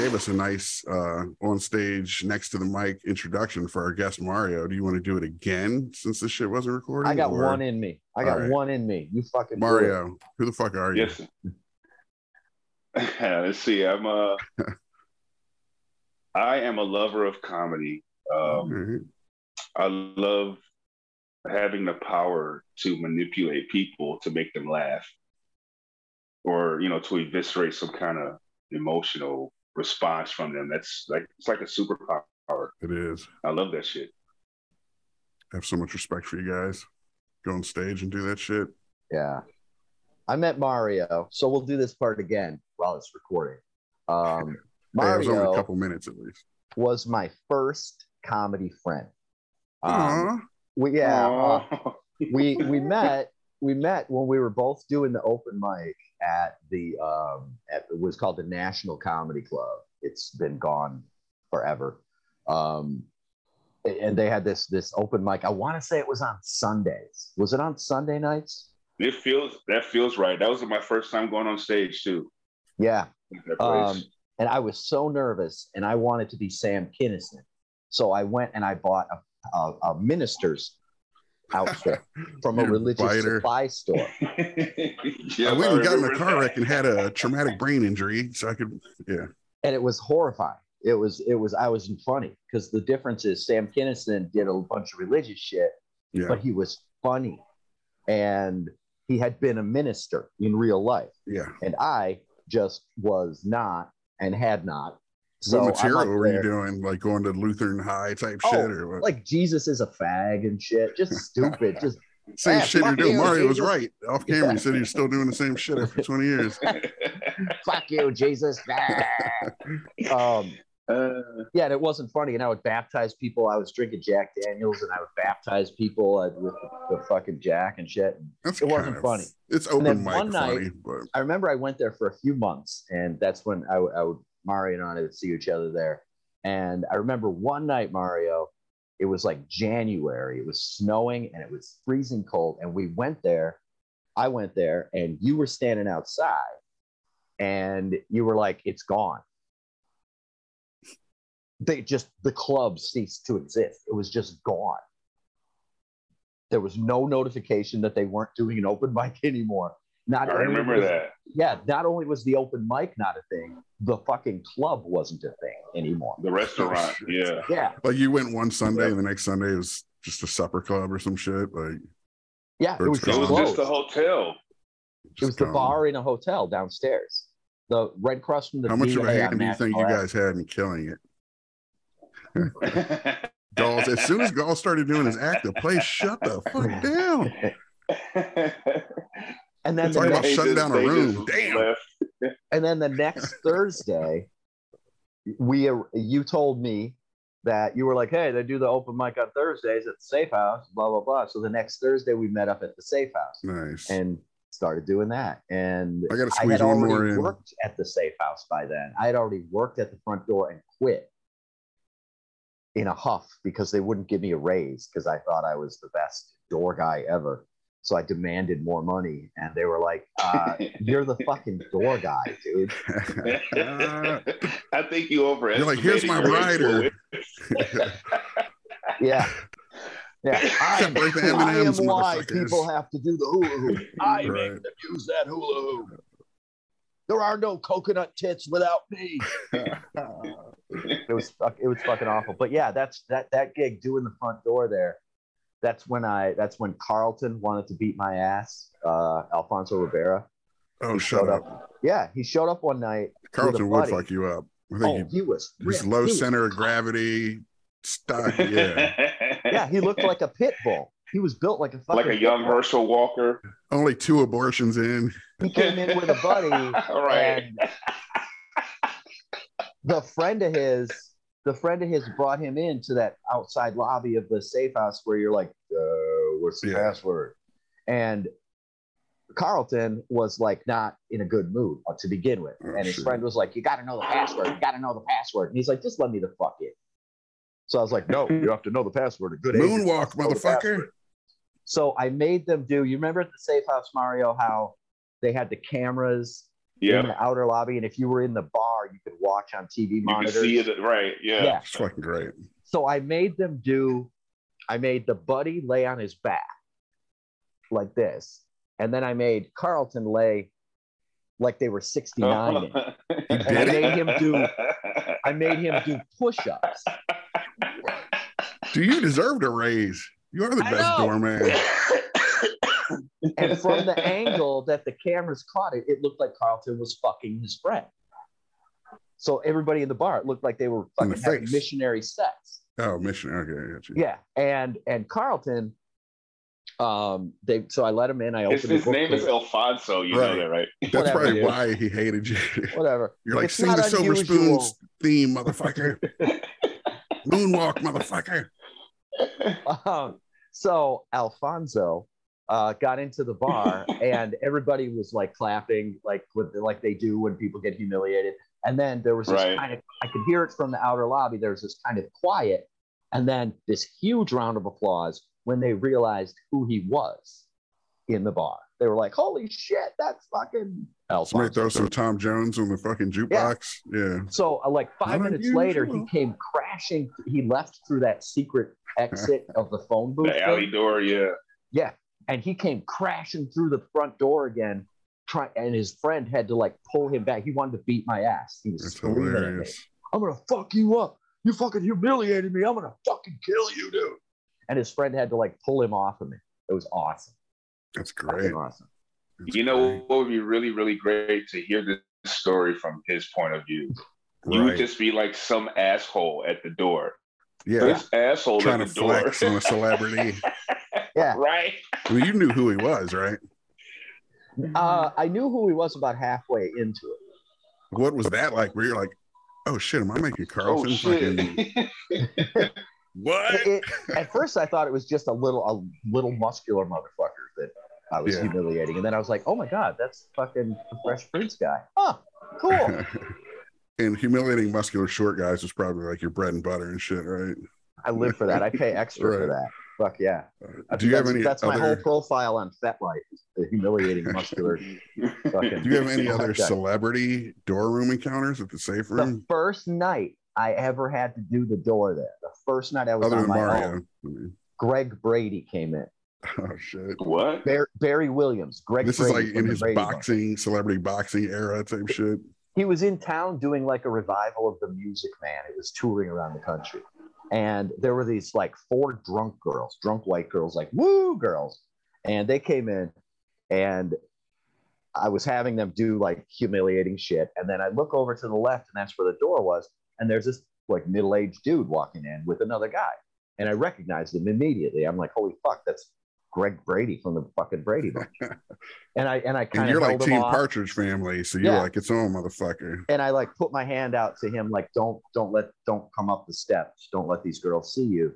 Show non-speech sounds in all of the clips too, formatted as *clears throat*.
gave us a nice uh, on stage next to the mic introduction for our guest Mario. Do you want to do it again since this shit wasn't recording? I got or- one in me. I got All right. one in me. You fucking. Mario, who the fuck are you? Yes. *laughs* Let's see. I'm a. *laughs* I am a lover of comedy. Um, Alright. I love having the power to manipulate people to make them laugh, or you know, to eviscerate some kind of emotional response from them. That's like it's like a superpower. It is. I love that shit. I have so much respect for you guys. Go on stage and do that shit. Yeah. I met Mario, so we'll do this part again while it's recording. Um, *laughs* Hey, it was only Mario a couple minutes at least. was my first comedy friend. Um, we, yeah, uh, we we *laughs* met we met when we were both doing the open mic at the um at, it was called the National Comedy Club. It's been gone forever. Um and they had this this open mic. I want to say it was on Sundays. Was it on Sunday nights? It feels that feels right. That was my first time going on stage too. Yeah. at That place. Um, and I was so nervous, and I wanted to be Sam Kinison. So I went and I bought a, a, a minister's outfit *laughs* from a religious fighter. supply store. *laughs* yeah, Uh, we even got in a car that. wreck and had a traumatic brain injury, so I could, yeah. and it was horrifying. It was it was I was funny because the difference is Sam Kinison did a bunch of religious shit, Yeah. but he was funny, and he had been a minister in real life, Yeah. and I just was not and had not. So what material like were you doing? Like going to Lutheran High type Oh, shit or what? Like Jesus is a fag and shit, just stupid, just *laughs* same yeah, shit you're doing. you, Mario was right. Off camera, he said you're still doing the same shit after 20 years. *laughs* fuck you, Jesus. *laughs* um, Uh, yeah, and it wasn't funny. And I would baptize people. I was drinking Jack Daniels, and I would baptize people uh, with the, the fucking Jack and shit. And It wasn't of- funny. It's And open mic one night- but I remember I went there for a few months, and that's when I, I would Mario and I would see each other there. And I remember one night, Mario, it was like January. It was snowing and it was freezing cold. And we went there. I went there, and you were standing outside, and you were like, "It's gone." They just the club ceased to exist. It was just gone. There was no notification that they weren't doing an open *laughs* mic anymore. Not I remember was- that. yeah, not only was the open mic not a thing, the fucking club wasn't a thing anymore. The restaurant. Oh, yeah. Yeah, like you went one Sunday and the next Sunday it was just a supper club or some shit. Like yeah, it was it's It just was just a hotel. it was just the bar in a hotel downstairs. The Red Cross from the. How much of a hand do you think you guys had in killing it? *laughs* Gauls, as soon as Gull started doing his act, the place shut the fuck *laughs* down. *laughs* And then Talk the about next, shutting down a room. Damn. *laughs* and then the next Thursday, we you told me that you were like, hey, they do the open mic on Thursdays at the Safe House, blah blah blah. So the next Thursday we met up at the Safe House Nice. and started doing that. And I gotta I squeeze had one already more in. worked at the Safe House by then. I had already worked at the front door and quit in a huff because they wouldn't give me a raise because I thought I was the best door guy ever. So I demanded more money, and they were like, *laughs* uh, "You're the fucking door guy, dude." *laughs* I think you overestimated. You're like, here's my your rider. *laughs* Yeah, yeah. I, Can't break the I am M&Ms, why people have to do the hula hoop. I Right. make them use that hula hoop. There are no coconut tits without me. it was it was fucking awful. But yeah, that's that that gig doing the front door there. That's when I that's when Carlton wanted to beat my ass. Uh, Alfonso Ribeiro. oh, He shut showed up. Yeah, he showed up one night. Carlton would buddy. fuck you up. I Oh, think he was he, he's low He center of gravity, stuck. *laughs* Yeah. Yeah, he looked like a pit bull. He was built like a fucking like a young bull. Herschel Walker. Only two abortions in. He came in with a buddy. *laughs* All right. and the friend of his the friend of his brought him into that outside lobby of the safe house where you're like uh, what's the Yeah. password and carlton was like not in a good mood uh, to begin with Oh, and his shit. friend was like you got to know the password you got to know the password and he's like just let me the fuck in so i was like no you have to know the password a good Moonwalk, must know the motherfucker. so i made them do you remember at the safe house mario how they had the cameras Yeah. in the outer lobby. And if you were in the bar, you could watch on TV You can monitors. see it right. Yeah. Yeah. It's fucking great. So I made them do, I made the buddy lay on his back like this. And then I made Carlton lay like they were 69. Uh-huh. in. and *laughs* I made him do- I made him do push ups. Do you deserve a raise? You are the I best know. doorman. *laughs* And from the *laughs* angle that the cameras caught it, it looked like Carlton was fucking his friend. So everybody in the bar, it looked like they were In the fucking having face. missionary sex. Oh, missionary. Okay, I got you. Yeah. And and Carlton, um, they so I let him in. I opened his the name is. Alfonso. You Right. know that, right? That's Whatever, probably dude. why he hated you. Whatever. *laughs* You're like, It's sing not the Silver. Spoons theme, motherfucker. *laughs* Moonwalk, motherfucker. Um, so Alfonso uh, got into the bar, and everybody was like clapping, like with like they do when people get humiliated. And then there was this Right. kind of I could hear it from the outer lobby. There was this kind of quiet, and then this huge round of applause when they realized who he was in the bar. They were like, "Holy shit, that's fucking Somebody Alfonso!" throw some Tom Jones on the fucking jukebox. Yeah. So, uh, like five Not minutes later, he came crashing. He left through that secret exit of the phone booth. The alley door. Yeah. Yeah, and he came crashing through the front door again. Try, and his friend had to like pull him back. He wanted to beat my ass. He was That's screaming at me. I'm gonna fuck you up. You fucking humiliated me. I'm gonna fucking kill you, dude. And his friend had to like pull him off of me. It was awesome. That's Fucking great. awesome. That's You know great. what would be really, really great to hear this story from his point of view. You would just be like some asshole at the door. yeah. This asshole Trying at to the door. flex on a celebrity. *laughs* Yeah. right. I mean, you knew who he was, right? Uh, I knew who he was about halfway into it. What was that like? Where you're like, oh shit, am I making Oh shit. fucking *laughs* what? It- it- at first, I thought it was just a little, a little muscular motherfucker that I was Yeah. humiliating, and then I was like, "Oh my god, that's fucking the Fresh Prince guy." Huh? Cool. *laughs* and humiliating muscular short guys is probably like your bread and butter and shit, right? I live for that. I pay extra for that. Fuck yeah. Do you have That's- any That's my whole profile on FetLife. The humiliating *laughs* muscular. Fucking. Do you have any *laughs* other Okay. celebrity door room encounters at the safe room? The first night I ever had to do the door there. The first night I was other on than my Mario? own. I mean, Greg Brady came in. *laughs* oh shit! what? Bar- Barry Williams. Greg. This Brady is like in his Brady Bunch. boxing, celebrity boxing era type shit. he was in town doing like a revival of the Music Man. It was touring around the country, and there were these like four drunk girls, drunk white girls, like woo girls, and they came in, and I was having them do like humiliating shit, and then I look over to the left, and that's where the door was, and there's this like middle-aged dude walking in with another guy, and I recognized him immediately. I'm like, holy fuck, that's Greg Brady from the fucking Brady Bunch, *laughs* and I and I And kind you're of like held Team Partridge Family, so you're Yeah. like its own motherfucker. and I like put my hand out to him, like, don't, don't let, don't come up the steps. Don't let these girls see you.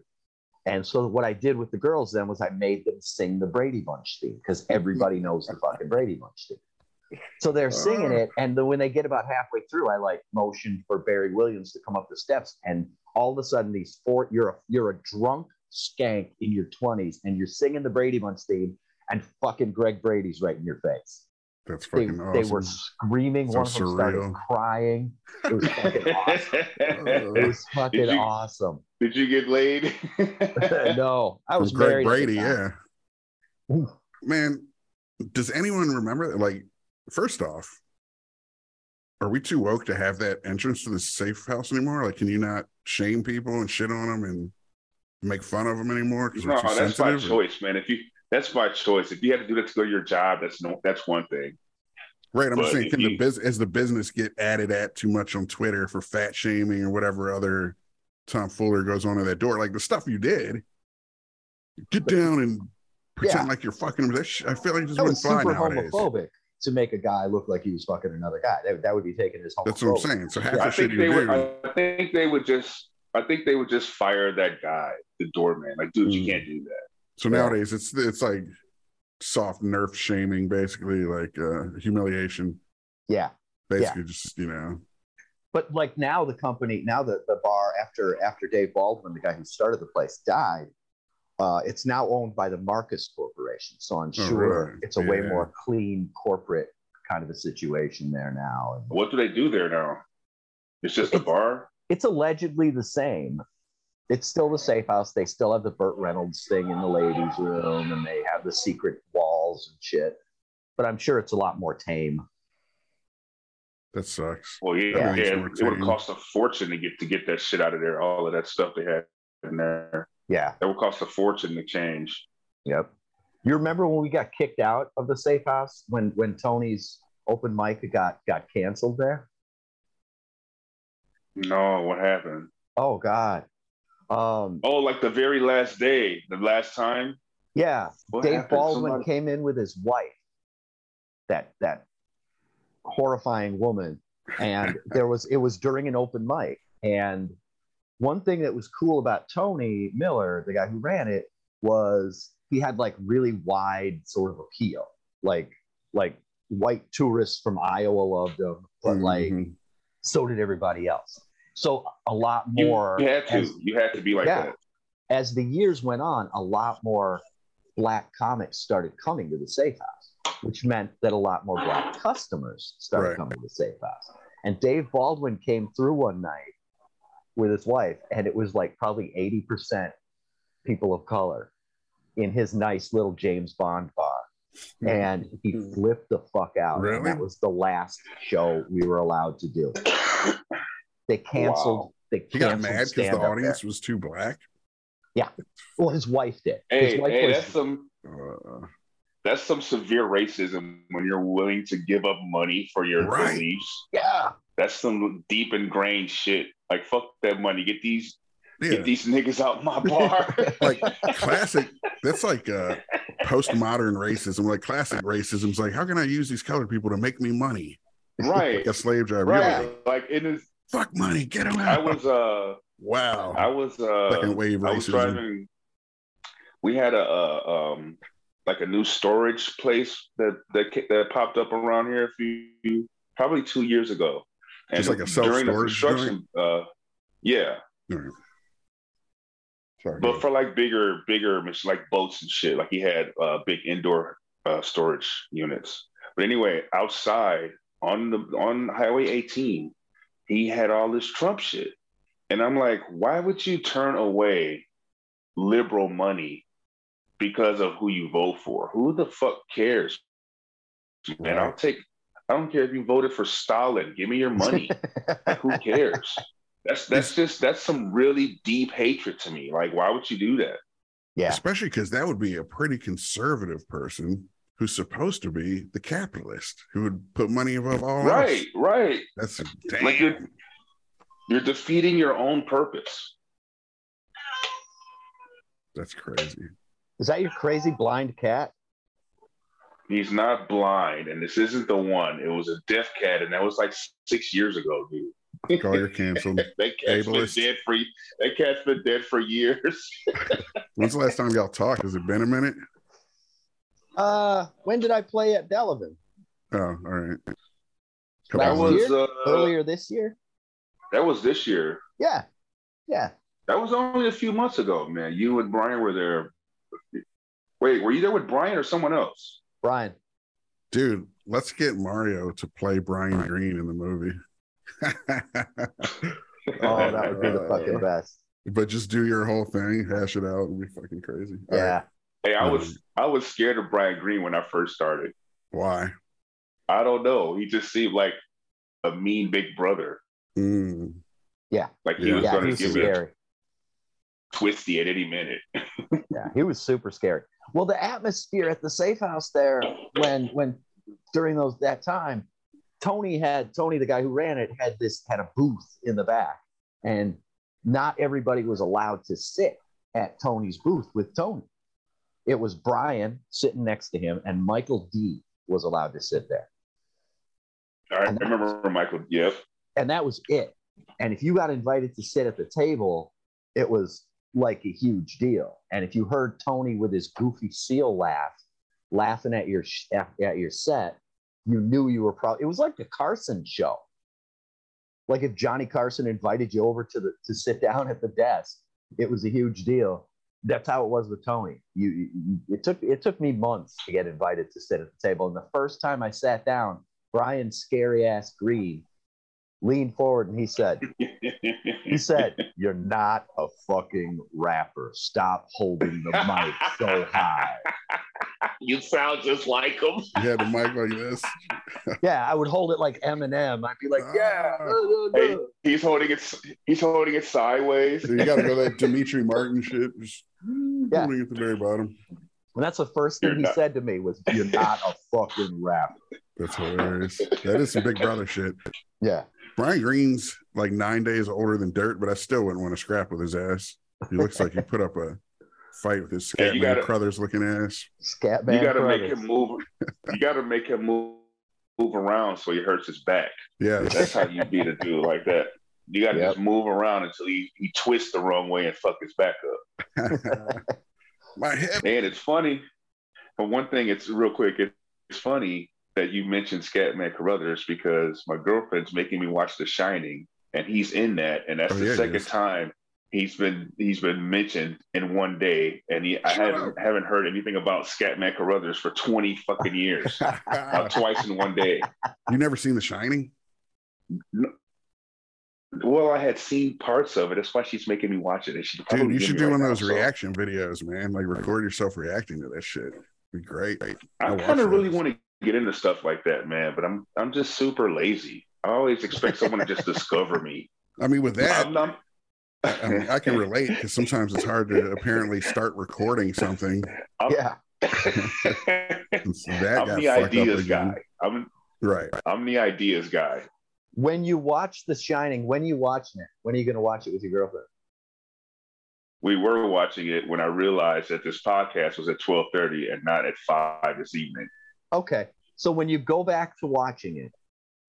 And so what I did with the girls then was I made them sing the Brady Bunch theme because everybody knows the fucking Brady Bunch theme. So they're oh. singing it, and then when they get about halfway through, I like motioned for Barry Williams to come up the steps, and all of a sudden these four, you're a you're a drunk skank in your twenties, and you're singing the Brady Bunch theme, and fucking Greg Brady's right in your face That's fucking they awesome. They were screaming. So One of them started crying. It was fucking *laughs* awesome. It was fucking Did you- awesome. Did you get laid? *laughs* no, I was Greg married at the Brady, yeah. Oof. Man, does anyone remember? Like, first off, are we too woke to have that entrance to the safe house anymore? Like, can you not shame people and shit on them and make fun of them anymore no, we're too that's my choice, man. If you that's my choice. If you had to do that to go to your job, that's no that's one thing. Right. I'm But saying, if can the you- biz as the business get added at too much on Twitter for fat shaming or whatever other Tom Fuller goes on at that door? Like the stuff you did, get down and pretend Yeah. like you're fucking. That sh- I feel like it just wouldn't fly super nowadays. homophobic to make a guy look like he was fucking another guy. That, that would be taken as homophobic. That's what I'm saying. So half Yeah, the I shit think you they do. would. I think they would just. I think they would just fire that guy, the doorman. Like, dude, Mm. you can't do that. So Yeah. nowadays it's it's like soft nerf shaming, basically like uh humiliation. Yeah, Basically just, you know. but like now the company, now the the bar after after Dave Baldwin, the guy who started the place, died. Uh, it's now owned by the Marcus Corporation, so I'm Oh, sure really? it's a way more clean corporate kind of a situation there now. What do they do there now? It's just a bar. It's allegedly the same. It's still the safe house. They still have the Burt Reynolds thing in the ladies' room, and they have the secret walls and shit. But I'm sure it's a lot more tame. That sucks. Well, yeah, Yeah. yeah, it, would have cost a fortune to get to get that shit out of there. All of that stuff they had in there. Yeah. That would cost a fortune to change. Yep. You remember when we got kicked out of the safe house when when Tony's open mic got got canceled there? No, what happened? Oh God. Um, Oh, like the very last day, the last time. yeah. What Dave happened? Baldwin Somebody- came in with his wife. That that horrifying woman, and *laughs* there was it was during an open mic. And one thing that was cool about Tony Miller, the guy who ran it, was he had like really wide sort of appeal. Like like white tourists from Iowa loved him, but like Mhm. so did everybody else. So a lot more you had to. as- you had to be like Yeah. that. as the years went on, a lot more black comics started coming to the safe house, which meant that a lot more black customers started Right. coming to the safe house. And Dave Baldwin came through one night with his wife, and it was like probably 80% people of color in his nice little James Bond bar. Hmm. And he flipped the fuck out. And Really? that was the last show we were allowed to do. They canceled. Wow. They He got mad because stand-up the there. audience was too black. Yeah. Well, his wife did. hey, his wife hey, was- that's some Uh, that's some severe racism when you're willing to give up money for your Right. beliefs. yeah. That's some deep ingrained shit. Like fuck that money. Get these yeah, get these niggas out my bar. *laughs* like *laughs* classic. That's like uh, postmodern racism. Like classic racism is like, how can I use these colored people to make me money? right. *laughs* Like a slave driver. You're Right. like, Like it is Fuck money, get him out. I was uh wow. I was uh Second wave I was driving. We had a, a um like a new storage place that that that popped up around here a few probably two years ago. Just like a self during the construction, uh, yeah. Sorry. but for like bigger bigger like boats and shit. Like he had uh, big indoor uh, storage units. But anyway, outside on the on Highway 18, he had all this Trump shit, and I'm like, why would you turn away liberal money because of who you vote for? Who the fuck cares? Man, I'll take. I don't care if you voted for Stalin. Give me your money. *laughs* Like, who cares? That's that's just that's some really deep hatred to me. Like, why would you do that? Yeah. Especially because that would be a pretty conservative person who's supposed to be the capitalist who would put money above all right else. Right, right. That's damn. Like you're you're defeating your own purpose. That's crazy. Is that your crazy blind cat? He's not blind, and this isn't the one. It was a deaf cat, and that was like six years ago, dude. Call you're canceled. *laughs* that cat's been dead for that cat's been dead for years. *laughs* When's the last time y'all talked? Has it been a minute? Uh, when did I play at Delavan? Oh, all right. Last that Couple was uh, Earlier this year? that was this year. Yeah. Yeah. That was only a few months ago, man. You and Brian were there. Wait, were you there with Brian or someone else? Brian. Dude, let's get Mario to play Brian Green in the movie. *laughs* Oh, that would be the fucking *laughs* best. but just do your whole thing, hash it out, and be fucking crazy. All Yeah. right. Hey, I Um, was I was scared of Brian Green when I first started. Why? I don't know. He just seemed like a mean big brother. Mm. Like he Yeah. was Yeah, going to was give me a scary. twisty at any minute. *laughs* Yeah, he was super scary. Well, the atmosphere at the safe house there when when during those that time, Tony had Tony, the guy who ran it, had this had a booth in the back, and not everybody was allowed to sit at Tony's booth with Tony. It was Brian sitting next to him, and Michael D was allowed to sit there. I And remember Michael. Yep. and that was it. And if you got invited to sit at the table, it was like a huge deal. And if you heard Tony with his goofy seal laugh, laughing at your at your set, you knew you were probably. It was like the Carson show. Like if Johnny Carson invited you over to the to sit down at the desk, it was a huge deal. That's how it was with Tony. You, you it took it took me months to get invited to sit at the table, and the first time I sat down, Brian scary ass Green leaned forward and he said, *laughs* he said, You're not a fucking rapper. Stop holding the mic so high. *laughs* you sound just like him. You had the mic like this. Yeah, I would hold it like Eminem. I'd be like, Yeah. Ah. uh, uh, uh." Hey, he's holding it. He's holding it sideways. So you got to go that Demetri Martin shit. Just Yeah. holding at the very bottom. And that's the first thing You're he not- said to me was, You're *laughs* not a fucking rapper. That's hilarious. That is some Big Brother shit. Yeah. Brian Green's like nine days older than Dirt, but I still wouldn't want to scrap with his ass. He looks like he put up a fight with his Yeah, you Scatman gotta- Crothers looking ass. Scatman you got to Crothers. make him move. You got to make him move move around so he hurts his back. Yeah. That's how you beat a dude like that. You got to Yep. just move around until he, he twists the wrong way and fuck his back up. *laughs* My head. And it's funny. But one thing, it's real quick. It, it's funny that you mentioned Scatman Carruthers because my girlfriend's making me watch The Shining, and he's in that, and that's Oh, the yeah, he second is. time he's been he's been mentioned in one day, and he, I haven't haven't heard anything about Scatman Carruthers for twenty fucking years. *laughs* Uh, twice in one day. you never seen The Shining? Well, I had seen parts of it. That's why she's making me watch it. And she Dude, you should do one of those reaction videos, man. Like record yourself reacting to that shit. Be great. I I'll kind of really want to get into stuff like that, man. But I'm I'm just super lazy. I always expect someone to just discover me. *laughs* I mean, with that, I'm not. I, mean, I can relate because sometimes it's hard to apparently start recording something. yeah. So *laughs* that *laughs* I'm got the fucked up ideas again. guy. I'm Right. I'm the ideas guy. When you watch The Shining, when you watching it? When are you going to watch it with your girlfriend? We were watching it when I realized that this podcast was at 12:30 and not at five this evening. Okay. So when you go back to watching it,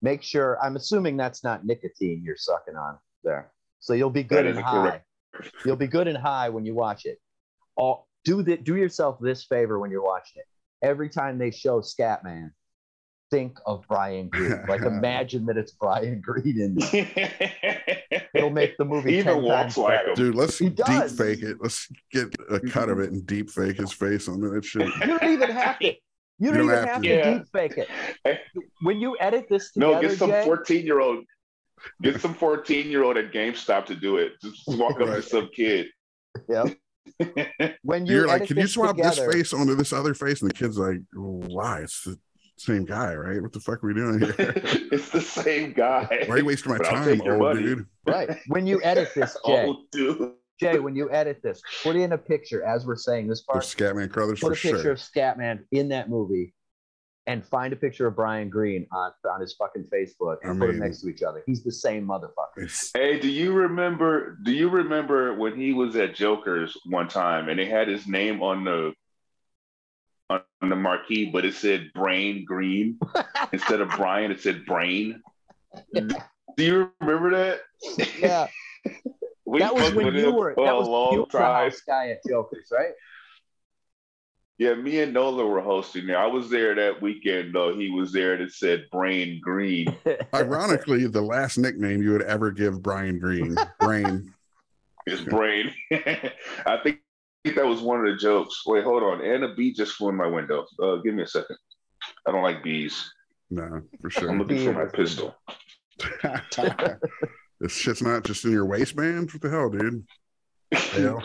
make sure, I'm assuming that's not nicotine you're sucking on there. So you'll be good and high. correct. You'll be good and high when you watch it. All, do the, do yourself this favor when you're watching it. Every time they show Scatman, think of Brian Green. *laughs* Like imagine that it's Brian Green in there. *laughs* It'll make the movie He even 10 walks times like him. Dude, let's He deep does. fake it. Let's get a cut of it and deep fake his face on that shit. You don't even have to. You don't, don't even have have to. to, Yeah. deep fake it. When you edit this No, get some 14 year old. Get some 14 year old at GameStop to do it. Just walk up Right. to some kid. Yep. *laughs* when you You're like, can you swap together, this face onto this other face? And the kid's like, why? It's the same guy, right? What the fuck are we doing here? *laughs* it's the same guy. Why are you wasting my But time, old money. dude? right? When you *laughs* edit this, Jay, dude. Jay, when you edit this, put in a picture as we're saying this Of part. Scatman Crothers Put for a picture sure. of Scatman in that movie, and find a picture of Brian Green on on his fucking Facebook and I put them next to each other. He's the same motherfucker. Hey, do you remember? Do you remember when he was at Joker's one time and they had his name on the on the marquee, but it said Brain Green *laughs* instead of Brian? It said Brain. Do you remember that? Yeah, *laughs* We that was when you were that a was long you were the time. guy at Joker's, right? Yeah, me and Nola were hosting there. I was there that weekend though. He was there that said Brain Green. *laughs* ironically, the last nickname you would ever give Brian Green, Brain. His brain. I think that was one of the jokes. Wait, hold on. And a bee just flew in my window. Uh, give me a second. I don't like bees. No, for sure. I'm looking for my pistol. *laughs* this shit's not just in your waistband. What the hell, dude? Hell,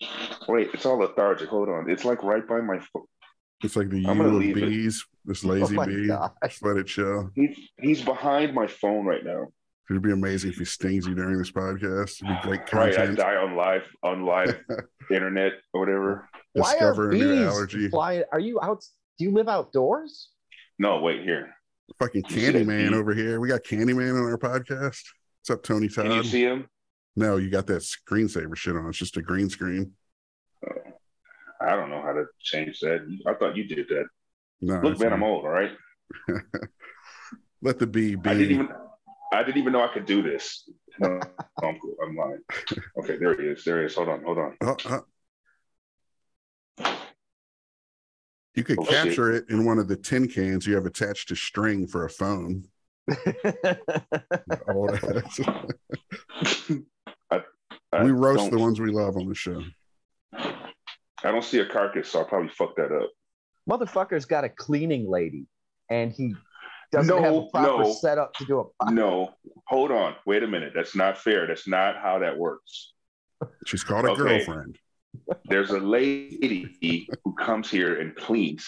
*laughs* Wait, it's all lethargic. Hold on. It's like right by my foot. it's like the I'm U of leave it. bees. This lazy oh bee. God. Just let it chill. He's he's behind my phone right now. It'd be amazing if he stings you during this podcast. It'd be great *laughs* Right, I die on live on live *laughs* internet or whatever. Why *laughs* are Discover a new bees allergy. flying? Are you out? Do you live outdoors? No, wait here. Fucking You see Candyman over here. We got Candyman on our podcast. What's up, Tony Can you see him? No, you got that screensaver shit on. It's just a green screen. Oh, I don't know how to change that. I thought you did that. No, Look, it's man, not. I'm old. All right. let the bee be. I didn't even I didn't even know I could do this. No, *laughs* I'm cool. I'm lying. Okay, there he is. There he is. Hold on, hold on. Oh, oh. You could Oh, shit. capture it in one of the tin cans you have attached to string for a phone. *laughs* Old ass. I we roast the ones we love on the show. I don't see a carcass, so I'll probably fuck that up. Motherfucker's got a cleaning lady, and he doesn't have a No, proper no. setup to do a podcast. No, hold on. Wait a minute. That's not fair. That's not how that works. She's called a Okay. girlfriend. There's a lady who comes here and cleans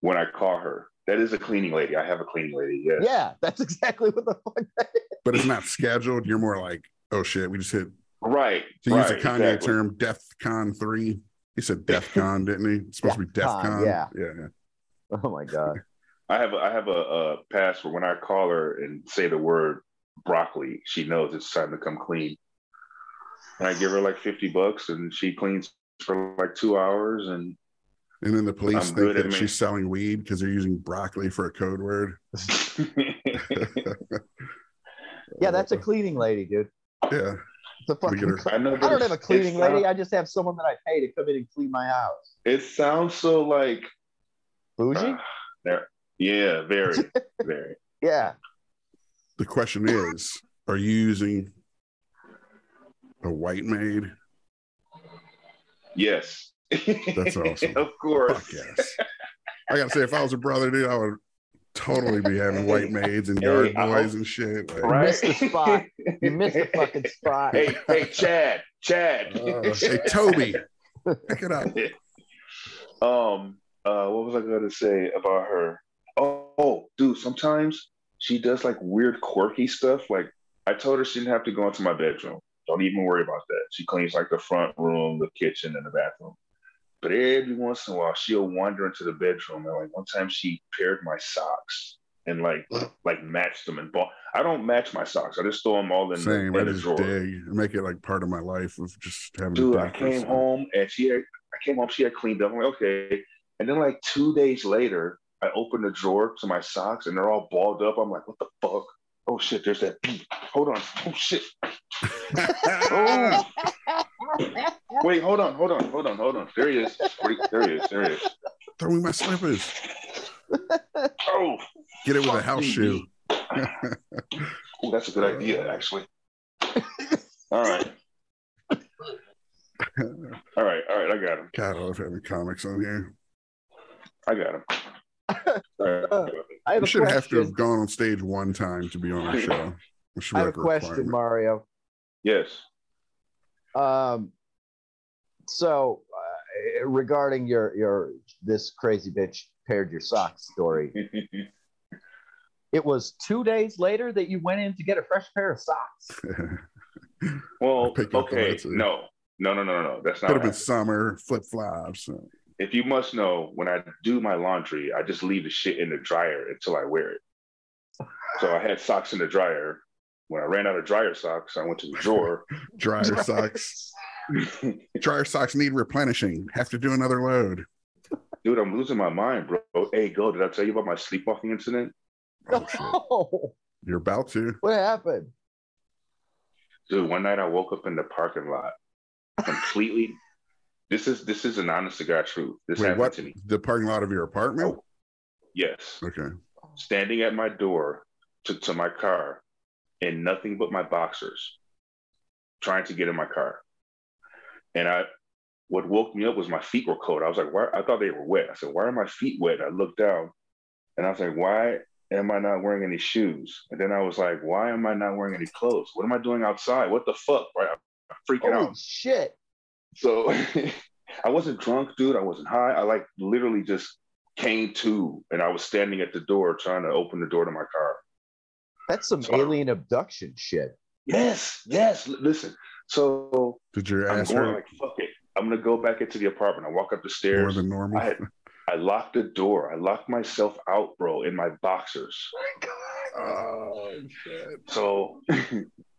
when I call her. That is a cleaning lady. I have a cleaning lady. Yes. Yeah, that's exactly what the fuck that is. But it's not scheduled. You're more like, oh shit, we just hit Right. to right, use a Kanye exactly. term, Def Con three. He said Def Con, didn't he? It's supposed to be *laughs* Def Def Con, Con. yeah. yeah, yeah. Oh my god. I have a, I have a, a pass where when I call her and say the word broccoli, she knows it's time to come clean. And I give her like 50 bucks and she cleans for like two hours. And And then the police I'm think good at that me. she's selling weed because they're using broccoli for a code word. *laughs* *laughs* Yeah, that's a cleaning lady, dude. Yeah. It's a fucking. her- I know I don't have a cleaning lady. sound- I just have someone that I pay to come in and clean my house. It sounds so like Bougie? uh, *sighs* there. Yeah, very, *laughs* very. Yeah. The question is, are you using a white maid? Yes. That's awesome. *laughs* of course. Fuck yes. I gotta say, if I was a brother, dude, I would totally be having white maids and Hey, yard I boys and shit. Like, Right. missed the spot. You missed the fucking *laughs* spot. hey, hey, Chad, Chad. uh, hey, Toby, pick it up. um, uh, what was I gonna say about her? Oh, dude, sometimes she does like weird, quirky stuff. Like I told her she didn't have to go into my bedroom. Don't even worry about that. She cleans like the front room, the kitchen, and the bathroom. But every once in a while, she'll wander into the bedroom. And like one time, she paired my socks and like like matched them and bought. I don't match my socks. I just throw them all in, the, Same. in I the just drawer. dig. Make it like part of my life of just having. Dude, I came home and she had, I came home, she had cleaned up. I'm like, okay. And then like two days later, I open the drawer to my socks and they're all balled up. I'm like, what the fuck? Oh shit, there's that beat. Hold on. Oh shit. Oh. *laughs* Wait, hold on, hold on, hold on, hold on. There he is. There he is. There he is. Throw me my slippers. Oh, Get it with a house me, shoe. dude. Ooh, that's a good idea, actually. All right. *laughs* All right, all right, I got him. God, I love having comics on here. I got him. All right. I have We should question. have to have gone on stage one time to be on our show. It should be I have a question. Mario. Yes. Um, so uh, regarding your your this crazy bitch paired your socks story, *laughs* it was two days later that you went in to get a fresh pair of socks. Well, *laughs* pick up the okay, no, no, no, no, no. That's not. Could have been happened. summer, flip flops. If you must know, when I do my laundry, I just leave the shit in the dryer until I wear it. So I had socks in the dryer. When I ran out of dryer socks, I went to the drawer. *laughs* Dryer socks. *laughs* Dryer socks need replenishing. Have to do another load. Dude, I'm losing my mind, bro. Hey, go. Did I tell you about my sleepwalking incident? Oh, shit. Oh, You're about to. what happened? Dude, one night I woke up in the parking lot, completely. This is this is an honest to God truth. This Wait, happened what? to me. The parking lot of your apartment? Oh. Yes. Okay. standing at my door to, to my car in nothing but my boxers, trying to get in my car. And I, what woke me up was my feet were cold. I was like, why? I thought they were wet. I said, why are my feet wet? I looked down and I was like, why am I not wearing any shoes? And then I was like, why am I not wearing any clothes? What am I doing outside? What the fuck? Right? I'm freaking Holy out. shit! So *laughs* I wasn't drunk, dude. I wasn't high. I like literally just came to and I was standing at the door trying to open the door to my car. That's some So- alien abduction shit. Yes, yes. Listen, so Did your I'm ass going hurt like, fuck it. I'm gonna go back into the apartment. I walk up the stairs. more stairs. than normal? I I locked the door. I locked myself out, bro, in my boxers. oh, shit. So *laughs*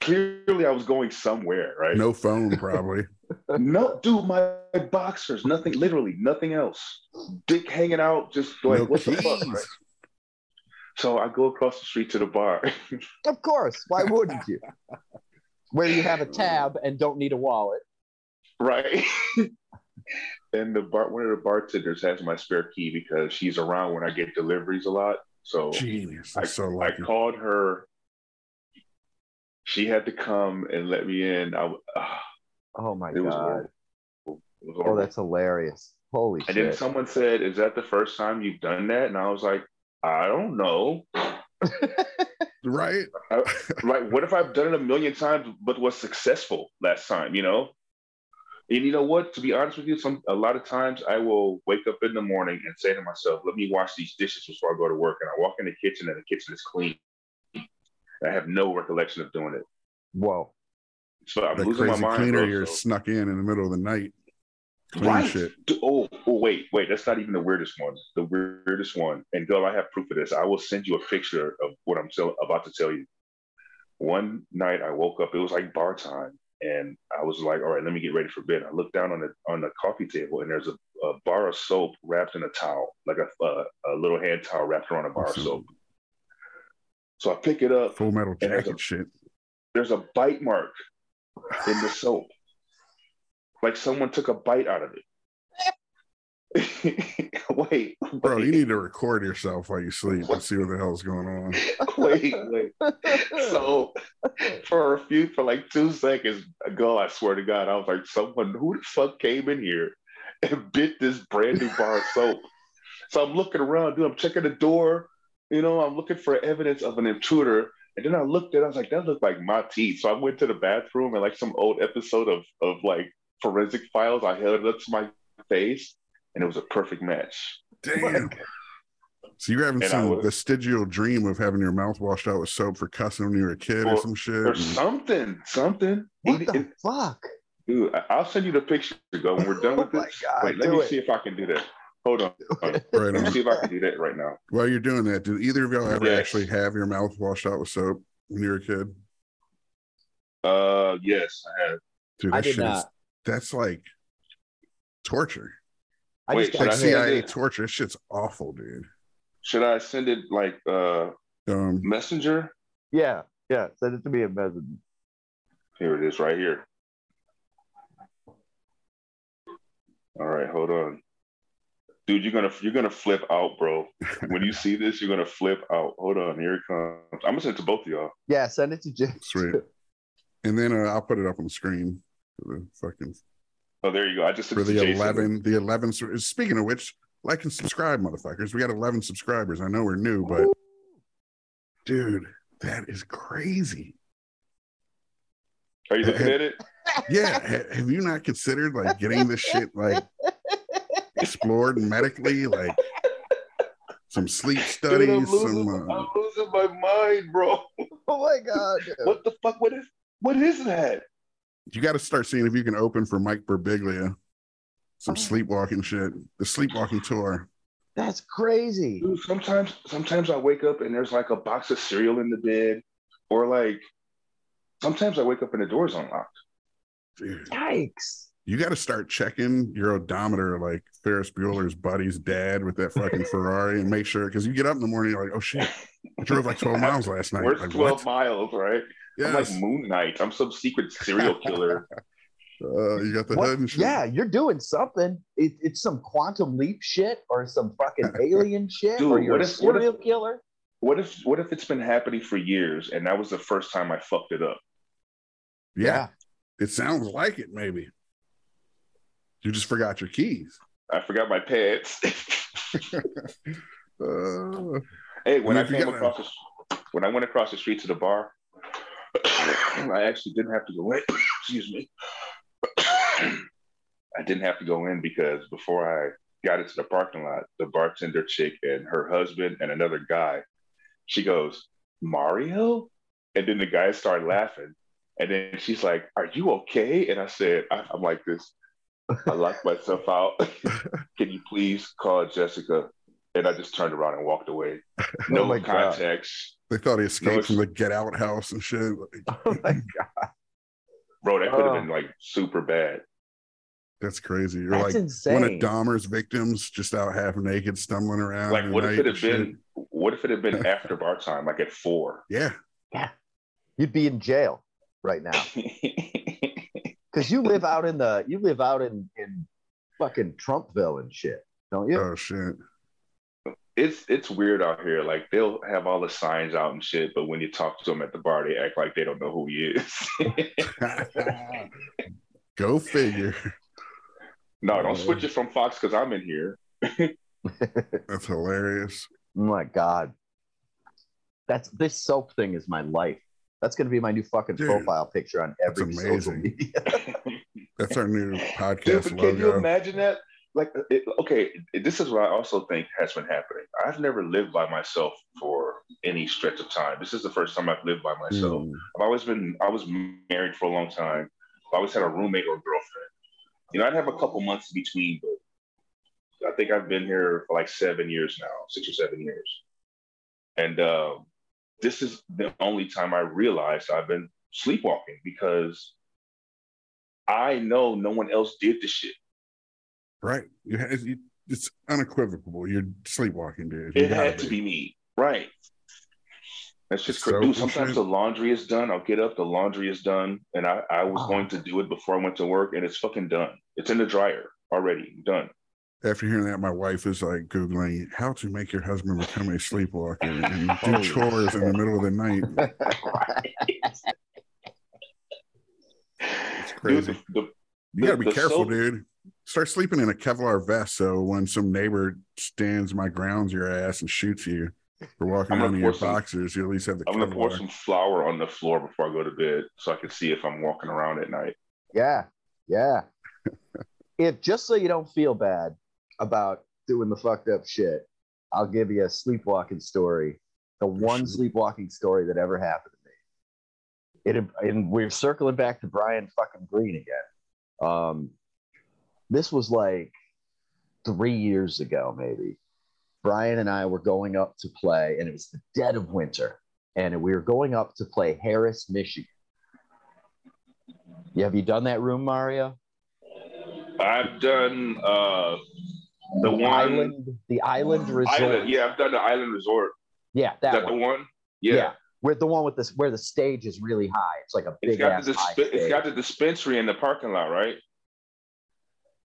clearly, I was going somewhere, right? No phone, probably. *laughs* no, dude, my boxers. Nothing, literally, nothing else. Dick hanging out, just like no what the fuck. right? So I go across the street to the bar. *laughs* Of course. Why wouldn't you? Where you have a tab and don't need a wallet. right? *laughs* and the bar, one of the bartenders has my spare key because she's around when I get deliveries a lot. So Genius. I, so I called her. She had to come and let me in. I, w- ah, Oh my it was god. horrible. It was Oh, that's hilarious. Holy shit and then someone said, "Is that the first time you've done that?" And I was like, I don't know. *laughs* right? I, right. What if I've done it a million times but was successful last time, you know? And you know what? To be honest with you, some a lot of times I will wake up in the morning and say to myself, "Let me wash these dishes before I go to work." And I walk in the kitchen and the kitchen is clean. I have no recollection of doing it. Whoa. So I'm That losing my mind. cleaner bro, you're so- snuck in in the middle of the night. Clean right. shit. Oh, oh, wait, wait. That's not even the weirdest one. The weirdest one, and Bill, I have proof of this. I will send you a picture of what I'm tell- about to tell you. One night I woke up. It was like bar time, and I was like, "All right, let me get ready for bed." I looked down on the on the coffee table, and there's a, a bar of soap wrapped in a towel, like a uh, a little hand towel wrapped around a bar of soap. So I pick it up. Full metal And there's jacket a- shit. There's a bite mark in the soap, like someone took a bite out of it. *laughs* wait, Bro, you need to record yourself while you sleep and see what the hell's going on. *laughs* wait, wait. So for a few, for like two seconds ago, I swear to God, I was like, someone who the fuck came in here and bit this brand new bar of soap. So I'm looking around, dude. I'm checking the door. You know, I'm looking for evidence of an intruder. And then I looked at, it, I was like, that looked like my teeth. So I went to the bathroom and like some old episode of of like forensic files. I held it up to my face, and it was a perfect match. Damn. So you're having And I some was- vestigial dream of having your mouth washed out with soap for cussing when you were a kid or Or- some shit. Or and- something, something. What It- the it- fuck? Dude, I- I'll send you the picture. Go when we're done *laughs* with Oh this. God, Wait, let me it. see if I can do that. Hold on. *laughs* right Let me on. see if I can do that right now. While you're doing that, did either of y'all ever Yes. actually have your mouth washed out with soap when you were a kid? Uh, yes, I have. Dude, I did shit is not. that's like torture. I Wait, just should Like I CIA it? torture. That shit's awful, dude. Should I send it like uh Um, messenger? yeah, yeah. Send it to me a message. Here it is, right here. All right, hold on, dude. You're gonna you're gonna flip out, bro. When you see this, you're gonna flip out. Hold on, here it comes. I'm gonna send it to both of y'all. Yeah, send it to Jim. Sweet. and then uh, I'll put it up on the screen for the fucking Oh, there you go. I just for the eleven. The eleven. Speaking of which, like and subscribe, motherfuckers. We got eleven subscribers. I know we're new, but dude, that is crazy. Are you looking at it? *laughs* Yeah, have you not considered like getting this shit like explored medically, like some sleep *laughs* Dude, I'm studies, losing, some. Uh, I'm losing my mind, bro. *laughs* Oh my god. *laughs* dude. What the fuck? What is what is that? you got to start seeing if you can open for Mike Birbiglia. Some Oh. sleepwalking shit. The sleepwalking tour. That's crazy. Dude, sometimes sometimes I wake up and there's like a box of cereal in the bed, or like sometimes I wake up and the door's unlocked. Dude, Yikes. You got to start checking your odometer like Ferris Bueller's buddy's dad with that fucking *laughs* Ferrari and make sure because you get up in the morning, you're like, oh shit, I *laughs* drove like 12 miles last night. Where's Like, 12 what? miles, right? I'm like Moon Knight. I'm some secret serial killer. *laughs* Uh, you got the What? hood and shit. Yeah, you're doing something. It, it's some quantum leap shit or some fucking alien shit Dude, or you're what a if- what if- serial killer. what if what if it's been happening for years and that was the first time I fucked it up? yeah. It sounds like it, maybe. You just forgot your keys. I forgot my pants. *laughs* Uh, Hey, when I I mean, if you came across the, when I went across the street to the bar, *coughs* I actually didn't have to go in. *coughs* Excuse me. *coughs* I didn't have to go in because before I got into the parking lot, the bartender chick and her husband and another guy, she goes, Mario? And then the guys started laughing. And then she's like, Are you okay? And I said, I, I'm like this. I locked myself out. *laughs* Can you please call Jessica? And I just turned around and walked away. *laughs* No Oh my God. context. they thought he escaped No, from the get out house and shit. Like, *laughs* Oh my god. Bro, that could have Oh. been like super bad. that's crazy. You're That's like insane. one of Dahmer's victims just out half naked, stumbling around. Like, what if it had and shit. been? What if it had been after bar time, like at four? Yeah. Yeah. You'd be in jail right now. Because you live out in the you live out in in fucking Trumpville and shit, don't you? Oh shit. it's it's weird out here. Like they'll have all the signs out and shit, but when you talk to them at the bar, they act like they don't know who he is. *laughs* Go figure. no, don't switch it from Fox because I'm in here. *laughs* That's hilarious. Oh my god. That's this soap thing is my life. That's gonna be my new fucking Dude, profile picture on that's every social media. *laughs* That's our new Dude, podcast but can you imagine that? Like, it, okay, this is what I also think has been happening. I've never lived by myself for any stretch of time. This is the first time I've lived by myself. Mm. I've always been, I was married for a long time. I always had a roommate or a girlfriend. You know, I'd have a couple months in between, but I think I've been here for like seven years now, six or seven years. And uh, this is the only time I realized I've been sleepwalking because I know no one else did the shit. Right. It's unequivocal. You're sleepwalking, dude. You It had to be me. Right. That's just crazy. Dude, sometimes the laundry is done. I'll get up, the laundry is done. And I, I was Oh. going to do it before I went to work, and it's fucking done. It's in the dryer already. Done. After hearing that, my wife is like Googling how to make your husband become a sleepwalker and do chores in the middle of the night. *laughs* It's Dude, crazy. the, the, You gotta be careful, soap- dude. Start sleeping in a Kevlar vest so when some neighbor stands my grounds your ass and shoots you for walking I'm around in your some- boxers, you at least have the I'm going to pour some flour on the floor before I go to bed so I can see if I'm walking around at night. Yeah, yeah. *laughs* if just so you don't feel bad about doing the fucked up shit, I'll give you a sleepwalking story. The one sleepwalking story that ever happened to me. It and we're circling back to Brian fucking Green again. Um, this was like three years ago, maybe. Brian and I were going up to play, and it was the dead of winter, and we were going up to play Harris, Michigan. Yeah, have you done that room, Mario? I've done uh, the one island, the island resort. island. Yeah, I've done the island resort. yeah, that, that one. the one? Yeah. Yeah. Where the one with this, where the stage is really high. It's like a It's big got ass the disp- it's got the dispensary in the parking lot, right?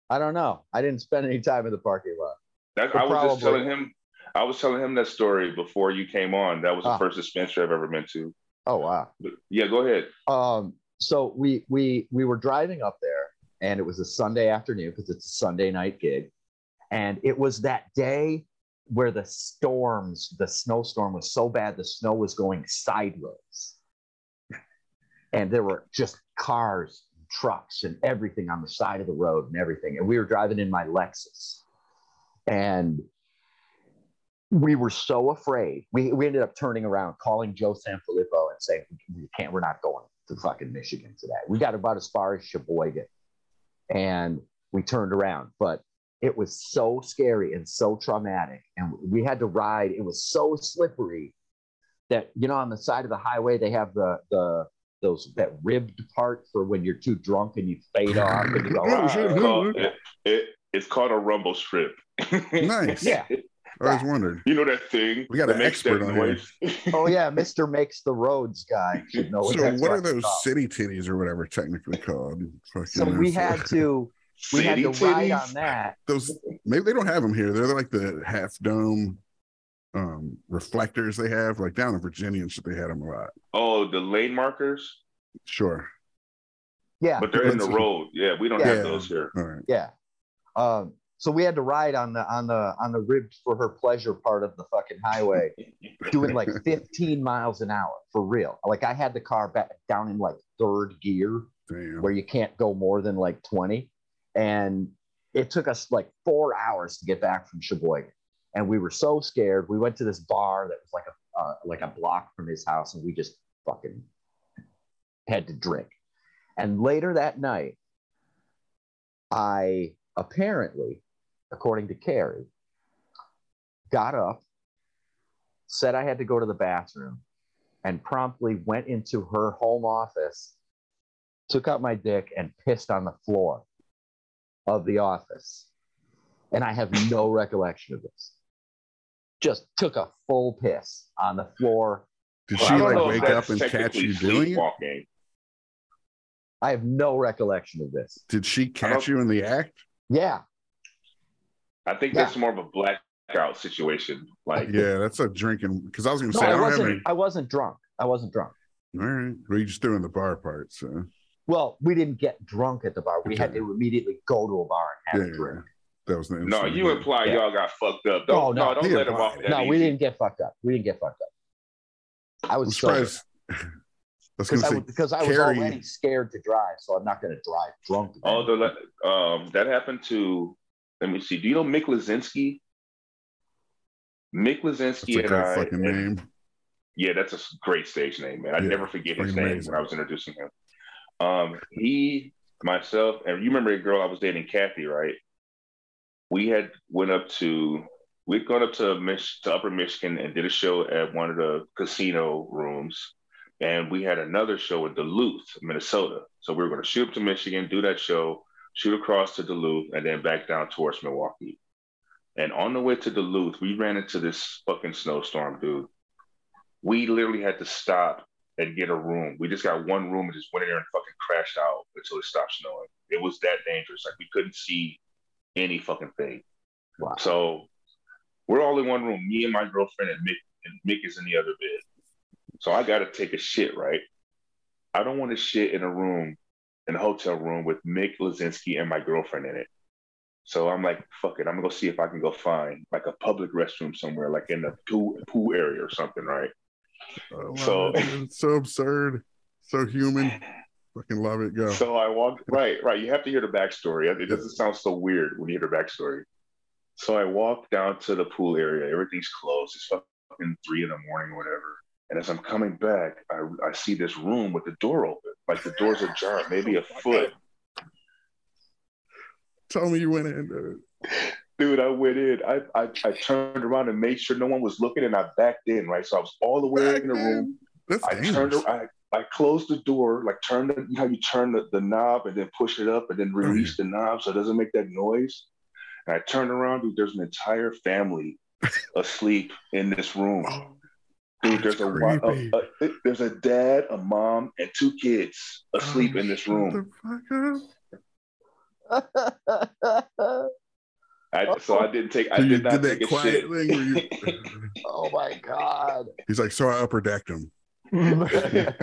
I don't know. I didn't spend any time in the parking lot. That I was just telling him. I was telling him that story before you came on. That was the Ah. first dispensary I've ever been to. Oh wow. But yeah, go ahead. Um, so we we we were driving up there, and it was a Sunday afternoon because it's a Sunday night gig, and it was that day where the storms, the snowstorm was so bad, the snow was going sideways, and there were just cars, trucks, and everything on the side of the road and everything, and we were driving in my Lexus, and we were so afraid. We, we ended up turning around, calling Joe Sanfilippo and saying, we can't, we're not going to fucking Michigan today. We got about as far as Sheboygan and we turned around, but it was so scary and so traumatic. And we had to ride. It was so slippery that, you know, on the side of the highway, they have the, the, those, that ribbed part for when you're too drunk and you fade off and you go, *laughs* Oh, "Ah." It's called, it, it- it's called a rumble strip. Nice. yeah. I always wondered. You know that thing? We got an expert that on here. noise? *laughs* oh yeah, Mr. Makes the Roads guy should know what So that's what are those about. city titties or whatever technically called? Fucking So we had to we had to City ride titties? on that. those maybe they don't have them here. They're like the half dome um reflectors they have like down in Virginia and shit. They had them a lot. Oh, the lane markers, Sure. Yeah, but they're in the road. Yeah, we don't Yeah. have those here. All right. yeah. Um, so we had to ride on the on the on the ribbed for her pleasure part of the fucking highway, *laughs* doing like 15 miles an hour for real. Like I had the car back down in like third gear Damn. where you can't go more than like 20, and it took us like four hours to get back from Sheboygan. And we were so scared. We went to this bar that was like a uh, like a block from his house, and we just fucking had to drink. And later that night, I apparently, according to Carrie, got up, said I had to go to the bathroom, and promptly went into her home office, took out my dick, and pissed on the floor of the office. And I have no *laughs* recollection of this. Just took a full piss on the floor. Did she like wake up and catch you doing it? I have no recollection of this. Did she catch you in the act? Yeah. I think Yeah. that's more of a blackout situation. Like, Yeah, that's a drinking. Because I was gonna No, say I, I don't wasn't. any. I wasn't drunk. I wasn't drunk. All right, well, you just doing the bar part. So Well, we didn't get drunk at the bar. We had to immediately go to a bar and have Yeah, a drink. That was the No, you hit. imply Yeah. y'all got fucked up. Don't, Oh, no, no, don't he let him off implied that no, we didn't get fucked up. We didn't get fucked up. I was surprised. *laughs* I was gonna because I, say was- because I was already scared to drive, so I'm not going to drive drunk. Oh, the um, that happened to. Let me see. Do you know Mick Lazinski? Mick that's Lazinski a and great I. fucking and- name. yeah, that's a s- great stage name, man. I Yeah, never forget his name amazing. when I was introducing him. Um, he, myself, and you remember a girl I was dating, Kathy, right? We had went up to we'd gone up to Mich- to Upper Michigan and did a show at one of the casino rooms, and we had another show in Duluth, Minnesota. So we were going to shoot up to Michigan, do that show, shoot across to Duluth, and then back down towards Milwaukee. And on the way to Duluth, we ran into this fucking snowstorm, dude. We literally had to stop and get a room. We just got one room and just went in there and fucking crashed out until it stopped snowing. It was that dangerous. Like we couldn't see any fucking thing. Wow. So we're all in one room, me and my girlfriend and Mick, and Mick is in the other bed. So I got to take a shit, right? I don't want to shit in a room, in a hotel room with Mick Lazinski and my girlfriend in it. So I'm like, fuck it, I'm gonna go see if I can go find like a public restroom somewhere, like in the pool pool area or something, right? Love So-. It's so absurd, so human. Fucking love it. Go. So I walked right, right. You have to hear the backstory. It doesn't sound so weird when you hear the backstory. So I walk down to the pool area. Everything's closed. It's fucking three in the morning or whatever. And as I'm coming back, I, I see this room with the door open. Like the door's ajar, *laughs* maybe oh a foot. Tell me you went in. Dude, I went in. I, I I turned around and made sure no one was looking, and I backed in. Right, so I was all the way in the room. That's I turned. I I closed the door, like turned the, you know how you turn the, the knob and then push it up and then release the knob so it doesn't make that noise. And I turned around, dude. There's an entire family *laughs* asleep in this room, Oh, dude. There's a, a, a there's a dad, a mom, and two kids asleep oh, in this room. *laughs* the fuck up. I, oh. so I didn't take. I So did not did that quiet shit. thing you. *laughs* oh my god! He's like, so I upper decked him, *laughs* I,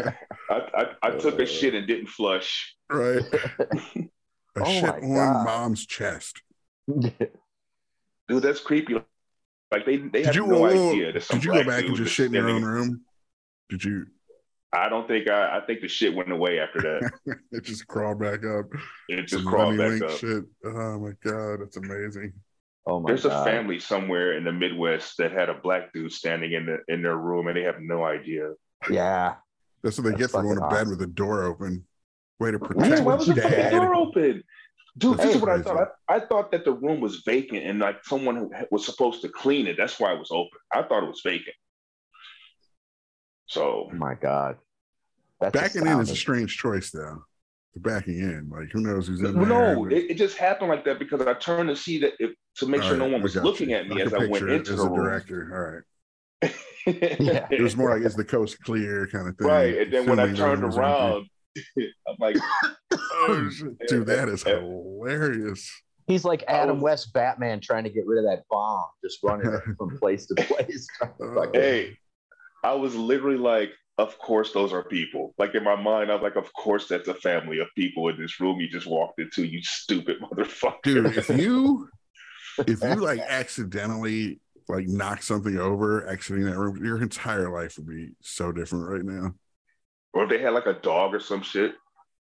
I, I took a shit and didn't flush. right? *laughs* A Oh shit on God. mom's chest. Dude, that's creepy. Like they, they Did have you, no whoa, idea. did you go back and just shit in your own room? Did you? I don't think I. I think the shit went away after that. *laughs* It just crawled back up. It just Some crawled back up. shit. Oh my god, that's amazing. oh my god. There's god! a family somewhere in the Midwest that had a black dude standing in the in their room, and they have no idea. Yeah. That's what they That's get for going to bed awesome. with the door open. Way to protect Man, protect why was the fucking door open? Dude, this is what I thought. I, I thought that the room was vacant and like someone who was supposed to clean it. That's why it was open. I thought it was vacant. So Oh my god! That's Backing in is a strange choice, though. The backing in, like who knows who's in Well, there? no, it, it just happened like that because I turned to see that if, to make sure All no one was looking you. at me I as I went into as the a room. director. All right. *laughs* Yeah. It was more like is the coast clear kind of thing. right, and then when I turned everyone was empty. around, *laughs* I'm like, oh, dude, that is hilarious. He's like Adam was- West Batman trying to get rid of that bomb, just running *laughs* from place to place. Uh, hey, I was literally like, of course those are people. Like in my mind, I'm like, of course that's a family of people in this room you just walked into, you stupid *laughs* motherfucker. dude, if *laughs* you if you like accidentally like knock something over exiting that room, your entire life would be so different right now. or if they had like a dog or some shit.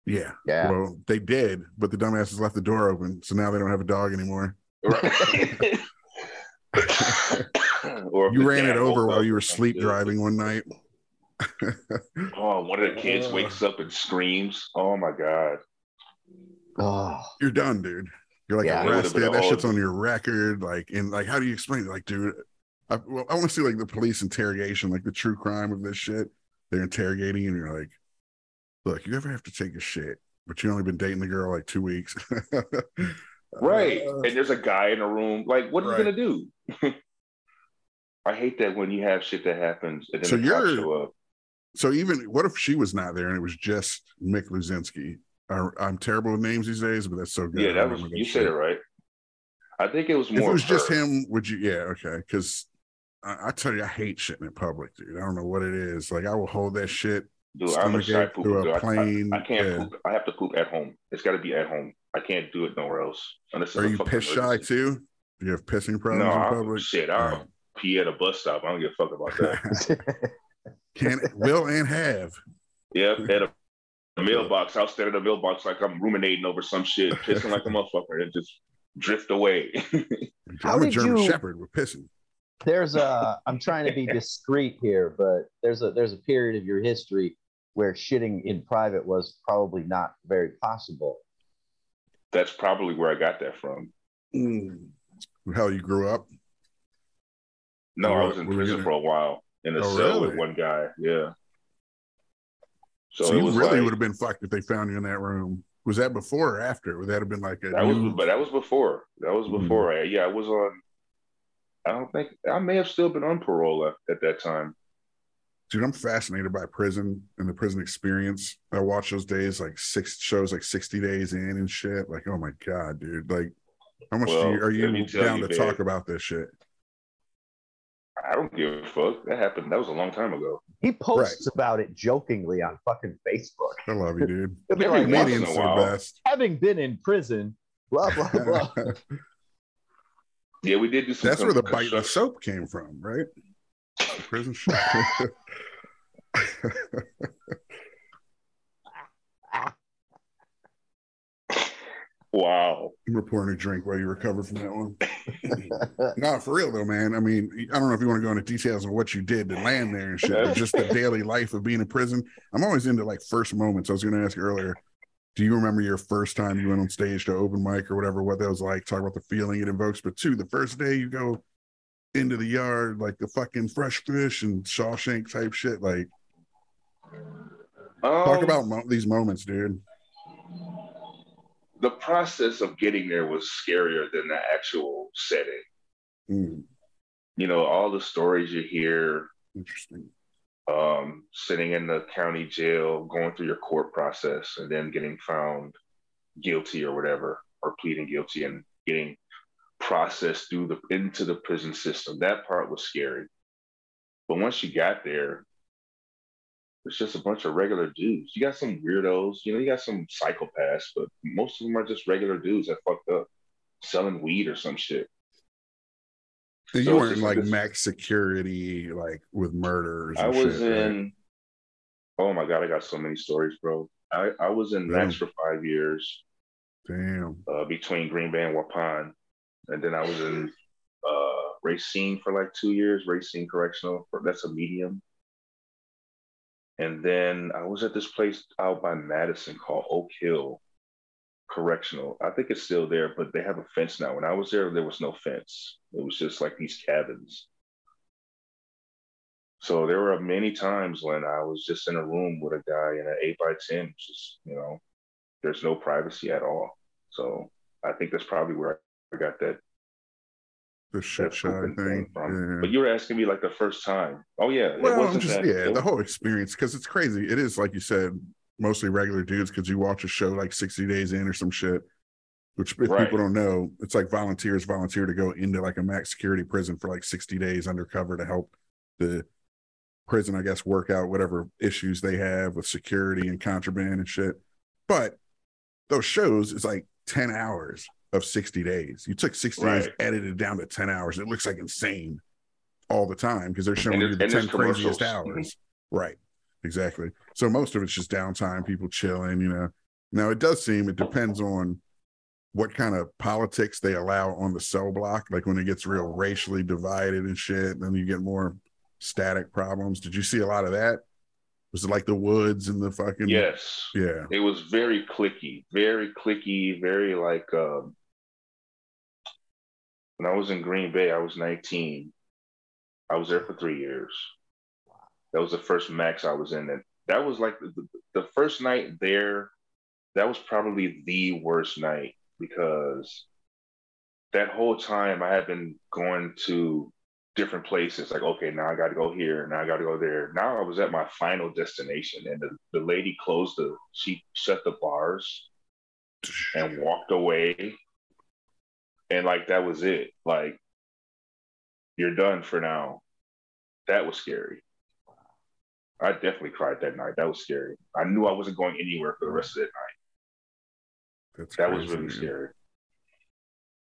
Yeah. Yeah. Well, they did, but the dumbasses left the door open, so now they don't have a dog anymore. Right. *laughs* or You ran it over while you were sleep shit. driving one night. *laughs* Oh, one of the kids Uh. wakes up and screams. Oh my god. Oh, You're done, dude. You're like Yeah. Arrested. That shit's on your record. Like, and like, how do you explain it? Like, dude, I, well, I want to see like the police interrogation, like the true crime of this shit. They're interrogating, you and you're like, look, you ever have to take a shit, but you only been dating the girl like two weeks, *laughs* Right. Uh, and there's a guy in the room. Like, what are Right. you gonna do? *laughs* I hate that when you have shit that happens and then So the you're- show up. so even what if she was not there and it was just Mick Luzinski? I, I'm terrible with names these days, but that's so good. Yeah, that was you shit. said it right. I think it was more. If it was just him, would you? Yeah, okay. Because I, I tell you, I hate shitting in public, dude. I don't know what it is. Like I will hold that shit Dude, I'm a shy pooper. dude. a I- plane. I, I can't yeah. poop. I have to poop at home. It's got to be at home. I can't do it nowhere else. Unless Are you piss shy too? Do you have pissing problems No, in I, public? shit. I'll oh. Pee at a bus stop. I don't give a fuck about that. *laughs* Can will and have. yep, *laughs* at a, a mailbox. I'll stand at a mailbox like I'm ruminating over some shit, pissing like a motherfucker, and just drift away. *laughs* How I'm a did German you- Shepherd with pissing. there's a i'm trying to be discreet here but there's a there's a period of your history where shitting in private was probably not very possible That's probably where I got that from. Mm. How you grew up? No, I was in prison for a while in a Oh, cell with one guy. Yeah. So, So, you really like- would have been fucked if they found you in that room. Was that before or after? Would that have been like a That was, but that was before. That was Mhm. before. I, yeah, I was on. I don't think I may have still been on parole at, at that time. dude? I'm fascinated by prison and the prison experience. I watch those days like six shows, like 60 days in and shit. Like, oh my god, dude! Like, how much do Well, you, are you down you, to man. talk about this shit? I don't give a fuck. That happened. That was a long time ago. he posts about it jokingly on fucking facebook I love you, dude. *laughs* He'll be Every like, once in a while. best. having been in prison blah blah blah *laughs* Yeah, we did do some. That's where the bite of soap came from, right? The prison shit. *laughs* Wow. I'm reporting a drink while you recover from that one. *laughs* no, for real though, man. I mean, I don't know if you want to go into details of what you did to land there and shit, but just the daily life of being in prison. I'm always into like first moments. I was going to ask you earlier. Do you remember your first time you went on stage to open mic or whatever? What that was like? Talk about the feeling it invokes. But two, the first day you go into the yard, like the fucking fresh fish and Shawshank type shit. Like, talk Um, about mo- these moments, dude. The process of getting there was scarier than the actual setting. Mm, You know, all the stories you hear, interesting. um, sitting in the county jail, going through your court process, and then getting found guilty or whatever, or pleading guilty and getting processed through the into the prison system. That part was scary. But once you got there, it's just a bunch of regular dudes. You got some weirdos, you know, you got some psychopaths, but most of them are just regular dudes that fucked up selling weed or some shit. So you weren't like this- max security, like with murders. I was shit, right? in. Oh my god, I got so many stories, bro. I, I was in Max for five years Damn. uh, between Green Bay and Waupun, and then I was in uh, Racine for like two years. Racine Correctional, for, that's a medium. And then I was at this place out by Madison called Oak Hill Correctional. I think it's still there, but they have a fence now. When I was there, there was no fence. It was just like these cabins. So there were many times when I was just in a room with a guy in an eight by ten, just you know, there's no privacy at all. So I think that's probably where I got that. The shit show thing. Yeah. But you were asking me like the first time. Oh yeah, well, I'm just that. yeah, the whole experience because it's crazy. It is like you said, mostly regular dudes because you watch a show like 60 Days In or some shit. Which if Right. people don't know, it's like volunteers volunteer to go into like a max security prison for like 60 days undercover to help the prison, I guess, work out whatever issues they have with security and contraband and shit. But those shows is like 10 hours of 60 days. You took 60 days, Right. edited down to 10 hours. It looks like insane all the time because they're showing you the 10 there's craziest commercials. hours. Right. Exactly. So most of it's just downtime, people chilling, you know. Now it does seem it depends on what kind of politics they allow on the cell block. Like when it gets real racially divided and shit, then you get more static problems. Did you see a lot of that? Was it like the woods and the fucking yes, Yeah. it was very clicky, very clicky, very like. Um, when I was in Green Bay, I was 19. I was there for three years. That was the first max I was in. And that was like the, the, the first night there. That was probably the worst night because that whole time I had been going to different places. Like, okay, now I got to go here. Now I got to go there. Now I was at my final destination, and the, the lady closed the, she shut the bars and walked away. And like, that was it. Like, you're done for now. That was scary. I definitely cried that night. That was scary. I knew I wasn't going anywhere for the rest of that That's that was really man. scary.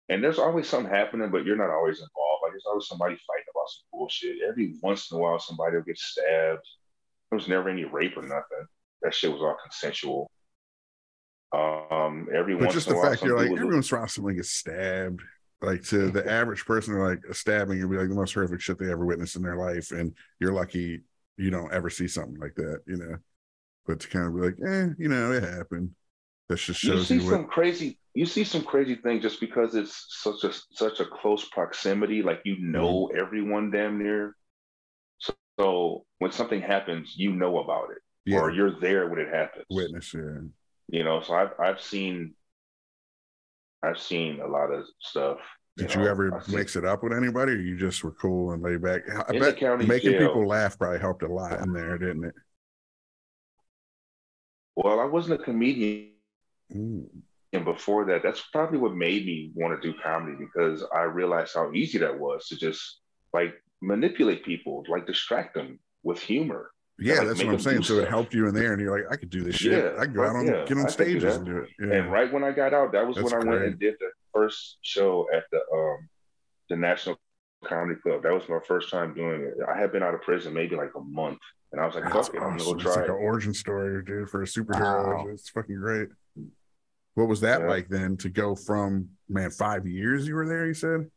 And there's always something happening, but you're not always involved. There's always somebody fighting about some bullshit. Every once in a while, somebody will get stabbed. There was never any rape or nothing. That shit was all consensual. Um, every But once just in the a while, fact some you're like everyone's trying gets stabbed. Like to the *laughs* average person, like a stabbing would be like the most horrific shit they ever witnessed in their life, and you're lucky you don't ever see something like that, you know. But to kind of be like, eh, you know, it happened. That just you shows see you, some what. crazy you see some crazy things just because it's such a such a close proximity like you know Mm-hmm. everyone damn near so, so when something happens you know about it Yeah, or you're there when it happens witness. Yeah, you know so i've i've seen i've seen a lot of stuff did know, you ever seen- mix it up with anybody, or you just were cool and laid back? I In the bet making jail. people laugh probably helped a lot in there, didn't it? well i wasn't a comedian Mm. And before that that's probably what made me want to do comedy because i realized how easy that was to just like manipulate people like distract them with humor Yeah, like, that's what I'm saying. So it helped you in there, and you're like, I could do this shit. Yeah, I go out on, yeah, get on I could do stages and do it. Yeah. And right when I got out, that was That's when I went and did the first show at the um the National Comedy Club. That was my first time doing it. I had been out of prison maybe like a month, and I was like, That's "Fuck it, I'm gonna awesome. go It's try like an origin story, dude, for a superhero. Wow. It's fucking great. What was that Yeah. like then to go from man five years you were there? You said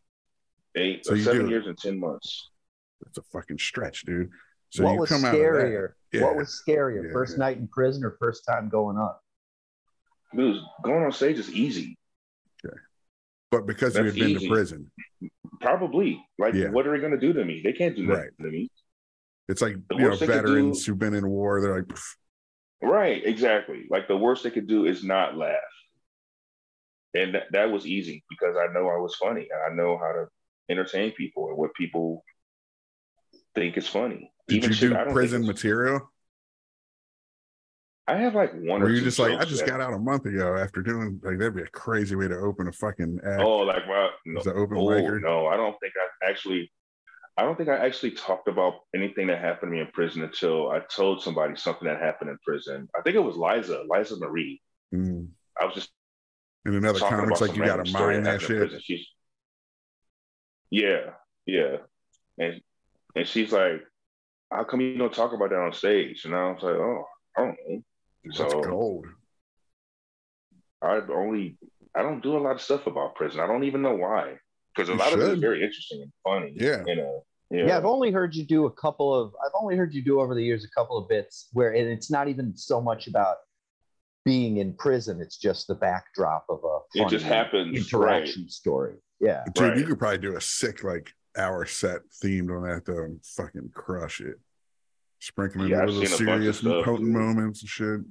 Eight, So or seven do- years and ten months. that's a fucking stretch, dude. So what you was come out of scarier? that. What was scarier? Yeah, first yeah. night in prison or first time going up? Dude, going on stage is easy. Okay. But because you had been easy. to prison, Probably. Like, Yeah. what are they gonna do to me? They can't do nothing Right. to me. it's like The you know worst they could veterans do- who've been in war. They're like, "Pff, Right, exactly. Like the worst they could do is not laugh. And that, that was easy because I know I was funny I know how to entertain people and what people think is funny. did you shit do prison material? I have like one Were or you two just like, I just that- got out a month ago after doing like that'd be a crazy way to open a fucking act. Oh, like wow, no, an open oh, micer? no, I don't think I actually I don't think I actually talked about anything that happened to me in prison until I told somebody something that happened in prison. I think it was Liza, Liza Marie. Mm. I was just And another talking comics like you got to mind that shit. prison. She's, yeah, yeah, and and she's like, "How come you don't talk about that on stage?" And I was like, "Oh, I don't know." That's So gold. I only I don't do a lot of stuff about prison. I don't even know why, because a You lot of it is very interesting and funny. Yeah. you know. Yeah. I've only heard you do a couple of. I've only heard you do over the years a couple of bits where, and it's not even so much about being in prison. It's just the backdrop of a It just happens, interaction story. Yeah, Dude, Right. you could probably do a sick like hour set themed on that though and fucking crush it. Sprinkling Yeah, in I've little seen a bunch of serious stuff, potent dude. moments and shit.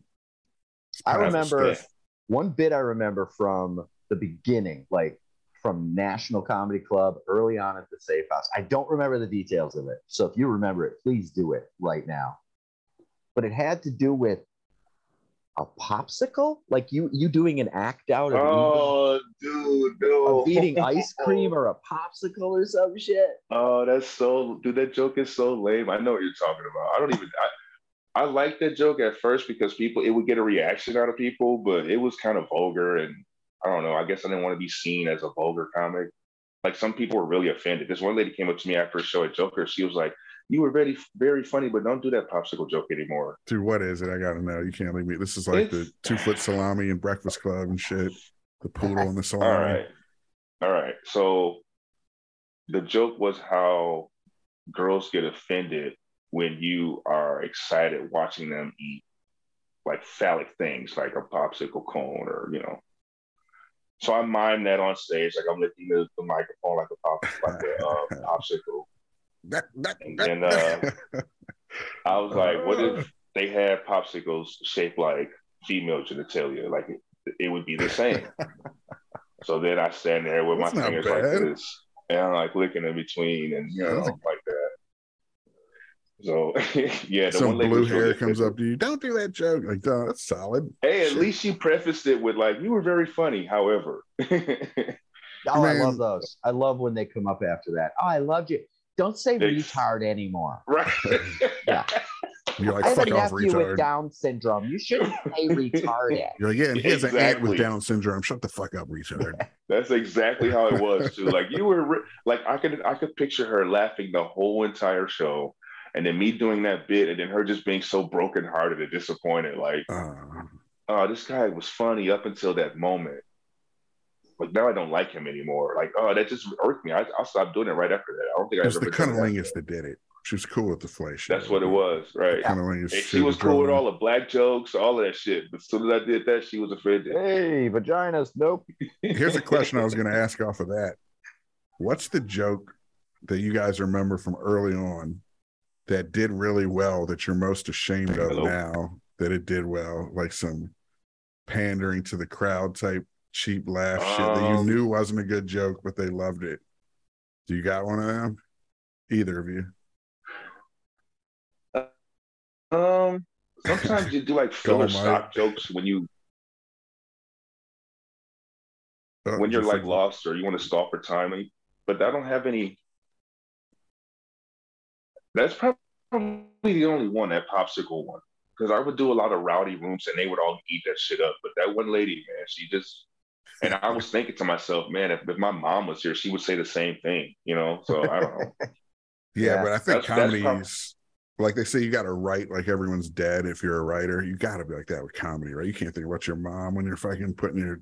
I remember stuff. one bit I remember from the beginning, like from National Comedy Club early on at the Safe House. I don't remember the details of it. So if you remember it, please do it right now. But it had to do with a popsicle, like you you doing an act out of, Oh, dude, eating, no. of eating ice *laughs* cream or a popsicle or some shit. Oh, that's so, dude. That joke is so lame. I know what you're talking about. I don't even. I, I liked that joke at first because people, it would get a reaction out of people, but it was kind of vulgar, and I don't know. I guess I didn't want to be seen as a vulgar comic. Like some people were really offended. This one lady came up to me after a show at Joker. She was like, "You were very, very funny, but don't do that popsicle joke anymore." Dude, what is it? I gotta know. You can't leave me. This is like the two foot salami and breakfast club and shit. The poodle and the salami. *laughs* All right, all right. So the joke was how girls get offended when you are excited watching them eat like phallic things like a popsicle cone or, you know. So I mime that on stage, like I'm lifting the, the microphone like a pop, like a uh, *laughs* popsicle. That, that, And that- then, uh, *laughs* I was like, what if they had popsicles shaped like female genitalia? Like it, it would be the same. *laughs* so then I stand there with That's my fingers bad. like this, and I'm like licking in between, and you know, like that. So *laughs* yeah, the Some one blue was really hair comes up to you. Don't do that joke. Like, oh, that's solid. Hey, at Shit. least she prefaced it with like, "You were very funny." However, Oh, I love those. I love when they come up after that. Oh, I loved you. Don't say They- retard anymore. *laughs* right? *laughs* Yeah. You're like, I have a fuck off, nephew retard. with Down syndrome. You shouldn't say *laughs* retarded. You're like, yeah, and he has an aunt with Down syndrome. Shut the fuck up, retard. That's exactly how it was too. Like you were re- like I could I could picture her laughing the whole entire show, and then me doing that bit, and then her just being so brokenhearted and disappointed. Like, Uh, oh, this guy was funny up until that moment. Like now I don't like him anymore. Like, oh, that just irked me. I, I'll stop doing it right after that. I don't think it I was ever the done that. cunnilingus that did it. She was cool with the flesh. That's what it was, right? Cunnilingus. And she was cool with all the black jokes, all of that shit. But as soon as I did that, she was offended. Hey, vaginas. Nope. *laughs* Here's a question I was going to ask off of that. What's the joke that you guys remember from early on that did really well that you're most ashamed of Hello? now that it did well? Like some pandering to the crowd type cheap laugh shit that you Um, knew wasn't a good joke, but they loved it. Do you got one of them? Either of you? Um, sometimes you do like *laughs* filler stock jokes when you Uh, when you're like lost or you want to stall for time. But I don't have any. That's probably the only one that popsicle one because I would do a lot of rowdy rooms and they would all eat that shit up. But that one lady, man, she just. And I was thinking to myself, man, if, if my mom was here, she would say the same thing, you know. So I don't know. *laughs* Yeah, Yeah. but I think That's- that's comedies, prob- like they say, you got to write like everyone's dead. If you're a writer, you got to be like that with comedy, right? You can't think about your mom when you're fucking putting your.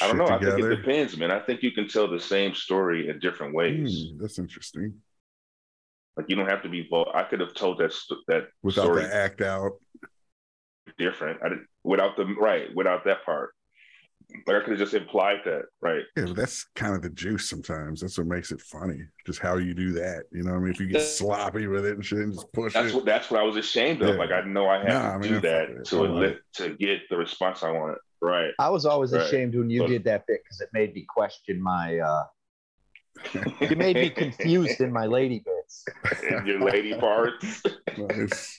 I don't shit know. I think it depends, man. I think you can tell the same story in different ways. Hmm, that's interesting. Like you don't have to be. Vul- I could have told that st- that Without story the act out, different. I did, without the right, without that part. Like I could have just implied that, right? yeah, but that's kind of the juice. Sometimes that's what makes it funny. Just how you do that. You know, what I mean, if you get sloppy with it and shit, and just push That's it. what that's what I was ashamed of. Yeah. Like I know I had Nah, to I mean, do that to I like to get the response I wanted. Right. I was always Right. ashamed when you But- did that bit because it made me question my. uh *laughs* You made me confused in my lady bits. *laughs* in your lady parts. Nice.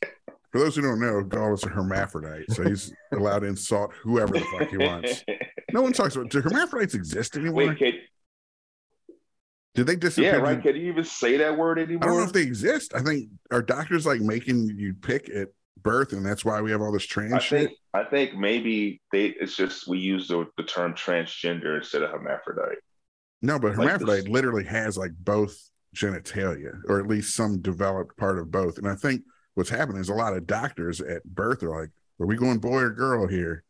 For those who don't know, Gull is a hermaphrodite, so he's allowed to insult whoever the fuck he wants. *laughs* No one talks about. Do hermaphrodites exist anymore? Wait, can, Did they disappear? yeah, right. Can you even say that word anymore? I don't know if they exist. I think are doctors like making you pick at birth, and that's why we have all this trans I shit. think I think maybe they it's just we use the, the term transgender instead of hermaphrodite. No, but like hermaphrodite this- literally has like both genitalia, or at least some developed part of both. And I think what's happening is a lot of doctors at birth are like, "Are we going boy or girl here?"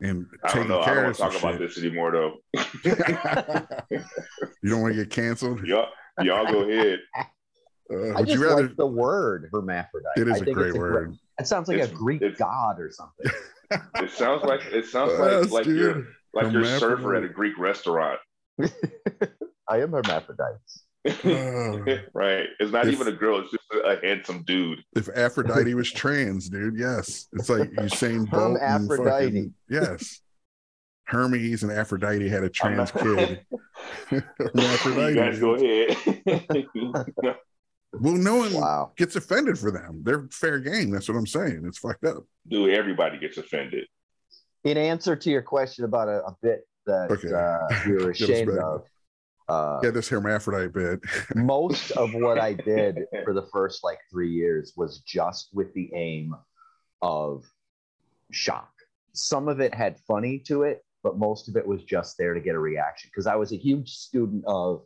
And I don't taking know. I care don't want of to talk some about shit. this anymore though. *laughs* *laughs* you don't want to get canceled. y'all y'all go ahead. Uh, I would just you rather? like the word hermaphrodite. it is I a think great it's a word. It sounds like a Greek it's- god or something. *laughs* It sounds like it sounds Yes, like like dude. you're like you're a server at a Greek restaurant. I am hermaphrodite. *laughs* Right. It's not If- even a girl, it's just a, a handsome dude. If Aphrodite was trans, dude, yes, it's like Usain Bolt. and Hermaphrodite. fucking- yes, Hermes and Aphrodite had a I'm trans not- kid. *laughs* you guys go ahead. Well, no one Wow. gets offended for them. They're fair game. That's what I'm saying. It's fucked up. Dude, everybody gets offended. In answer to your question about a, a bit that Okay. uh, we were *laughs* ashamed of, uh, Yeah, this hermaphrodite bit. *laughs* most of what I did for the first like three years was just with the aim of shock. Some of it had funny to it, but most of it was just there to get a reaction because I was a huge student of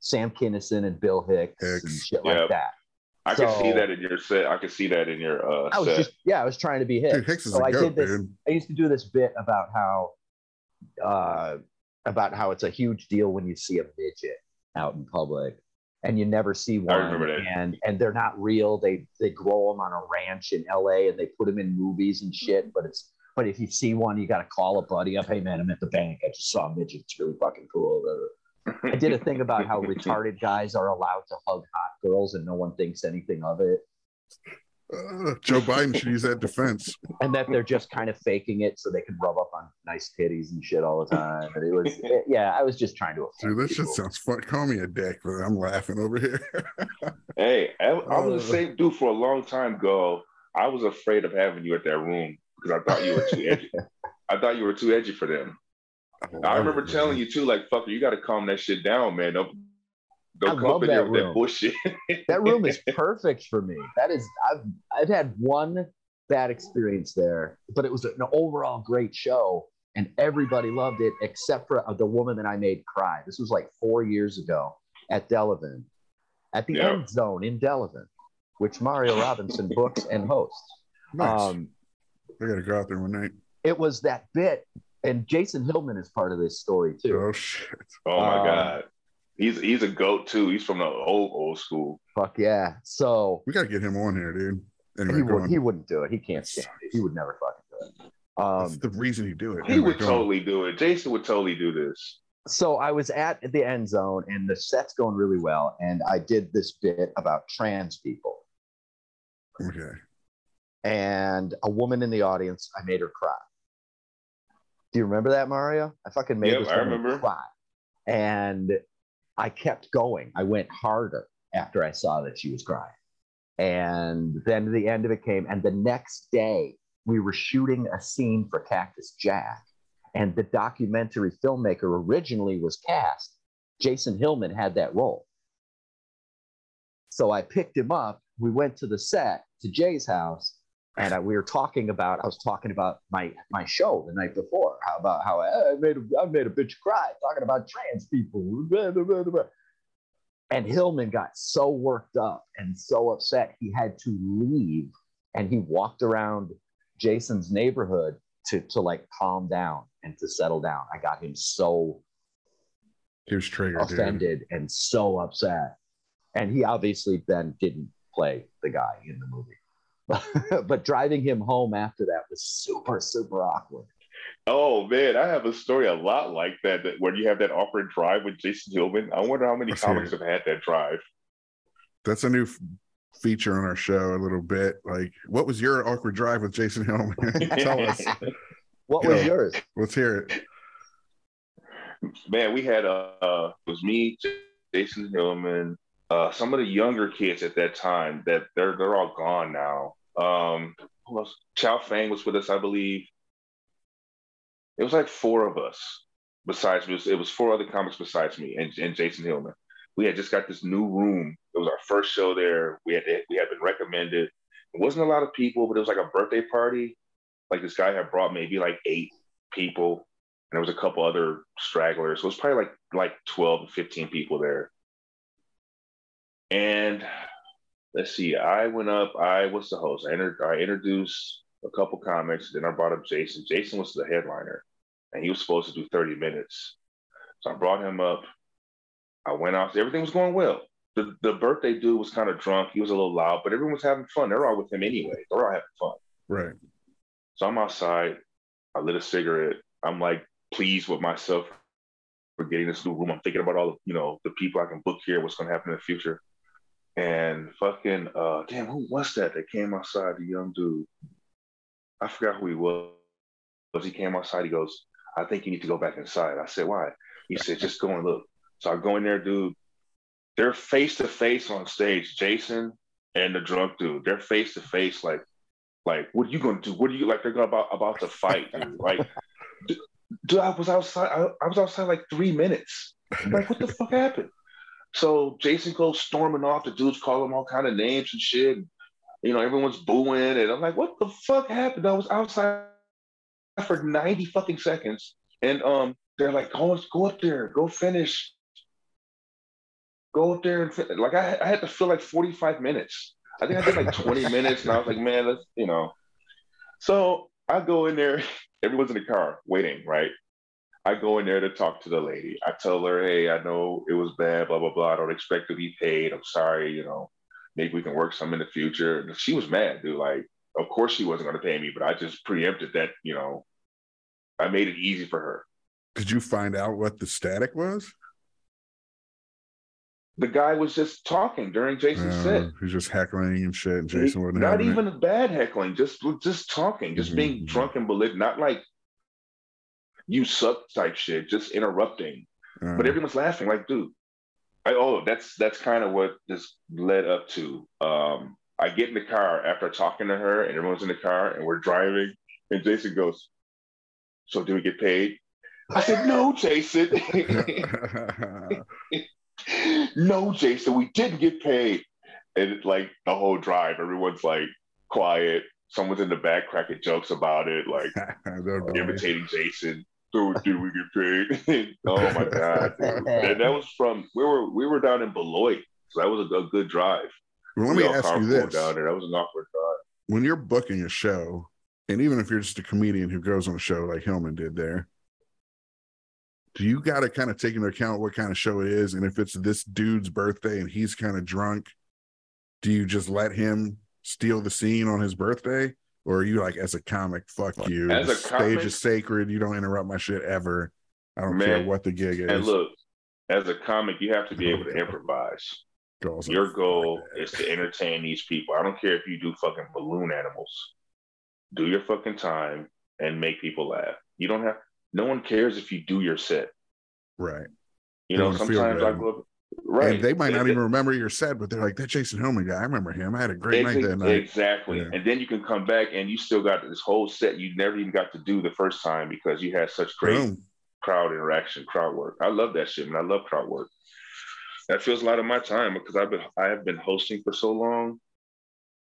Sam Kinison and Bill Hicks, and shit Yeah. like that. I can see that in your set. I can see that in your uh I was set. just yeah, I was trying to be Hicks. Dude, Hicks is so a I goat, did this. dude. I used to do this bit about how uh, about how it's a huge deal when you see a midget out in public and you never see one. and and they're not real. They they grow them on a ranch in LA and they put them in movies and shit mm-hmm. but it's but if you see one you got to call a buddy up hey man I'm at the bank. I just saw a midget. It's really fucking cool. I did a thing about how *laughs* retarded guys are allowed to hug hot girls and no one thinks anything of it Uh, Joe Biden should use that defense. *laughs* and that they're just kind of faking it so they can rub up on nice titties and shit all the time. And it was, *laughs* it- yeah, I was just trying to. offend Dude, that shit sounds fun. Call me a dick, but I'm laughing over here. *laughs* Hey, I, I was the Uh. same dude for a long time ago. I was afraid of having you at that room because I thought you were too edgy. I thought you were too edgy for them. I remember telling you too, like, fucker, you got to calm that shit down, man. Don't Don't I come love up in here that with that room. bullshit. that room is *laughs* perfect for me. That is, I've I've had one bad experience there, but it was an overall great show, and everybody loved it except for the woman that I made cry. This was like four years ago at Delavan, at the Yeah. End Zone in Delavan, which Mario Robinson books and hosts. Nice. Um, I gotta go out there one night. it was that bit, and Jason Hillman is part of this story too. Oh shit. oh my Um, god, he's he's a goat too. He's from the old old school. Fuck yeah! So We gotta get him on here, dude. Anyway, he would on. he wouldn't do it. He can't stand it. He would never fucking do it. That's Um, the reason he do it. He Anyway, would go on. totally do it. Jason would totally do this. so I was at the end zone and the set's going really well. And I did this bit about trans people. Okay. And a woman in the audience, I made her cry. Do you remember that, Mario? I fucking made Yep, this I woman remember. cry. And I kept going. I went harder after I saw that she was crying. And then the end of it came. And the next day, we were shooting a scene for Cactus Jack. And the documentary filmmaker originally was cast. Jason Hillman had that role. So I picked him up. We went to the set to Jay's house, and I, we were talking about. I was talking about my my show the night before. How about how I made a, I made a bitch cry talking about trans people. And Hillman got so worked up and so upset he had to leave, and he walked around Jason's neighborhood to to like calm down and to settle down. I got him so He was triggered, dude. offended and so upset. And he obviously then didn't play the guy in the movie. *laughs* but driving him home after that was super, super awkward. Oh man, I have a story a lot like that. That where you have that awkward drive with Jason Hillman. I wonder how many Let's comics have had that drive. That's a new f- feature on our show. A little bit like, what was your awkward drive with Jason Hillman? *laughs* *laughs* Tell us. What was Yeah. yours? Let's hear it. Man, we had uh, uh it was me, Jason Hillman, uh, some of the younger kids at that time that they're they're all gone now. Um, who else? Chow Fang was with us, I believe. It was like four of us. Besides me, it was, it was four other comics besides me and, and Jason Hillman. We had just got this new room. It was our first show there. We had we had been recommended. It wasn't a lot of people, but it was like a birthday party. Like this guy had brought maybe like eight people and there was a couple other stragglers. So it was probably like like 12 to 15 people there. And let's see, I went up, I was the host. I, inter- I introduced a couple comics, then I brought up Jason. Jason was the headliner, and he was supposed to do 30 minutes. So I brought him up. I went out, everything was going well. The, the birthday dude was kind of drunk. He was a little loud, but everyone was having fun. They're all with him anyway. They're all having fun. Right. So I'm outside. I lit a cigarette. I'm like pleased with myself for getting this new room. I'm thinking about all the, you know, the people I can book here, what's gonna happen in the future. And fucking uh damn, who was that that came outside, the young dude? I forgot who he was. He came outside, he goes, I think you need to go back inside. I said, Why? He said, just go and look. So I go in there, dude. They're face to face on stage, Jason and the drunk dude. They're face to face, like like, what are you gonna do? What are you like? They're gonna about about to fight, dude. Like, *laughs* dude, I was outside. I, I was outside like three minutes. Like, what the fuck happened? So Jason goes storming off. The dudes call him all kind of names and shit. You know, everyone's booing, and I'm like, what the fuck happened? I was outside for 90 fucking seconds, and um, they're like, go, go up there, go finish. Go up there and fin-. like I, I had to fill like 45 minutes. I think I did like 20 *laughs* minutes, and I was like, man, let's, you know. So I go in there, *laughs* everyone's in the car waiting, right? I go in there to talk to the lady. I tell her, hey, I know it was bad, blah, blah, blah. I don't expect to be paid. I'm sorry, you know, maybe we can work some in the future. And she was mad, dude. Like, of course she wasn't going to pay me, but I just preempted that, you know, I made it easy for her. Did you find out what the static was? The guy was just talking during Jason's Uh, set. He's just heckling and shit. And Jason wasn't not even it. bad heckling, just just talking, just being Mhm. drunk and belligerent, not like you suck type shit, just interrupting. Uh, But everyone's laughing, like, dude. I, oh, that's that's kind of what this led up to. Um, I get in the car after talking to her, and everyone's in the car, and we're driving, and Jason goes, "So do we get paid?" I said, "No, Jason." *laughs* no, Jason, we didn't get paid. And it's like the whole drive, everyone's like quiet. Someone's in the back cracking jokes about it, like *laughs* uh, imitating Jason. So did we get paid? *laughs* oh my god! and that was from we were we were down in Beloit, so that was a, a good drive. Let me ask you this: down there, that was an awkward drive. When you're booking a show, and even if you're just a comedian who goes on a show like Hillman did there, do you got to kind of take into account what kind of show it is, and if it's this dude's birthday and he's kind of drunk, do you just let him steal the scene on his birthday? Or are you like, as a comic, fuck you. As the a stage is sacred. You don't interrupt my shit ever. I don't Man, care what the gig is. And look, as a comic, you have to be able to improvise. Goals Your goal fucking- is to entertain these people. I don't care if you do fucking balloon animals. Do your fucking time and make people laugh. You don't have. No one cares if you do your set. right. You They know, sometimes I go up. Right. And they might not And- even remember your set, but they're like, that Jason Hillman guy, I remember him. I had a great night that night. Exactly. Yeah. And then you can come back and you still got this whole set you never even got to do the first time because you had such great Boom. crowd interaction, crowd work. I love that shit, man. I love crowd work. That feels a lot of my time because I've been I have been hosting for so long.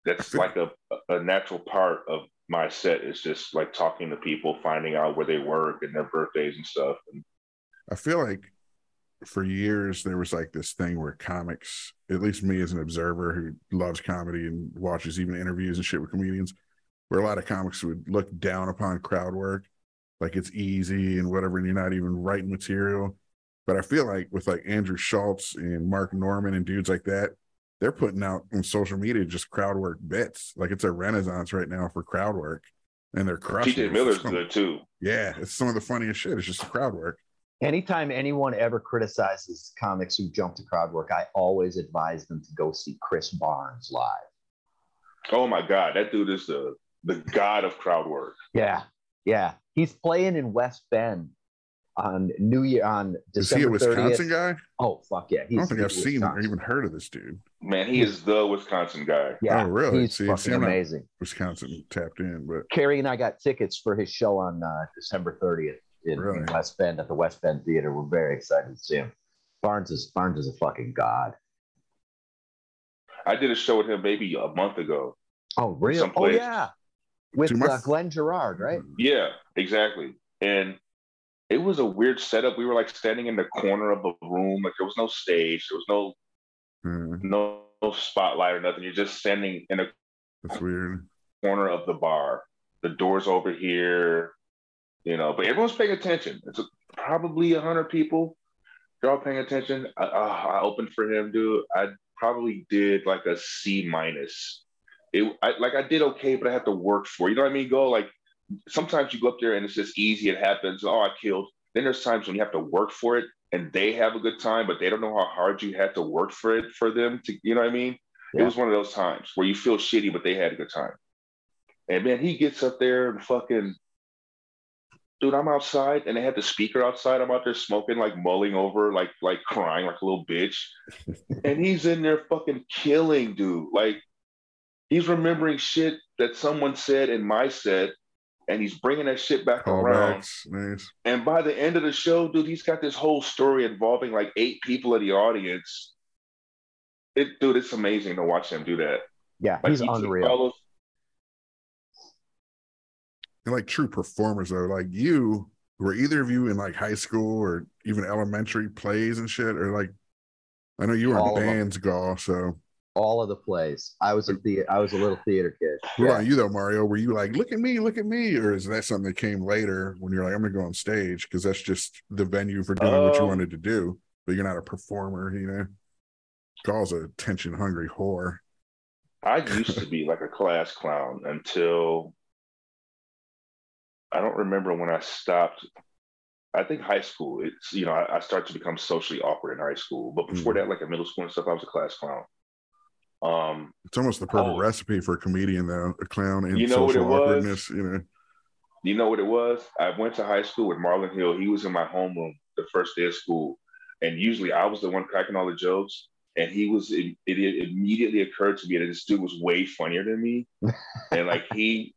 That's feel- like a, a natural part of my set is just like talking to people, finding out where they work and their birthdays and stuff. And I feel like for years there was like this thing where comics, at least me as an observer who loves comedy and watches even interviews and shit with comedians, where a lot of comics would look down upon crowd work, like it's easy and whatever, and you're not even writing material. But I feel like with like Andrew Schulz and Mark Normand and dudes like that, they're putting out on social media just crowd work bits. Like it's a renaissance right now for crowd work. And they're crushing. TJ. Miller's some- good too. Yeah, it's some of the funniest shit. It's just crowd work. Anytime anyone ever criticizes comics who jump to crowd work, I always advise them to go see Chris Barnes live. Oh my God, that dude is the the god of crowd work. Yeah, yeah. He's playing in West Bend on New Year on December. Is he a December Wisconsin 30th. guy? Oh fuck yeah! I don't think I've he's seen or even heard of this dude. Man, he is the Wisconsin guy. Yeah, Oh, really? He's See- fucking see, amazing. Wisconsin tapped in, but Carrie and I got tickets for his show on uh, December 30th in, in West Bend at the West Bend Theater. We're very excited to see him. Barnes is Barnes is a fucking god. I did a show with him maybe a month ago. Oh really? Oh yeah, with uh, Glenn Gerard, right? Yeah, exactly. And it was a weird setup. We were like standing in the corner of the room. Like there was no stage. There was no uh, no, no spotlight or nothing. You're just standing in a that's weird. corner of the bar. The door's over here, you know, but everyone's paying attention. It's probably a hundred people. They're all paying attention. I, uh, I opened for him, dude. I probably did like a C minus. It I, like I did okay, but I had to work for. it. You know what I mean? Go like sometimes you go up there and it's just easy. It happens. Oh, I killed. Then there's times when you have to work for it, and they have a good time, but they don't know how hard you had to work for it for them to. You know what I mean? It was one of those times where you feel shitty, but they had a good time. And man, he gets up there and fucking, dude, I'm outside and they had the speaker outside. I'm out there smoking, like mulling over, like like crying like a little bitch. *laughs* and he's in there fucking killing, dude. Like he's remembering shit that someone said in my set, and he's bringing that shit back around. Callbacks, nice. And by the end of the show, dude, he's got this whole story involving like eight people in the audience. It, dude, it's amazing to watch him do that. Yeah, Like, he's he unreal. all those- They're like true performers though. Like you, were either of you in like high school or even elementary plays and shit, or like I know you were All in of bands, Gaw. So All of the plays. I was a the I was a little theater kid. what Yeah. about you though, Mario? Were you like, look at me, look at me, or is that something that came later when you're like, I'm gonna go on stage because that's just the venue for doing what you Um, wanted to do, but you're not a performer, you know? Gaw's a attention hungry whore. I used to be like a class clown until I don't remember when I stopped. I think high school. It's you know I, I started to become socially awkward in high school, but before Mhm. that, like in middle school and stuff, I was a class clown. Um, It's almost the perfect Oh. recipe for a comedian though, a clown and You know social awkwardness, you know. you know what it was? I went to high school with Marlon Hill. He was in my homeroom the first day of school, and usually I was the one cracking all the jokes. And he was. It, it immediately occurred to me that this dude was way funnier than me, *laughs* and like he,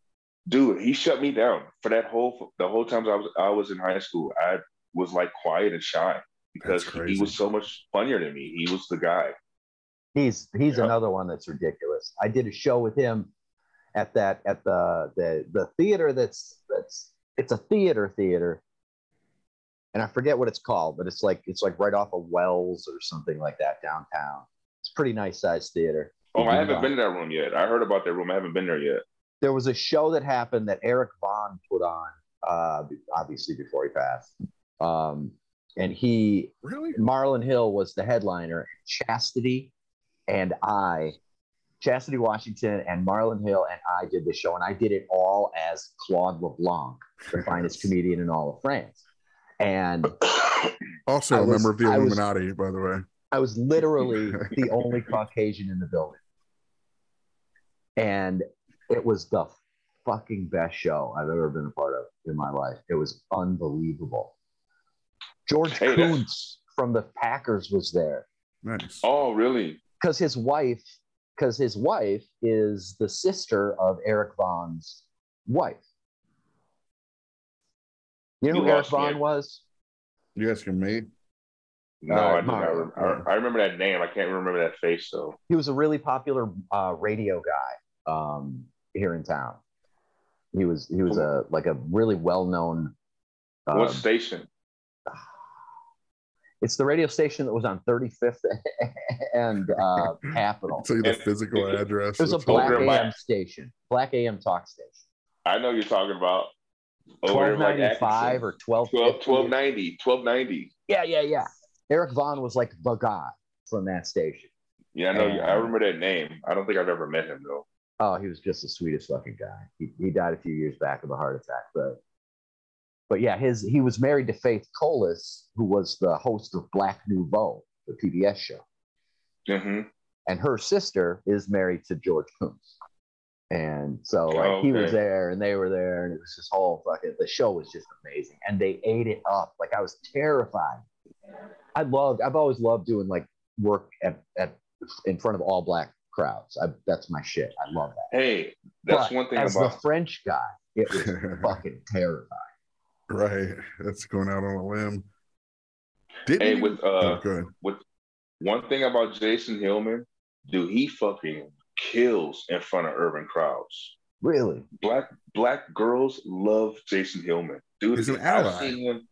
dude, he shut me down for that whole the whole times I was I was in high school. I was like quiet and shy. because he was so much funnier than me. He was the guy. He's he's Yeah. another one that's ridiculous. I did a show with him at that at the the the theater that's that's it's a theater theater, and I forget what it's called, but it's like it's like right off of Wells or something like that downtown. It's a pretty nice sized theater. Oh, I haven't been to that room yet. I heard about that room. I haven't been there yet. There was a show that happened that Eric Von put on, uh, obviously before he passed, um, and he Really? Marlon Hill was the headliner. Chastity and I, Chastity Washington and Marlon Hill and I did the show, and I did it all as Claude LeBlanc, the finest comedian in all of France. And *coughs* Also I a was- member of the I was- Illuminati, by the way. I was literally *laughs* the only Caucasian in the building. And it was the fucking best show I've ever been a part of in my life. It was unbelievable. George Hey, that's- Koonce from the Packers was there. Nice. oh, really? Because his wife because his wife is the sister of Eric Von's wife. You know You who Eric lost me. Von was? You asking me? No, Uh, I, do not Mario. I, I remember that name. I can't remember that face though. He was a really popular uh, radio guy um, here in town. He was he was a like a really well known. what Uh, station? It's the radio station that was on 35th *laughs* and uh, Capitol. I'll tell you the And- physical address. It was a black over hilarious. by- AM station, black AM talk station. I know you're talking about. over in, Twelve like, ninety five or twelve 12, 1290, 1290. Yeah, yeah, yeah. Eric Von was like the guy from that station. Yeah, I know. And- I remember that name. I don't think I've ever met him though. Oh, he was just the sweetest fucking guy. He, he died a few years back of a heart attack, but but yeah, his he was married to Faith Colas, who was the host of Black Nouveau, the PBS show, hmm and her sister is married to George Koonce. And so like he was there and they were there, and it was this whole fucking the show was just amazing. And they ate it up. Like I was terrified. I loved I've always loved doing like work at, at in front of all black crowds. I, that's my shit. I love that. Hey, that's But one thing as about. the French guy, it was *laughs* fucking terrifying. Right. That's going out on a limb. Didn't Hey, with uh, oh, go ahead. one thing about Jason Hillman, dude, he fucking kills in front of urban crowds. Really? Black black girls love Jason Hillman, dude. He's an I've seen him.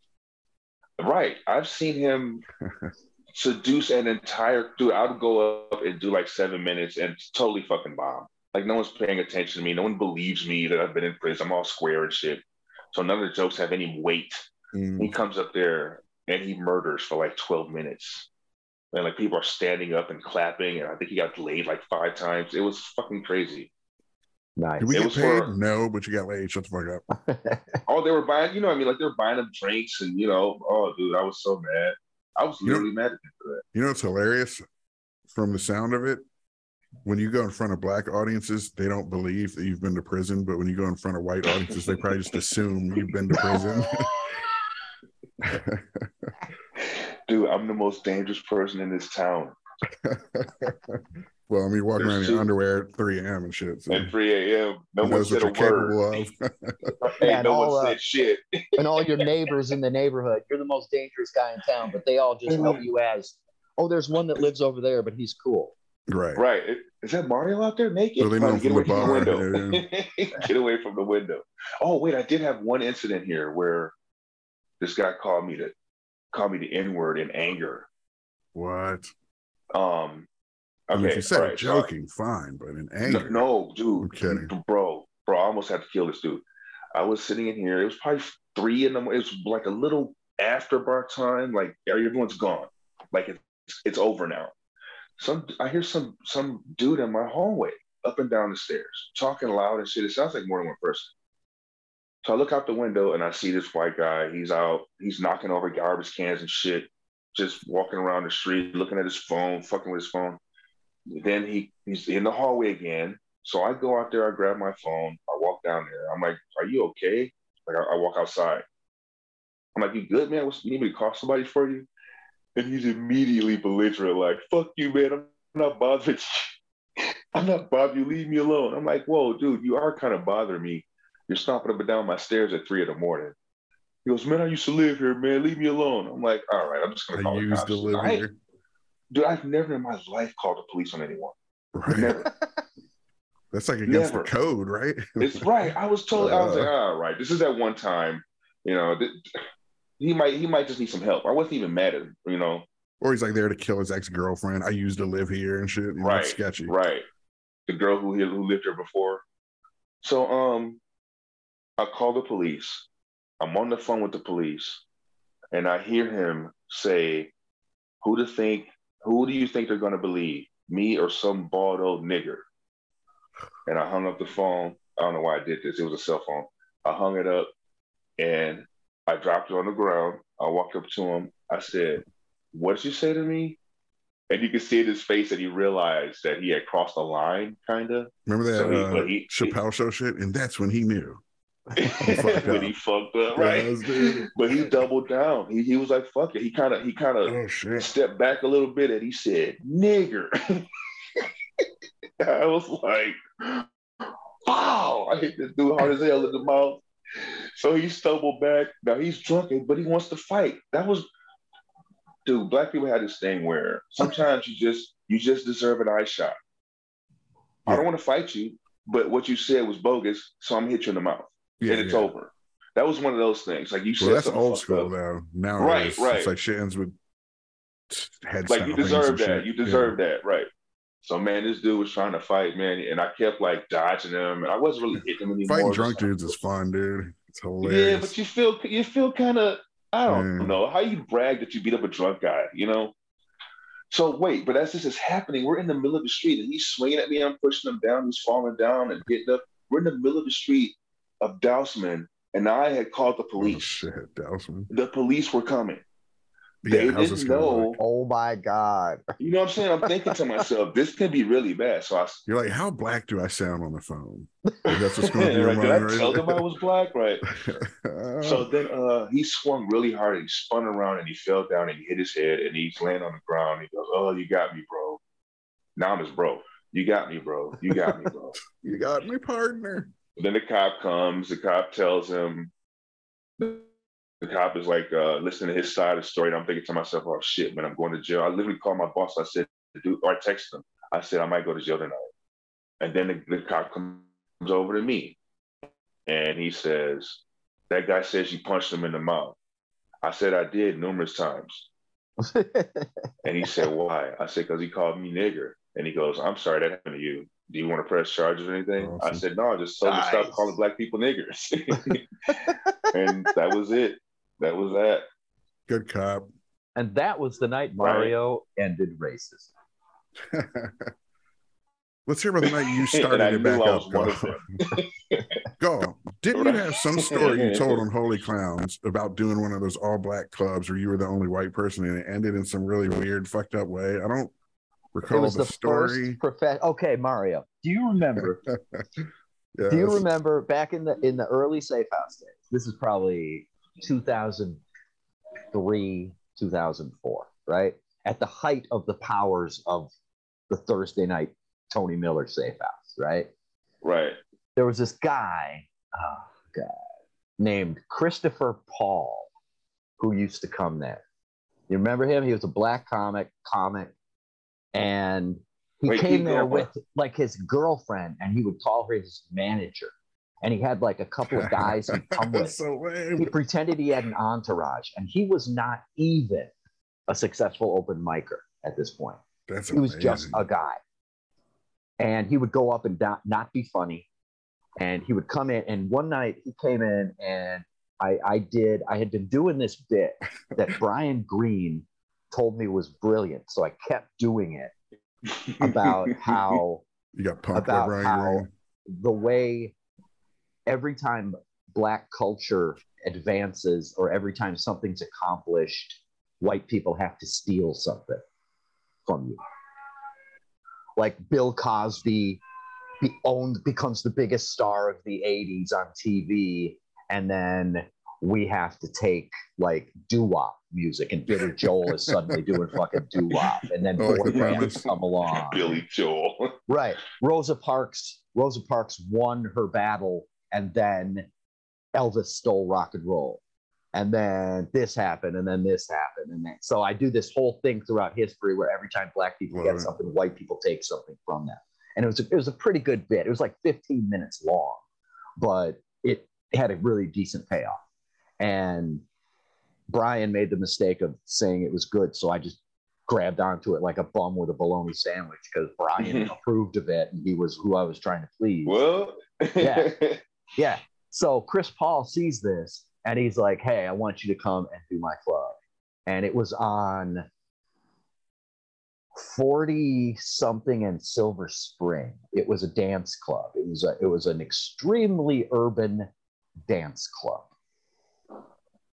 Right, I've seen him *laughs* seduce an entire dude. I would go up and do like seven minutes and totally fucking bomb. Like no one's paying attention to me. No one believes me that I've been in prison. I'm all square and shit. So none of the jokes have any weight. Mm, He comes up there and he murders for like 12 minutes. And like people are standing up and clapping. And I think he got laid like five times. It was fucking crazy. Nice. Did we It get was paid? for- No, but you got laid. Shut the fuck up. *laughs* Oh, they were buying, you know, what I mean, like they were buying them drinks and, you know, oh, dude, I was so mad. I was You know- literally mad at him for that. You know what's hilarious from the sound of it? When you go in front of black audiences, they don't believe that you've been to prison. But when you go in front of white audiences, they probably just assume you've been to prison. *laughs* Dude, I'm the most dangerous person in this town. *laughs* well, I mean, walking around in There's your two- underwear at 3 a.m. and shit. So At 3 a.m., no one what said you're a word. capable of. *laughs* Hey, Yeah, and no all, one uh, said shit. and all your neighbors in the neighborhood, you're the most dangerous guy in town, but they all just know you as, oh, there's one that lives over there, but he's cool. Right. Right. Is that Mario out there naked? So they know Trying to him get away from the window. *laughs* get away from the window. Oh, wait, I did have one incident here where this guy called me to call me the N-word in anger. What? Um I mean, if you said right, joking, fine, but in anger. No, no, dude. I'm kidding. Bro, bro, I almost had to kill this dude. I was sitting in here. It was probably three in the morning. It was like a little after bar time. Like everyone's gone. Like it's it's over now. Some I hear some some dude in my hallway up and down the stairs talking loud and shit. It sounds like more than one person. So I look out the window and I see this white guy. He's out. He's knocking over garbage cans and shit. Just walking around the street, looking at his phone, fucking with his phone. Then he he's in the hallway again. So I go out there, I grab my phone, I walk down there. I'm like, "Are you okay?" Like I, I walk outside. I'm like, "You good, man? What's, you need me to call somebody for you?" And he's immediately belligerent, like, "Fuck you, man! I'm not bothering you. *laughs* I'm not bothering you. Leave me alone." I'm like, "Whoa, dude, you are kind of bothering me. You're stomping up and down my stairs at three in the morning." He goes, man, I used to live here, man. Leave me alone. I'm like, all right, I'm just gonna call I the used cops. to live I- here. Dude, I've never in my life called the police on anyone. Right. Never. *laughs* That's like against Never. the code, right? It's right. I was told. I was like, Uh. all right, this is that one time. You know, th- he might he might just need some help. I wasn't even mad at him. You know, or he's like there to kill his ex girlfriend. I used to live here and shit. Know, Right, sketchy. right? The girl who who lived here before. So um, I call the police. I'm on the phone with the police, and I hear him say, "Who to think? Who do you think they're gonna believe? Me or some bald old nigger?" And I hung up the phone. I don't know why I did this. It was a cell phone. I hung it up, and I dropped it on the ground. I walked up to him. I said, "What did you say to me?" And you could see in his face that he realized that he had crossed a line, kind of. Remember that So he- uh, he- Chappelle show shit? And that's when he knew. *laughs* fucked when up. he fucked up, right? Yes. But he doubled down. He, he was like, "Fuck it." He kind of he kind of Oh stepped back a little bit and he said, "Nigger." *laughs* I was like, "Wow!" I hit this dude hard as hell in the mouth. So he stumbled back. Now he's drunken, but he wants to fight. That was, dude. Black people had this thing where sometimes you just you just deserve an eye shot. I don't want to fight you, but what you said was bogus, so I'm gonna hit you in the mouth, Yeah, and it's yeah. over. That was one of those things. Like you said, Well, that's old school now. Now Right, right. It's like shit ends with head like you deserve that. shit. You Yeah. deserve that, right? So man, this dude was trying to fight, man, and I kept like dodging him, and I wasn't really hitting him anymore. Fighting drunk dudes is fun, dude. It's hilarious. Yeah, but you feel you feel kind of I don't Yeah. know how you brag that you beat up a drunk guy, you know. So wait, but as this is happening, we're in the middle of the street, and he's swinging at me. I'm pushing him down. He's falling down and getting up. We're in the middle of the street of Dousman, and I had called the oh, police. shit, Dousman. the police were coming. Yeah, They how's this didn't know. work? Oh my God. You know what I'm saying? I'm thinking to myself, this can be really bad. So I You're like, how black do I sound on the phone? Like, that's what's *laughs* going to be your like, did I mind, tell them I was black? Right. *laughs* So then uh, he swung really hard and he spun around and he fell down and he hit his head and he's laying on the ground. He goes, Oh, you got me, bro. Now I'm his bro. You got me, bro. You got me, bro. *laughs* you got me, partner. then the cop comes. The cop tells him, the, cop is like, uh, listening to his side of the story. And I'm thinking to myself, Oh shit, man, I'm going to jail. I literally called my boss. I said, Dude, or I texted him. I said, I might go to jail tonight. And then the, the cop comes over to me and he says, That guy says you punched him in the mouth. I said, I did numerous times. *laughs* And he said, Why? I said, Because he called me nigger. And he goes, I'm sorry that happened to you. Do you want to press charges or anything? I said, No, I just told him to Nice. stop calling black people niggers. *laughs* *laughs* and that was it. That was that. Good cop. and that was the night Mario ended racist. *laughs* Let's hear about the night you *laughs* started it back up. was one of Go. *laughs* Go. Didn't you have some story you told on Holy Clowns about doing one of those all black clubs where you were the only white person and it ended in some really weird, fucked up way? I don't recall It recall was the, the story. first prof- Okay, Mario, do you remember? Yeah, do you remember back in the in the early Safe House days? This is probably 2003, 2004, right? At the height of the powers of the Thursday night Tony Miller Safe House, right? Right. There was this guy, oh God, named Christopher Paul, who used to come there. You remember him? He was a black comic, comic, and he Wait, came there with like his girlfriend, and he would call her his manager. And he had like a couple of guys he'd come *laughs* with. So He pretended he had an entourage, and he was not even a successful open micer at this point. That's He was just a guy. And he would go up and not, not be funny. And he would come in. And one night he came in and I, I did, I had been doing this bit that *laughs* Brian Green told me was brilliant. So I kept doing it about *laughs* how you got punked by about Brian how Green. the way every time black culture advances or every time something's accomplished, white people have to steal something from you. Like Bill Cosby be owned becomes the biggest star of the 80s on TV, and then we have to take like doo-wop music, and Billy Joel is suddenly *laughs* doing fucking doo-wop, and then Oh, like boy bands premise. come along. Billy Joel. Right. Rosa Parks. Rosa Parks won her battle, and then Elvis stole rock and roll. and then this happened, and then this happened, and then so I do this whole thing throughout history where every time black people Love get something, white people take something from that, and it was a, it was a pretty good bit. It was like 15 minutes long, but it had a really decent payoff. And Brian made the mistake of saying it was good, so I just grabbed onto it like a bum with a bologna sandwich because Brian *laughs* approved of it, and he was who I was trying to please. Well, Yeah. *laughs* Yeah. So Chris Paul sees this and he's like, Hey, I want you to come and do my club. And it was on 40 something in Silver Spring. It was a dance club. It was a, it was an extremely urban dance club.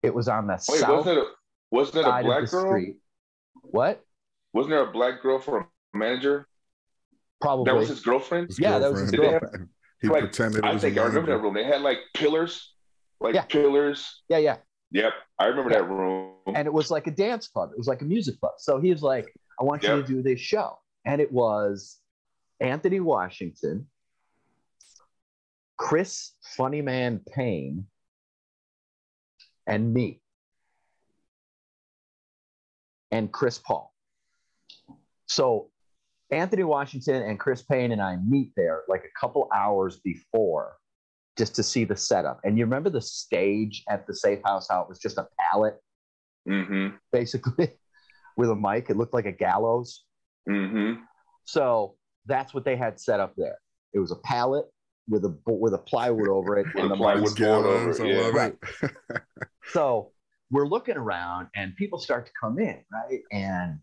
It was on the Wait, south wasn't it a, wasn't it a side of black the girl? street. What? Wasn't there a black girl for a manager? Probably. That was his girlfriend. His Yeah, that was his girlfriend. He Like, pretended. It I was think a I remember that room. They had like pillars, like Yeah. pillars. yeah, yeah. Yep, I remember Yeah. that room. and it was like a dance club. It was like a music club. So he was like, I want you to do this show. And it was Anthony Washington, Chris Funnyman Payne, and me, and Chris Paul. So Anthony Washington and Chris Payne and I meet there like a couple hours before just to see the setup. And you remember the stage at the safe house, how it was just a pallet mm-hmm. basically *laughs* with a mic. It looked like a gallows. Mm-hmm. So that's what they had set up there. It was a pallet with a with a plywood over it and a the plywood mic. board over Gallows, it, yeah. Right. it. So we're looking around and people start to come in, right? And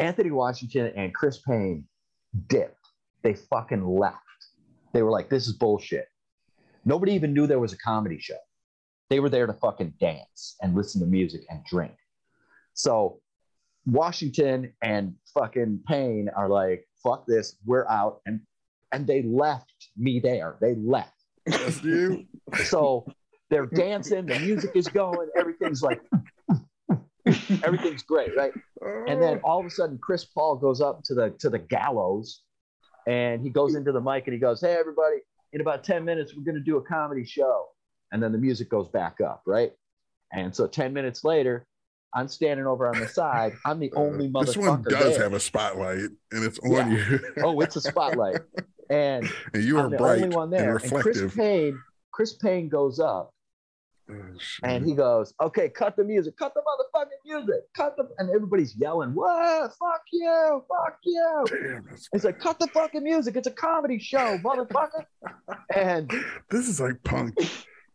Anthony Washington and Chris Payne dipped. They fucking left. They were like, this is bullshit. Nobody even knew there was a comedy show. They were there to fucking dance and listen to music and drink. So Washington and fucking Payne are like, fuck this, we're out. And and they left me there. They left. So they're dancing, the music is going, everything's like everything's great, right? And then all of a sudden, Chris Paul goes up to the to the gallows, and he goes into the mic and he goes, "Hey, everybody! In about ten minutes, we're going to do a comedy show." And then the music goes back up, right? And so ten minutes later, I'm standing over on the side. I'm the only Uh, motherfucker this one does there. have a spotlight, and it's on Yeah. you. *laughs* oh, it's a spotlight, and and you are I'm the bright only one and there. And Chris. Payne, Chris Payne goes up Oh. Oh, and he goes, "Okay, cut the music, cut the motherfucking music, cut the," and everybody's yelling, "What? Fuck you! Fuck you!" Damn, that's, He's like, "Cut the fucking music! It's a comedy show, motherfucker!" *laughs* and this is like punk.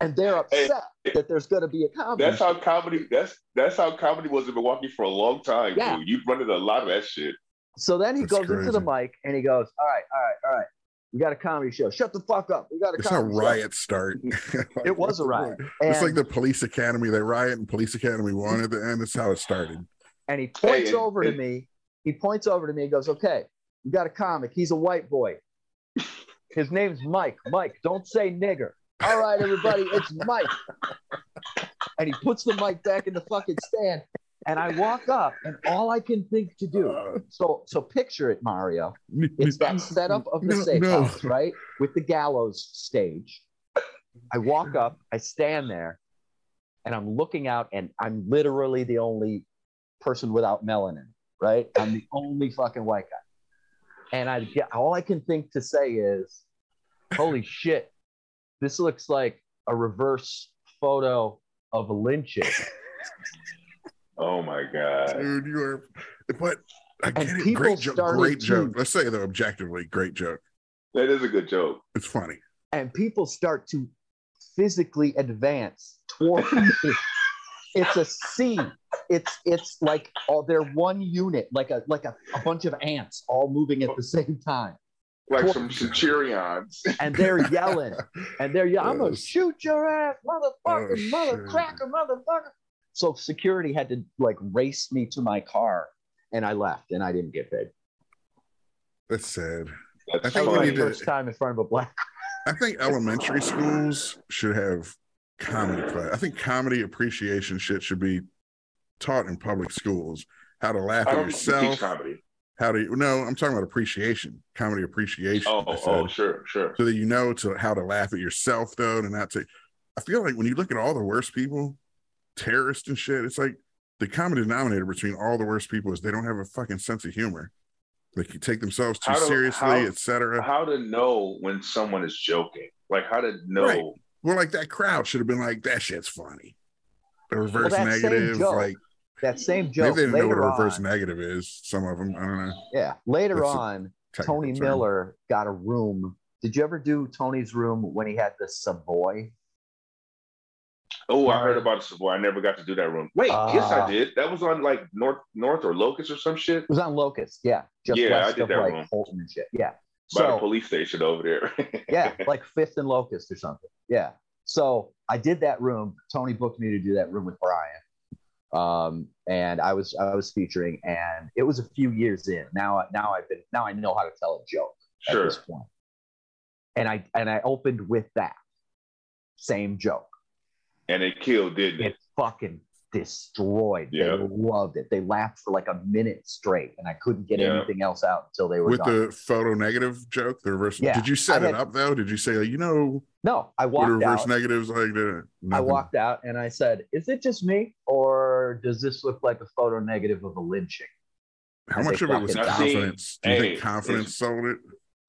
and they're Hey. upset that there's going to be a comedy. That's show. how comedy. That's that's how comedy was in Milwaukee for a long time. Yeah. dude. You've run into a lot of that shit. So then he That's goes into the mic and he goes, "All right, all right, all right, we got a comedy show. Shut the fuck up. We got a That's how comedy show." riots start. *laughs* *laughs* Like, It was a riot. fuck? It's like the police academy. They riot and police academy one at the end. That's how it started. And he points Hey, over to me. He points over to me and goes, Okay, we got a comic. He's a white boy. His name's Mike. Mike, don't say nigger. All right, everybody, it's Mike. And he puts the mic back in the fucking stand. And I walk up, and all I can think to do. Uh, So, so picture it, Mario. *laughs* It's that setup of the No, safe no. house, right? With the gallows stage. I walk up, I stand there, and I'm looking out, and I'm literally the only person without melanin, right? I'm the only fucking white guy. And I get all I can think to say is, holy shit, this looks like a reverse photo of lynching. *laughs* Oh my god. Dude, you are. But I And get it. people Great joke. Great to- joke. Let's say though, objectively, great joke. That is a good joke. It's funny. and people start to physically advance toward *laughs* me. It's a C. It's it's like all they're one unit, like a like a, a bunch of ants all moving at the same time, Like some centurions. and they're yelling, *laughs* and they're yelling, "I'm gonna shoot your ass, motherfucker, Oh, mother shit. cracker, motherfucker!" So security had to like race me to my car, and I left, and I didn't get paid. That's sad. That's I think was we my need to- first time in front of a black. *laughs* I think elementary schools should have comedy class. I think comedy appreciation shit should be taught in public schools. How to laugh I at don't teach yourself. comedy. How to no, I'm talking about appreciation, comedy appreciation. Oh, oh, sure, sure. so that you know to how to laugh at yourself though, and not to. I feel like when you look at all the worst people, terrorists and shit. It's like the common denominator between all the worst people is they don't have a fucking sense of humor. Like you take themselves too How to- seriously, how- etc. How to know when someone is joking? Like how to know? Right. Well, like that crowd should have been like, that shit's funny. The reverse that same negative, joke, like That same maybe joke they didn't know what a reverse on. negative is. Some of them, I don't know. Yeah, later That's on, Tony term. Miller got a room. Did you ever do Tony's room when he had the Savoy? Oh, I heard about the Savoy. I never got to do that room. Wait, yes, Ah. I did. That was on like North North or Locust or some shit It was on Locust, yeah, just Yeah, I did that like room. Fulton and shit. Yeah. by the police station over there. *laughs* yeah, like Fifth and Locust or something. Yeah. So I did that room. Tony booked me to do that room with Brian. Um, and I was I was featuring, and it was a few years in. Now now I've been now I know how to tell a joke at sure. this point. And I and I opened with that same joke. And it killed, didn't it? It fucking destroyed. Yeah. They loved it. They laughed for like a minute straight, and I couldn't get Yeah. anything else out until they were With done. the photo negative joke, the reverse. Yeah, Did you set I it had- up though? Did you say, like, you know, no, I what walked reverse out. negatives like? The, I walked out and I said, "Is it just me, or does this look like a photo negative of a lynching?" How and much of it was fucking died. confidence? Do you Hey, think confidence sold it?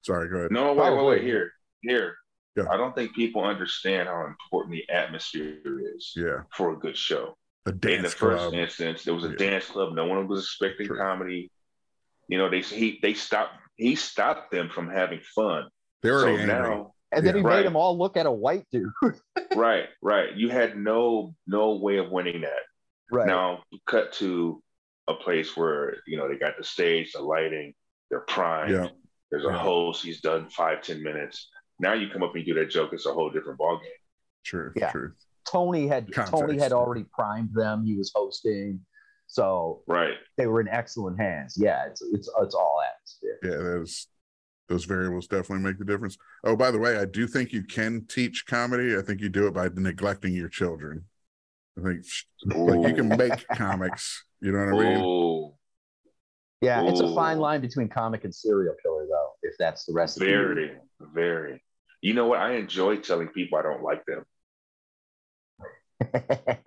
Sorry, go ahead. No, wait, wait, wait. Here, here. Yeah. I don't think people understand how important the atmosphere is Yeah, for a good show. a In the dance first club. instance, there was a Yeah. dance club. No one was expecting True. comedy. You know, they he they stopped. He stopped them from having fun. They're So angry. now, And then Yeah. he Right. made them all look at a white dude. *laughs* right, right. You had no no way of winning that. right. Now, cut to a place where you know they got the stage, the lighting, they're primed. Yeah. There's a Yeah. host. He's done five, ten minutes. Now you come up and you do that joke. It's a whole different ballgame. True, Yeah. true. Tony had Tony had already primed them. He was hosting, so Right. they were in excellent hands. Yeah, it's it's it's all atmosphere. Yeah, those those variables definitely make the difference. Oh, by the way, I do think you can teach comedy. I think you do it by neglecting your children. I think like you can make comics. You know what I mean? Oh, Yeah, it's a fine line between comic and serial killer, though. If that's the recipe. very, very. You know what? I enjoy telling people I don't like them. *laughs*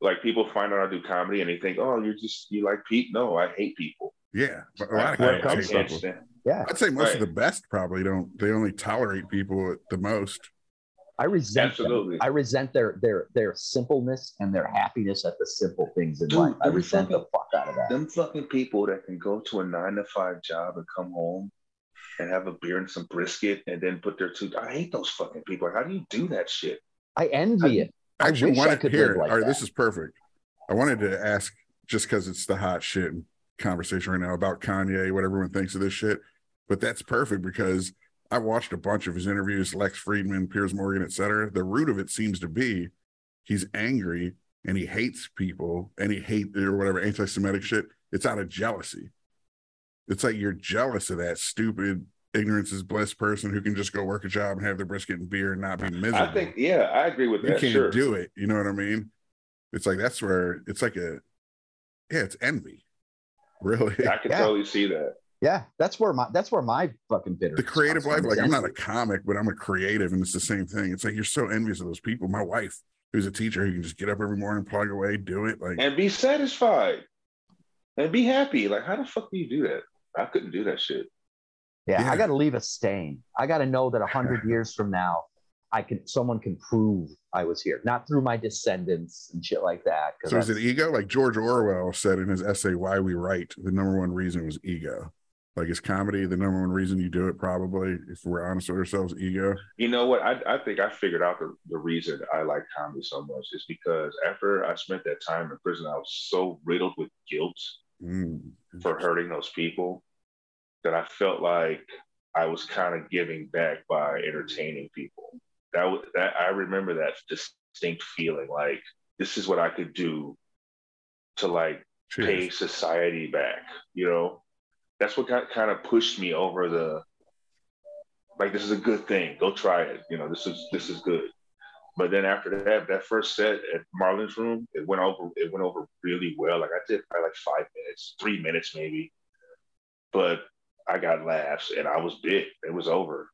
Like people find out I do comedy and they think, "Oh, you're just you like Pete." No, I hate people. Yeah, but a lot of I, comics I hate yeah. I'd say most Right. of the best probably don't. They only tolerate people at the most. I resent them. Absolutely. I resent their their their simpleness and their happiness at the simple things in Dude, life. I them resent the fuck out of that. Them fucking people that can go to a nine to five job and come home and have a beer and some brisket and then put their two. I hate those fucking people. How do you do that shit? I envy it. I I actually wish I wanted could here. like all right, this is perfect. I wanted to ask just because it's the hot shit conversation right now about Kanye, what everyone thinks of this shit. But that's perfect because I watched a bunch of his interviews, Lex Fridman, Piers Morgan, etc. The root of it seems to be he's angry and he hates people and he hate or whatever anti-Semitic shit. It's out of jealousy. It's like you're jealous of that stupid ignorance is bliss person who can just go work a job and have their brisket and beer and not be miserable I think, yeah, I agree with you that. can't Sure. do it. You know what I mean? It's like that's where it's like a yeah, it's envy. Really. I can Yeah. totally see that. Yeah, that's where my that's where my fucking bitter. the creative life, like I'm not a comic, but I'm a creative, and it's the same thing. It's like you're so envious of those people. My wife, who's a teacher, who can just get up every morning, plug away, do it. Like And be satisfied and be happy. Like, how the fuck do you do that? I couldn't do that shit. Yeah, Yeah. I got to leave a stain. I got to know that a hundred *laughs* years from now, I can someone can prove I was here, not through my descendants and shit like that. 'cause so is it ego? Like George Orwell said in his essay Why We Write, the number one reason was ego. Like is comedy the number one reason you do it, probably, if we're honest with ourselves, ego. You know what? I, I think I figured out the, the reason I like comedy so much is because after I spent that time in prison, I was so riddled with guilt Mm. for hurting those people that I felt like I was kind of giving back by entertaining people. That was that I remember that distinct feeling like this is what I could do to like Cheers. pay society back. You know, that's what kind of pushed me over the like. This is a good thing. Go try it. You know, this is this is good. But then after that, that first set at Marlon's room, it went over. It went over really well. Like I did probably like five minutes, three minutes maybe. But I got laughs, and I was big. It was over.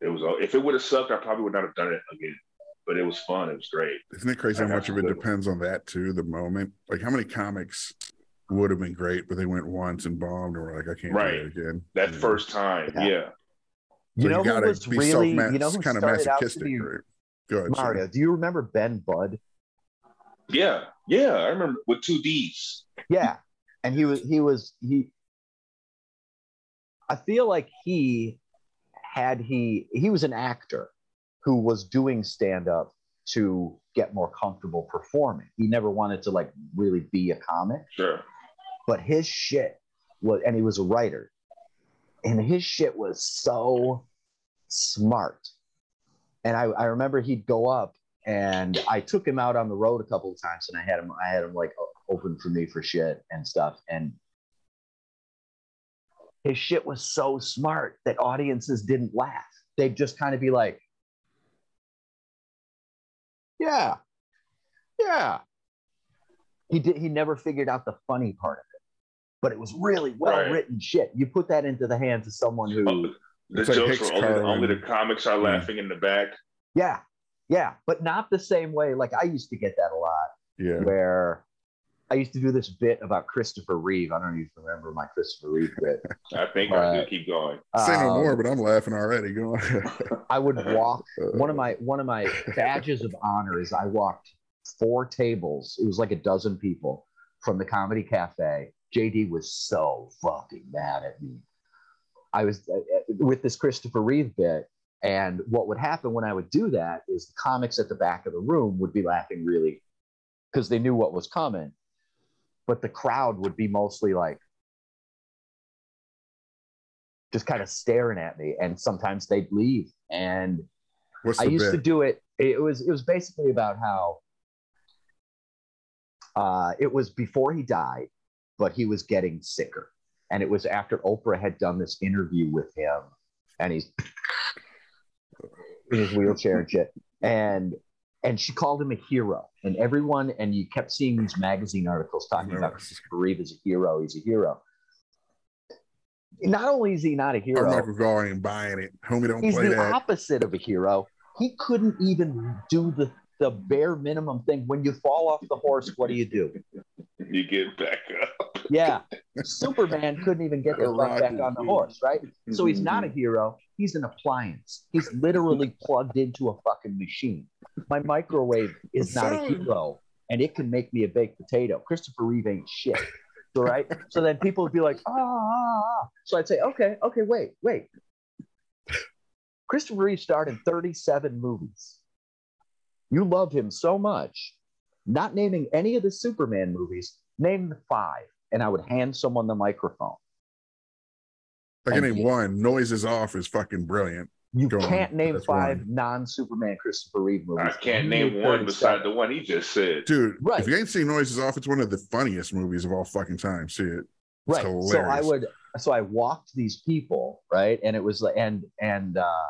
It was. o- If it would have sucked, I probably would not have done it again. but it was fun. It was great. Isn't it crazy how much of it depends on that too? The moment, like how many comics would have been great, but they went once and bombed, and were like, I can't Right. do it again. That Yeah. first time, Yeah. yeah. You So know who gotta was be really, self-ma- you know who kind of started out to masochistic, be right? Go ahead, sorry. Mario? Do you remember Ben Budd? Yeah, yeah, I remember with two D's. Yeah, and he was he was he. I feel like he had he he was an actor who was doing stand up to get more comfortable performing. He never wanted to like really be a comic, Sure. but his shit was, and he was a writer, and his shit was so smart. And I, I remember he'd go up and I took him out on the road a couple of times and I had him, I had him like open for me for shit and stuff. And his shit was so smart that audiences didn't laugh. They'd just kind of be like, yeah, yeah. He did, he never figured out the funny part of it, but it was really well Right. written shit. You put that into the hands of someone who, the It's jokes Hicks were only, only the comics are Yeah. laughing in the back. yeah, yeah, but not the same way. Like I used to get that a lot. Yeah. where I used to do this bit about Christopher Reeve. I don't even remember my Christopher Reeve bit. *laughs* I think I Right. should keep going. Say no Um, more, but I'm laughing already. Go on. *laughs* I would walk. *laughs* Uh, One of my one of my badges of honor is I walked four tables. It was like a dozen people from the comedy cafe. JD was so fucking mad at me. I was uh, uh, with this Christopher Reeve bit, and what would happen when I would do that is the comics at the back of the room would be laughing really because they knew what was coming, but the crowd would be mostly like just kind of staring at me, and sometimes they'd leave. And I used to do it. It was it was basically about how uh, it was before he died, but he was getting sicker, and it was after Oprah had done this interview with him, and he's in his wheelchair and shit, and and she called him a hero, and everyone, and you kept seeing these magazine articles talking about Christopher Reeve is a hero. He's a hero. Not only is he not a Or hero, Michael Gall ain't buying it. Homie, don't He's play the that. opposite of a hero. He couldn't even do the, the bare minimum thing. When you fall off the horse, what do you do? You get back up. Yeah. *laughs* Superman couldn't even get the fuck back on the horse, right? So he's not a hero. He's an appliance. He's literally *laughs* plugged into a fucking machine. My microwave is not a hero, and it can make me a baked potato. Christopher Reeve ain't shit. All right. So then people would be like, ah, ah, ah. So I'd say, okay, okay, wait, wait. Christopher Reeve starred in 37 movies. You love him so much, not naming any of the Superman movies, name the five, and I would hand someone the microphone. I can name one. Noises Off is fucking brilliant. You Go can't name That's five non-Superman Christopher Reeve movies. I can't name one beside the one he just said. Dude, Right. if you ain't seen Noises Off, it's one of the funniest movies of all fucking time. See it. It's right so i would so i walked these people right and it was like and and uh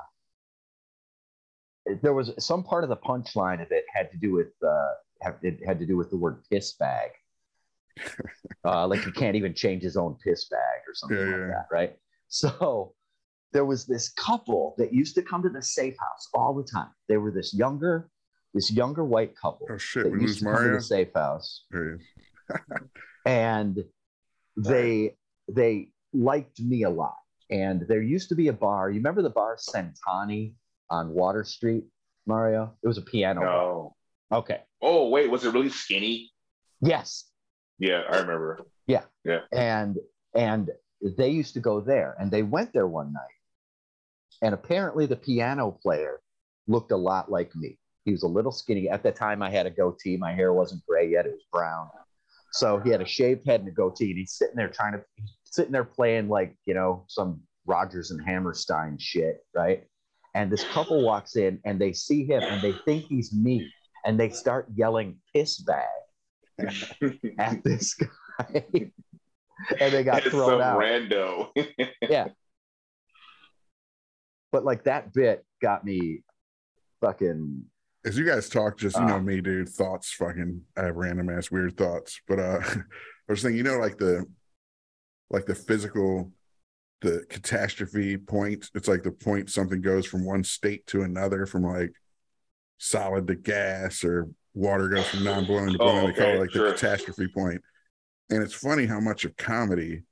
there was some part of the punchline of it had to do with uh it had to do with the word piss bag uh like he can't even change his own piss bag or something Yeah, like yeah. that right so there was this couple that used to come to the safe house all the time they were this younger this younger white couple Oh shit, that we used lose to come to the safe house There he is. and they they liked me a lot. And there used to be a bar. You remember the bar Santani on Water Street, Mario? It was a piano. No. bar. Okay. Oh wait, was it really skinny? Yes. Yeah, I remember. Yeah. Yeah. And and they used to go there. And they went there one night. And apparently the piano player looked a lot like me. He was a little skinny. At the time I had a goatee. My hair wasn't gray yet, it was brown. So he had a shaved head and a goatee, and he's sitting there trying to sitting there playing like you know some Rodgers and Hammerstein shit, right? And this couple walks in and they see him and they think he's me, and they start yelling "piss bag" *laughs* at this guy, and they got It's thrown some out. rando. *laughs* But like that bit got me fucking As you guys talk, just you know Ah. me, dude. Thoughts, fucking. I have random ass weird thoughts, but uh, *laughs* I was thinking, you know, like the, like the physical, the catastrophe point. It's like the point something goes from one state to another, from like solid to gas or water goes from non-boiling to Oh, boiling. They call it like sure. the catastrophe point. And it's funny how much of comedy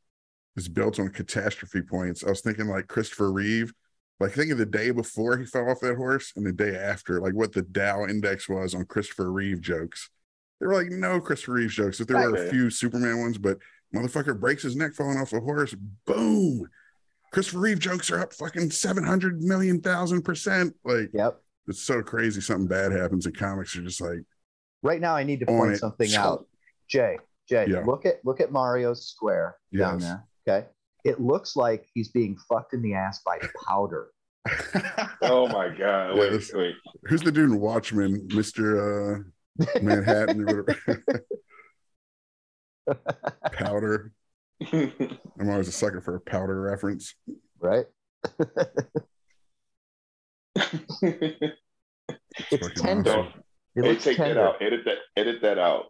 is built on catastrophe points. I was thinking like Christopher Reeve, like think of the day before he fell off that horse and the day after, like what the Dow index was on Christopher Reeve jokes. There were like no Christopher Reeve jokes. If there were a few Superman ones, but motherfucker breaks his neck falling off a horse, boom. Christopher Reeve jokes are up fucking 700 million thousand percent. Like Yep. it's so crazy. Something bad happens and comics. You're just like, Right now, I need to point it. something out. Jay, Jay, Yeah. look at look at Mario's square down there. Okay, it looks like he's being fucked in the ass by powder. *laughs* Oh my god! Wait, Yes. wait. who's the dude in Watchmen, Mr. Uh, Manhattan or whatever? *laughs* powder. *laughs* I'm always a sucker for a powder reference. right? It's fucking tender. awesome. It hey, take tender. that out. Edit that. Edit that out.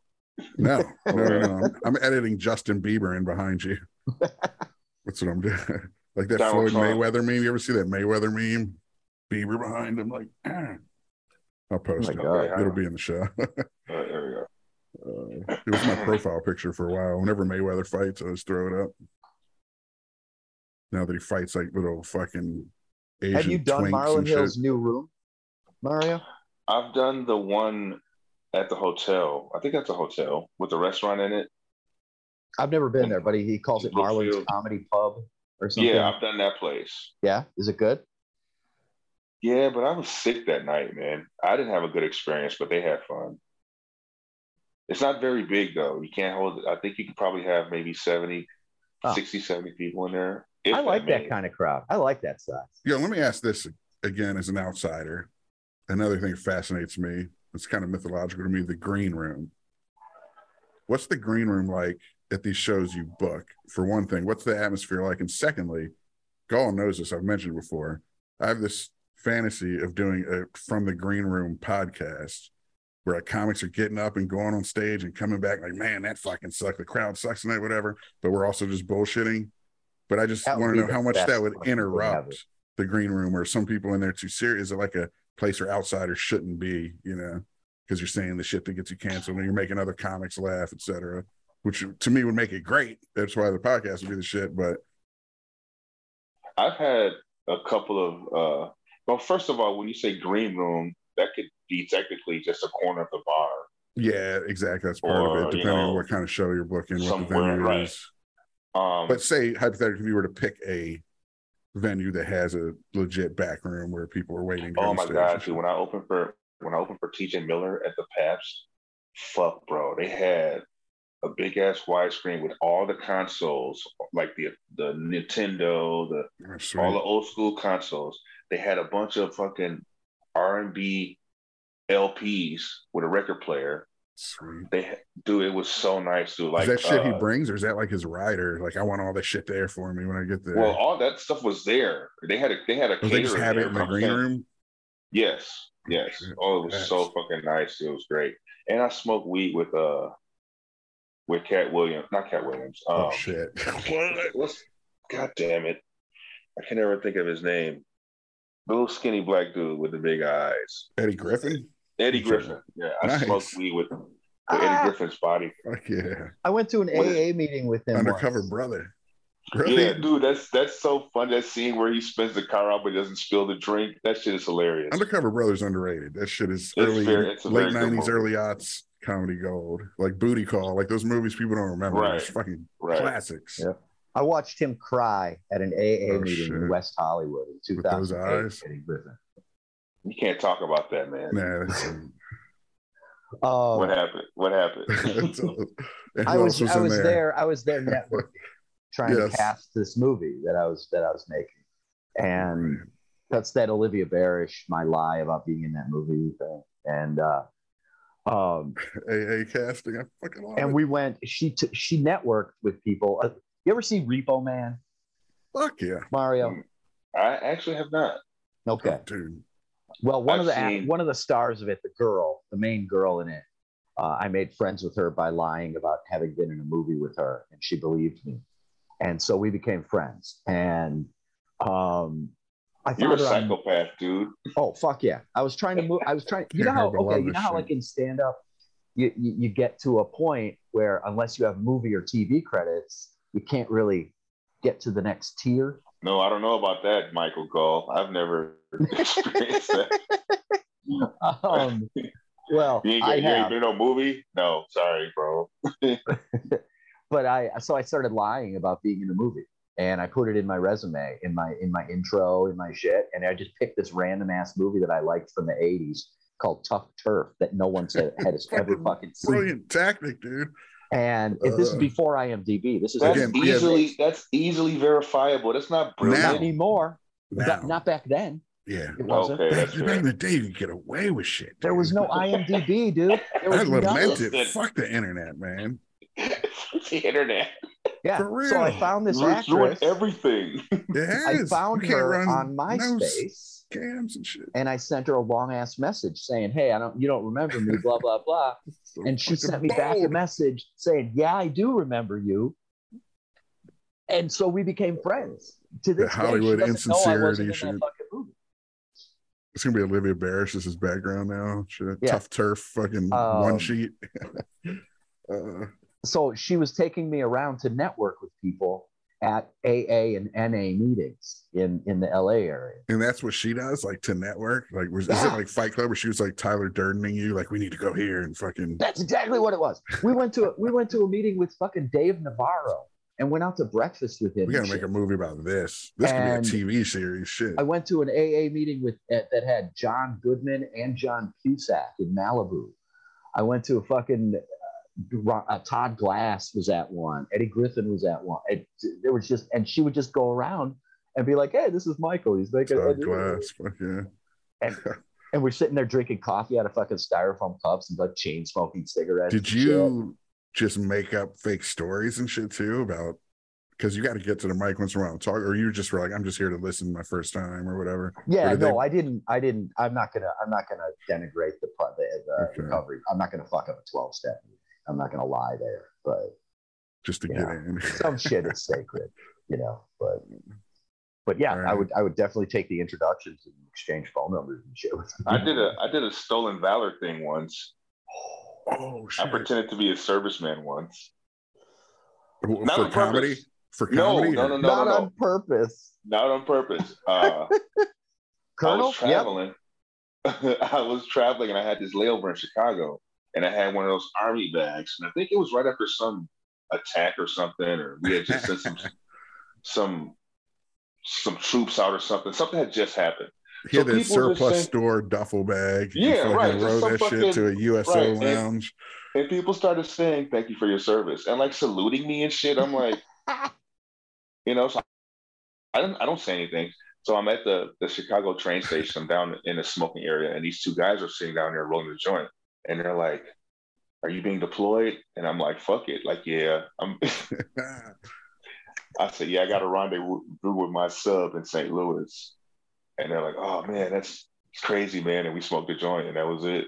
No, no, *laughs* no, no. I'm, I'm editing Justin Bieber in behind you. *laughs* That's what I'm doing. *laughs* Like that Donald Floyd Trump. Mayweather meme. You ever see that Mayweather meme? Bieber behind him, like. ah. *clears throat* I'll post Oh it. God. It'll be in the show. There we go. Uh, it was my profile picture for a while. Whenever Mayweather fights, I just throw it up. Now that he fights like little fucking Asian Have you done Marlon and shit. Hill's new room, Mario? I've done the one at the hotel. I think that's a hotel with a restaurant in it. I've never been there, but he, he calls it Marlon's Comedy Pub or something. Yeah, I've done that place. Yeah? Is it good? Yeah, but I was sick that night, man. I didn't have a good experience, but they had fun. It's not very big though. You can't hold it. I think you could probably have maybe 70, Oh. 60, 70 people in there. I like that many. kind of crowd. I like that size. Yeah, let me ask this again as an outsider. Another thing that fascinates me, it's kind of mythological to me, the green room. What's the green room like at these shows you book? For one thing, what's the atmosphere like? And secondly, Gull knows this, I've mentioned before. I have this fantasy of doing a from the green room podcast where comics are getting up and going on stage and coming back like, man, that fucking sucked. The crowd sucks tonight, whatever. But we're also just bullshitting. But I just want to know how much that would fucking thing ever. interrupt the green room or some people in there too serious. Is it like a place where outsiders shouldn't be, you know, because you're saying the shit that gets you canceled and you're making other comics laugh, et cetera, which to me would make it great. That's why the podcast would be the shit. But I've had a couple of uh well, first of all, when you say green room, that could be technically just a corner of the bar. yeah, exactly. That's part of Or, it, you depending on what kind of show you're booking, what the venue right. is. Um But say hypothetically, if you were to pick a venue that has a legit back room where people are waiting. oh my god, dude, when I opened for when I opened for TJ Miller at the Paps, fuck bro, they had a big ass widescreen with all the consoles, like the the Nintendo, the Oh, all the old school consoles. They had a bunch of fucking R and B LPs with a record player. Sweet. They dude, it was so nice, dude. Like is that shit he uh, brings, or is that like his rider? Like, I want all this shit there for me when I get there. Well, all that stuff was there. They had a they had a Oh, they just have it in the green room. Yes, yes. Oh, it was Yes. so fucking nice. It was great. And I smoked weed with uh with Katt Williams, not Katt Williams. Um, oh shit! *laughs* what- What's God damn it? I can never think of his name. The little skinny black dude with the big eyes. Eddie Griffin. Eddie Griffin. Yeah, I Nice. smoked weed with, with Ah. Eddie Griffin's body. Fuck yeah! I went to an What is- AA meeting with him. Undercover once. brother. Really? Yeah, dude, that's that's so fun. That scene where he spins the car out but doesn't spill the drink. That shit is hilarious. Undercover Brother's underrated. That shit is It's early, very- late nineties, early aughts comedy gold. Like Booty Call, like those movies people don't remember. Right. It's fucking Right. classics. Yeah. I watched him cry at an AA Oh, meeting shit. in West Hollywood in With those 2008. eyes? Eddie Griffin. You can't talk about that, man. Nah, that's, *laughs* Um, What happened? What happened? *laughs* *laughs* that's all. And I who was, I in was there. I was there networking, trying Yes. to cast this movie that I was that I was making, and that's that Olivia Barash, my lie about being in that movie thing, and uh, um, AA casting. I fucking love and it. we went. She t- she networked with people. Uh, you ever see Repo Man, Fuck yeah. Mario? I actually have not. Okay. Oh, dude. Well, one of I've the seen- one of the stars of it, the girl, the main girl in it, uh, I made friends with her by lying about having been in a movie with her, and she believed me, and so we became friends. And um, I You're a found her on- psychopath, dude. Oh fuck yeah! I was trying to move. I was trying. You know how help but okay. You know how like in stand up, you, you you get to a point where unless you have movie or TV credits, you can't really get to the next tier. No, I don't know about that, Michael Gull. I've never experienced that. *laughs* Um, well, You ain't, I get, you ain't have, been in no movie? No, sorry, bro. *laughs* but I so I started lying about being in a movie, and I put it in my resume, in my in my intro, in my shit, and I just picked this random ass movie that I liked from the '80s called Tuff Turf that no one said had *laughs* ever Fucking fucking seen. Brilliant tactic, dude. And if this is Uh, before IMDb. This is That's Again, yeah. easily that's easily verifiable. That's not not brilliant. Now. anymore. Now, Not, not back then. yeah. It wasn't. Okay, Back, that's back in the day, you could get away with shit. There was no IMDb, dude. There I was lament nothing. it. Fuck the internet, man. *laughs* the internet. Yeah. For So I found this It's ruined actress. everything. It I found You her run on no MySpace, Scams and shit. and I sent her a long ass message saying, "Hey, I don't, you don't remember me, blah blah blah." *laughs* So And she sent me back a message saying, "Yeah, I do remember you." And so we became friends. To this day, she Hollywood doesn't know I wasn't in insincerity shit. It's gonna be Olivia Barash as his background now. Shit. Yeah. Tuff Turf, fucking Um, one sheet. *laughs* uh, So she was taking me around to network with people at AA and NA meetings in in the LA area. and that's what she does, like to network. Like, was is it *laughs* like Fight Club where she was like Tyler Durdening you? Like, we need to go here and fucking. That's exactly what it was. We went to a, we went to a meeting with fucking Dave Navarro and went out to breakfast with him. We gotta make shit. a movie about this. This And- could be a TV series. Shit. I went to an AA meeting with that that had John Goodman and John Cusack in Malibu. I went to a fucking uh, Todd Glass was at one. Eddie Griffin was at one. It, there was just and she would just go around and be like, "Hey, this is Michael. He's making." Todd Glass. Fuck yeah. And, *laughs* and we're sitting there drinking coffee out of fucking styrofoam cups and like chain smoking cigarettes. Did and shit. you just make up fake stories and shit too about? Because you got to get to the mic once in a while and talk, or you just were like, "I'm just here to listen my first time" or whatever. Yeah, Or no, they- I didn't. I didn't. I'm not gonna. I'm not gonna denigrate the the, the Okay. recovery. I'm not gonna fuck up a 12 step. I'm not gonna lie there. But just to Yeah. get in. *laughs* some shit is sacred, you know. But but yeah, I would I would definitely take the introductions and exchange phone numbers and shit. With I did a I did a stolen valor thing once. oh shit. I pretended to be a serviceman once. For Not on comedy, purpose. for No, comedy. no, or- no, no, not no, on no. purpose. Not on purpose. Uh, *laughs* I Colonel. was Yep. traveling. *laughs* I was traveling and I had this layover in Chicago and I had one of those army bags. And I think it was right after some attack or something, or we had just sent some *laughs* some some troops out or something. Something had just happened. He had So just surplus saying- store duffel bag. Yeah, fucking right, some that shit to a USO right, lounge. And people started saying thank you for your service and like saluting me and shit. I'm like, *laughs* you know, so I don't I don't say anything. So I'm at the the Chicago train station. I'm down in the smoking area, and these two guys are sitting down there rolling the joint, and they're like, "Are you being deployed?" And I'm like, "Fuck it, like yeah." I'm. *laughs* I said, "Yeah, I got a rendezvous with my sub in St. Louis," and they're like, "Oh man, that's it's crazy, man." And we smoked a joint, and that was it.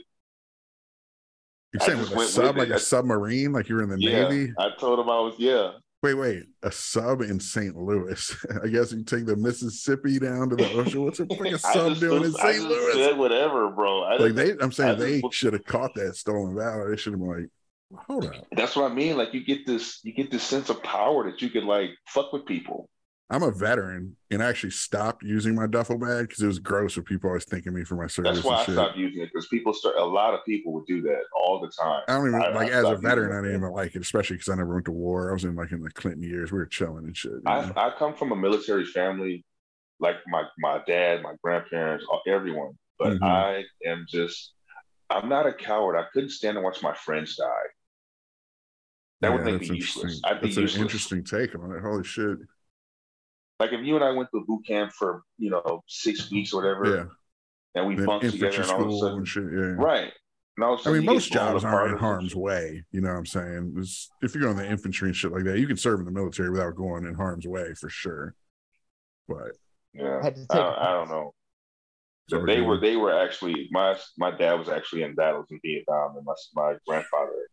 You I saying with a sub, with like a submarine, like you were in the yeah, Navy? I told him I was yeah. Wait, wait, a sub in St. Louis. *laughs* I guess you take the Mississippi down to the ocean. What's a fucking *laughs* I sub doing in was- St. Louis? whatever, bro. I like they, I'm saying they should have caught that stolen valor. They should have been like, hold up. That's what I mean. Like you get this, you get this sense of power that you can like fuck with people. I'm a veteran, and I actually stopped using my duffel bag because it was gross with people always thanking me for my service. That's why I stopped using it because people start. A lot of people would do that all the time. I don't even I- like I as a veteran. I didn't even like it, especially because I never went to war. I was in like in the Clinton years. We were chilling and shit. I? I come from a military family, like my my dad, my grandparents, everyone. But Mhm. I am just, I'm not a coward. I couldn't stand to watch my friends die. That would make me useless. I'd be That's useless. an interesting take on it. Holy shit! Like if you and I went to boot camp for you know six weeks or whatever, Yeah, and we bunked together, and all of a sudden, and shit. Yeah, right? And all of a I sudden mean, most jobs aren't in harm's shit. way. You know what I'm saying? It's- if you're on the infantry and shit like that, you can serve in the military without going in harm's way for sure. But Yeah, Had to I, take. I don't know. So they were they were actually my my dad was actually in battles in Vietnam, and my my grandfather.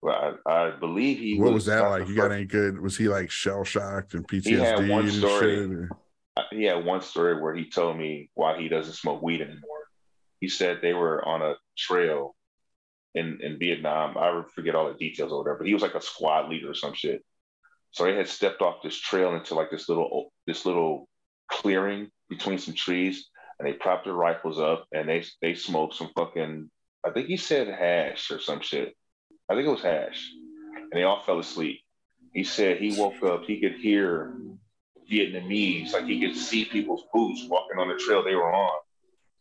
Well, I, I believe he what was. was that like? You got any good? Was he like shell shocked and PTSD He had one story. shit? Uh, he had one story where he told me why he doesn't smoke weed anymore. He said they were on a trail in in Vietnam. I forget all the details or whatever. But he was like a squad leader or some shit. So they had stepped off this trail into like this little this little clearing between some trees, and they propped their rifles up and they they smoked some fucking. I think he said hash or some shit. I think it was hash, and they all fell asleep. He said he woke up, he could hear Vietnamese, like he could see people's boots walking on the trail they were on.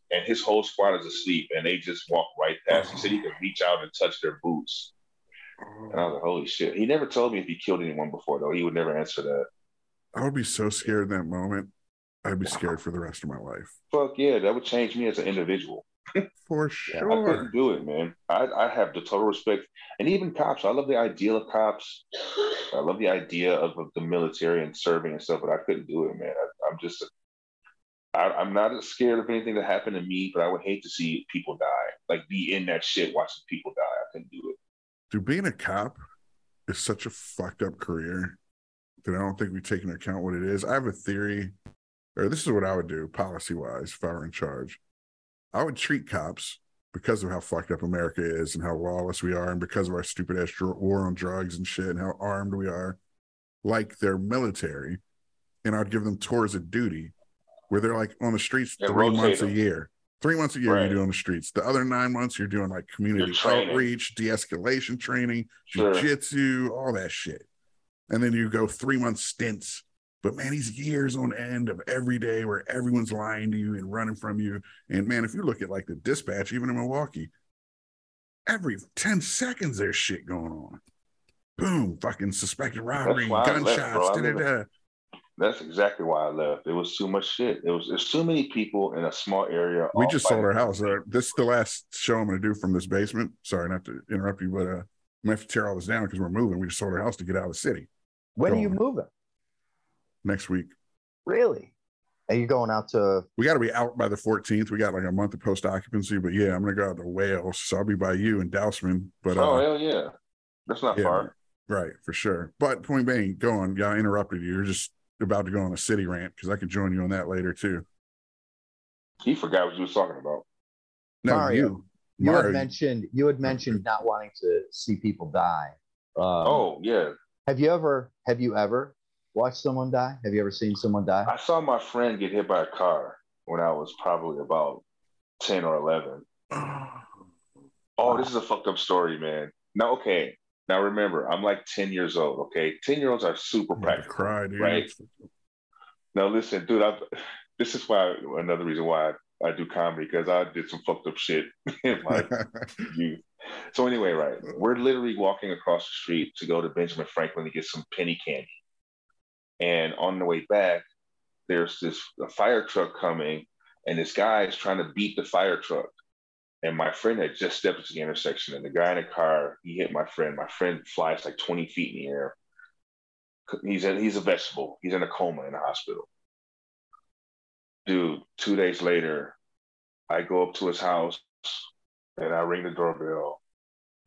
And his whole squad is asleep and they just walk right past. He said he could reach out and touch their boots. And I was like, holy shit. He never told me if he killed anyone before, though. He would never answer that. I would be so scared in that moment. I'd be scared for the rest of my life. Fuck yeah, that would change me as an individual. *laughs* For Yeah, I couldn't do it, man. I, I have the total respect, and even cops. I love the idea of cops. I love the idea of, of the military and serving and stuff, but I couldn't do it, man. I, I'm just, I, I'm not as scared of anything that happened to me, but I would hate to see people die, like be in that shit watching people die. I couldn't do it. Dude, being a cop is such a fucked up career that I don't think we take into account what it is. I have a theory, or this is what I would do policy wise if I were in charge. I would treat cops because of how fucked up America is and how lawless we are, and because of our stupid ass war on drugs and shit and how armed we are, like they're military. And I'd give them tours of duty where they're like on the streets Yeah, three months a year. Three months a year Right. you do on the streets. The other nine months you're doing like community outreach, de-escalation training, Sure. jujitsu, all that shit. And then you go three month stints. But man, these years on end of every day where everyone's lying to you and running from you. And man, if you look at like the dispatch, even in Milwaukee, every 10 seconds there's shit going on. Boom, fucking suspected robbery, why I left, gunshots, da, da, da. That's exactly why I left. It was too much shit. It was there's too many people in a small area. We just sold our house. Uh, this is the last show I'm going to do from this basement. Sorry, not to interrupt you, but uh, I'm going to have to tear all this down because we're moving. We just sold our house to get out of the city When are you Going. moving? Next week. Really? Are you going out to? We got to be out by the 14th. We got like a month of post occupancy, but yeah, I'm going to go out to Wales. So I'll be by you and Dousman. But oh uh, hell yeah, that's not yeah, far. right, for sure. But point being, go on. Yeah, I interrupted you. You're just about to go on a city rant because I could join you on that later too. He forgot what you was talking about. No, Mario, you. You Mario, had mentioned you had mentioned not wanting to see people die. Um, oh yeah, have you ever have you ever watched someone die? Have you ever seen someone die? I saw my friend get hit by a car when I was probably about ten or eleven. *sighs* Oh, this is a fucked up story, man. Now, okay. Now remember, I'm like 10 years old, okay? 10 year olds are super I'm practical. cry, dude. right? Now listen, dude, I *laughs* this is why another reason why I, I do comedy, because I did some fucked up shit *laughs* in my *laughs* youth. So anyway, right. We're literally walking across the street to go to Benjamin Franklin to get some penny candy. And on the way back, there's this a fire truck coming, and this guy is trying to beat the fire truck. And my friend had just stepped into the intersection, and the guy in the car, he hit my friend. My friend flies like 20 feet in the air. He's in, he's a vegetable. He's in a coma in the hospital. Dude, two days later, I go up to his house and I ring the doorbell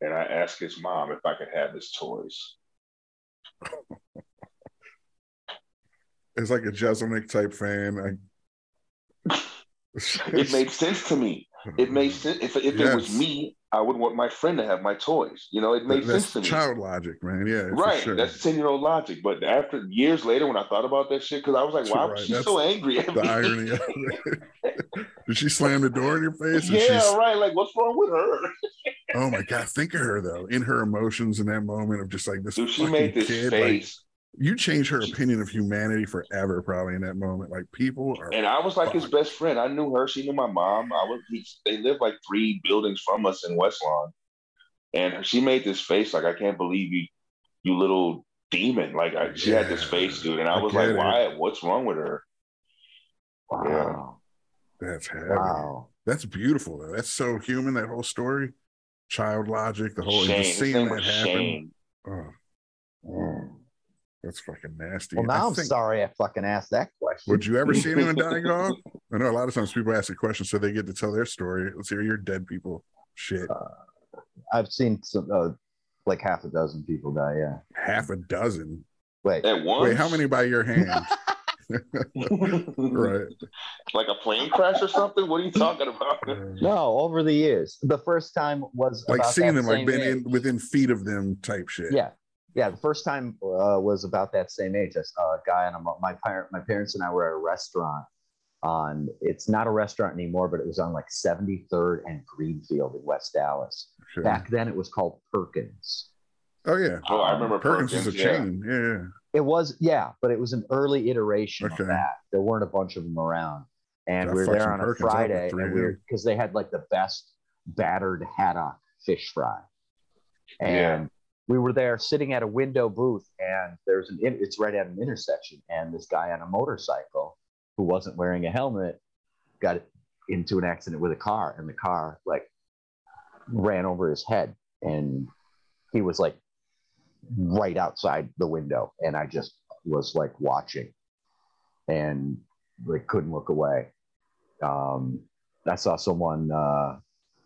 and I ask his mom if I could have his toys. It's like a Jeselnik type fan. I... *laughs* It made sense to me. It made sense. If, if it was me, I would want my friend to have my toys. You know, it made That's sense to me. child logic, man. Yeah, right. sure. That's 10 year old logic. But after years later, when I thought about that shit, because I was like, why Right, was she so angry at the me? irony of it. *laughs* Did she slam the door in your face? Yeah, she's, right. Like, what's wrong with her? oh my *laughs* god, think of her though, in her emotions in that moment of just like this Dude, she made this kid. Face. You changed her opinion of humanity forever, probably in that moment. Like people are And I was like his best friend. I knew her. She knew my mom. I was. He, they lived like three buildings from us in West Lawn, and she made this face like I can't believe you, you little demon. Like I, she had this face, dude. And I I was like, it. why? What's wrong with her? Wow. that's heavy. Wow. That's beautiful though. That's so human. That whole story, child logic, the whole Shane. just seeing that happen. Oh, Mm. That's fucking nasty. Well, now I I'm think- sorry I fucking asked that question. Would you ever see anyone *laughs* die, Gog? I know a lot of times people ask a question so they get to tell their story. Let's hear your dead people shit. I've seen some, uh, like half a dozen people die. Yeah. Half a dozen. Wait. At once. Wait, how many by your hand? *laughs* right. like a plane crash or something? What are you talking about? No, over the years. The first time was Like about seeing that them, like been in within feet of them type shit. Yeah, yeah. The first time uh, was about that same age. I saw a guy and my parent, my parents and I were at a restaurant. On it's not a restaurant anymore, but it was on like 73rd and Greenfield in West Allis. Sure. Back then, it was called Perkins. Oh yeah. Oh, I remember Perkins, is a yeah. chain. Yeah, yeah. It was, yeah, but it was an early iteration Okay. of that. There weren't a bunch of them around, and I we were there on a Perkins up at Friday, 3 and we were because they had like the best battered haddock fish fry, and Yeah. We were there sitting at a window booth, and there's an it's right at an intersection, and this guy on a motorcycle who wasn't wearing a helmet got into an accident with a car, and the car like ran over his head, and he was like right outside the window and i just was like watching and like couldn't look away. Um i saw someone uh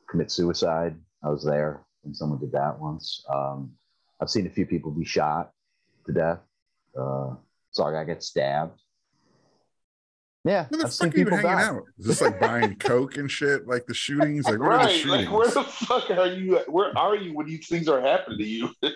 commit suicide. I was there and someone did that once. Um i've seen a few people be shot to death uh saw a guy get stabbed yeah Where the I've seen fuck are you people hanging die. out? Is this like buying *laughs* coke and shit? Like the shootings? Like where are the right. shootings? Like, where the fuck are you? Where are you when these things are happening to you? *laughs*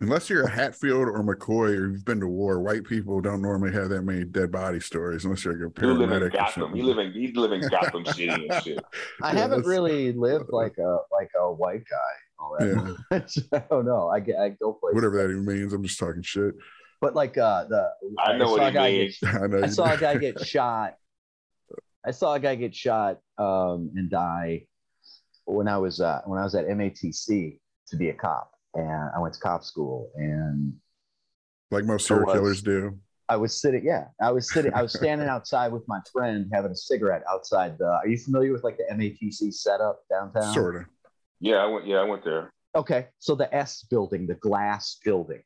Unless you're a Hatfield or McCoy or you've been to war, white people don't normally have that many dead body stories unless you're like a You live in paramedic. or Gotham. something. You live in you live in Gotham City and shit. *laughs* i Yeah, haven't really lived like a like a white guy all that Yeah. much. *laughs* i don't know i get i go places Whatever that even means. I'm just talking shit. But like uh the I know saw what a it guy means. *laughs* Get, I know. I you saw a guy get shot. I saw a guy get shot um, and die when I was uh, when I was at MATC to be a cop, and I went to cop school, and like most serial was. killers do. I was sitting. Yeah, I was sitting. I was standing outside with my friend having a cigarette outside the. Are you familiar with like the MATC setup downtown? Sort of. Yeah, I went. Yeah, I went there. Okay, so the S building, the glass building,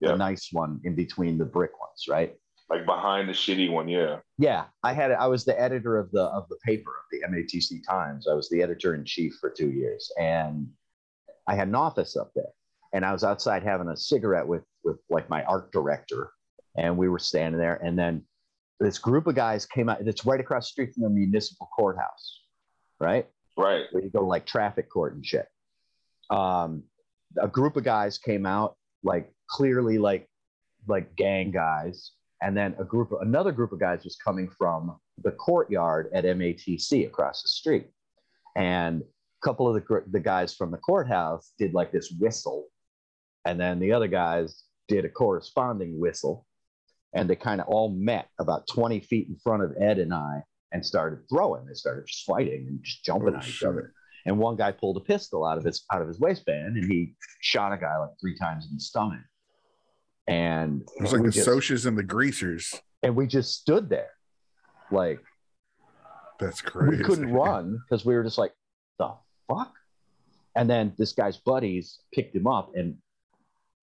Yeah. the nice one in between the brick ones, right? Like behind the shitty one. Yeah. Yeah, I had I was the editor of the of the paper of the MATC Times. I was the editor in chief for two years, and I had an office up there. And I was outside having a cigarette with with like my art director, and we were standing there. And then this group of guys came out. It's right across the street from the municipal courthouse, right? Right. where you go like traffic court and shit. Um, a group of guys came out, like clearly like like gang guys, and then a group, of, another group of guys was coming from the courtyard at MATC across the street, and a couple of the the guys from the courthouse did like this whistle, and then the other guys did a corresponding whistle, and they kind of all met about twenty feet in front of Ed and I and started throwing. They started just fighting and just jumping Oh, at each shit. other. And one guy pulled a pistol out of his out of his waistband and he shot a guy like three times in the stomach. And It was like the just, Socs and the Greasers. and we just stood there, like That's crazy. we couldn't run because we were just like, the fuck. And then this guy's buddies picked him up and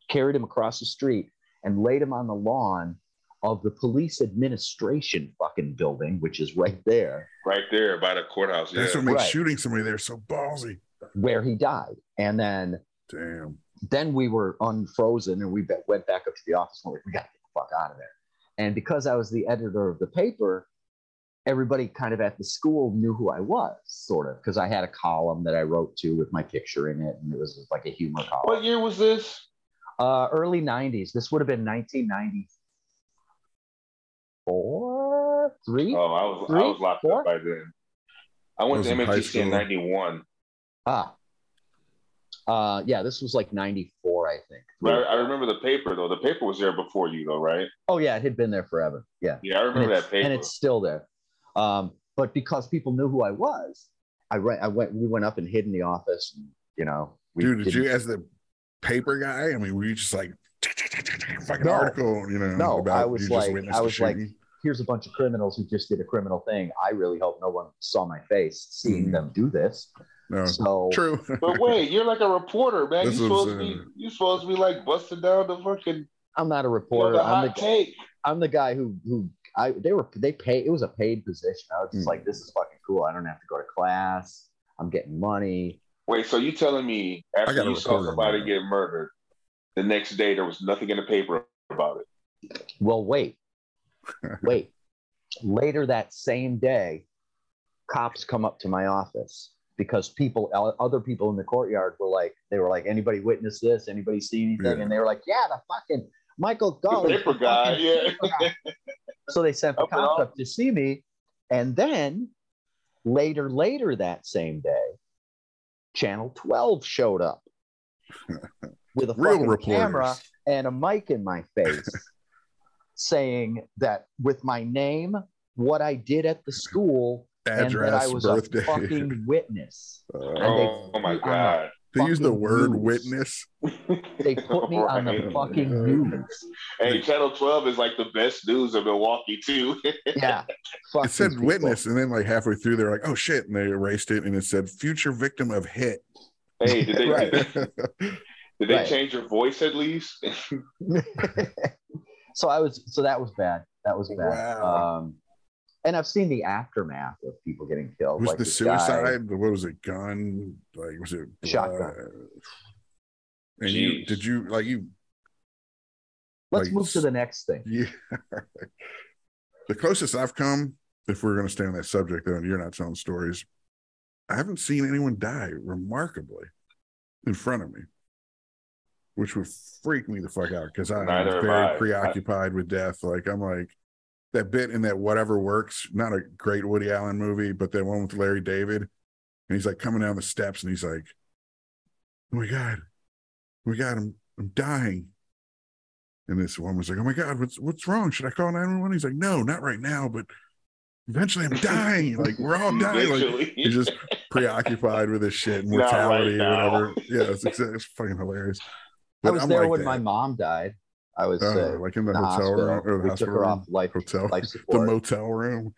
carried him across the street and laid him on the lawn of the police administration fucking building, which is right there Right there by the courthouse. Yeah. That's what makes Right. shooting somebody there so ballsy. where he died. And then Damn. then we were unfrozen and we went back up to the office and we're like, we got to get the fuck out of there. And because I was the editor of the paper, everybody kind of at the school knew who I was, sort of, because I had a column that I wrote to with my picture in it, and it was like a humor column. What year was this? Uh, early 90s. This would have been 1994, three? Oh, I was I was locked Four? up by then. I went I to was in high MATC in school. '91. Ah. Uh, yeah, this was like 94, I think. But I, I remember the paper though. The paper was there before you though, right? Oh, yeah, it had been there forever. Yeah. Yeah, I remember that paper. and it's still there. Um, but because people knew who I was, I went. I went. We went up and hid in the office. And, you know, we Dude, did you as the paper guy? I mean, were you just like fucking No. article, you know? No, about I was like- I was like- Here's a bunch of criminals who just did a criminal thing. I really hope no one saw my face seeing Mhm. them do this. no, So true. But wait, you're like a reporter, man. This You're was, supposed to be uh, you supposed to be like busting down the fucking I'm not a you know, reporter. the I'm hot the take. I'm the guy who who I they were they pay. It was a paid position. I was just Mm. like, this is fucking cool. I don't have to go to class. I'm getting money. Wait, so you telling me after you saw reporter somebody now. get murdered, the next day there was nothing in the paper about it? Well, wait. *laughs* wait. Later that same day, cops come up to my office because people, other people in the courtyard were like, they were like, anybody witness this? Anybody see anything? Yeah. And they were like, yeah, the fucking Michael Gully. paper the guy, yeah. paper guy." so they sent the Up cops up. up to see me. And then later, later that same day, Channel 12 showed up *laughs* with a Real fucking reporters. camera and a mic in my face *laughs* saying that with my name, what I did at the school, and that I was birthday. a fucking *laughs* witness. Uh, And they Oh, my god. they use the word news. witness. *laughs* They put me on the fucking news. Hey, Channel 12 is like the best news of Milwaukee too. Yeah. Fuck It said these people. witness, and then like halfway through, they're like, "Oh shit!" and they erased it, and it said "future victim of hit." hey, did they Right. did they Right. change your voice at least? *laughs* so I was so that was bad. That was bad. Wow. Um, and I've seen the aftermath of people getting killed. was like the this guy- suicide? What was it? Gun? Like was it Shotgun. blood? And you did you like you? Let's like, move to the next thing. *laughs* Yeah. the closest I've come, if we're going to stay on that subject, though, and you're not telling stories, I haven't seen anyone die remarkably in front of me, which would freak me the fuck out because I'm very I. preoccupied with death. Like I'm like that bit in that Whatever Works, not a great Woody Allen movie, but that one with Larry David, and he's like coming down the steps and he's like, "Oh my god, oh my god, I'm I'm dying." And this woman's like, "Oh my god, what's what's wrong? Should I call 911?" He's like, "No, not right now, but eventually I'm dying. like we're all *laughs* dying." Like he's just preoccupied with his shit, Not right mortality, whatever. Yeah, it's, it's fucking hilarious. I was I'm there like when that. my mom died. I was Oh, uh, like in the, in the hotel hospital. room or the we took hospital her room? off life, hotel, life *laughs* the motel room.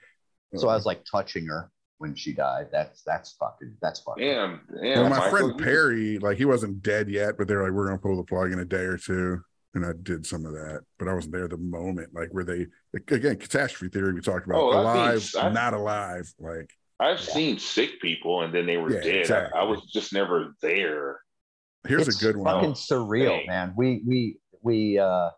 so I was like touching her when she died. That's that's fucking that's fucking. Damn, damn. well, my Michael, friend Perry, like he wasn't dead yet, but they're like, we're gonna pull the plug in a day or two. And I did some of that, but I wasn't there the moment, like where they again catastrophe theory we talked about, Oh, I think alive, I- not alive. Like I've Yeah. seen sick people and then they were Yeah, dead. exactly. I, I was just never there. Here's it's a good one. Fucking Oh, surreal, dang. man. We we we uh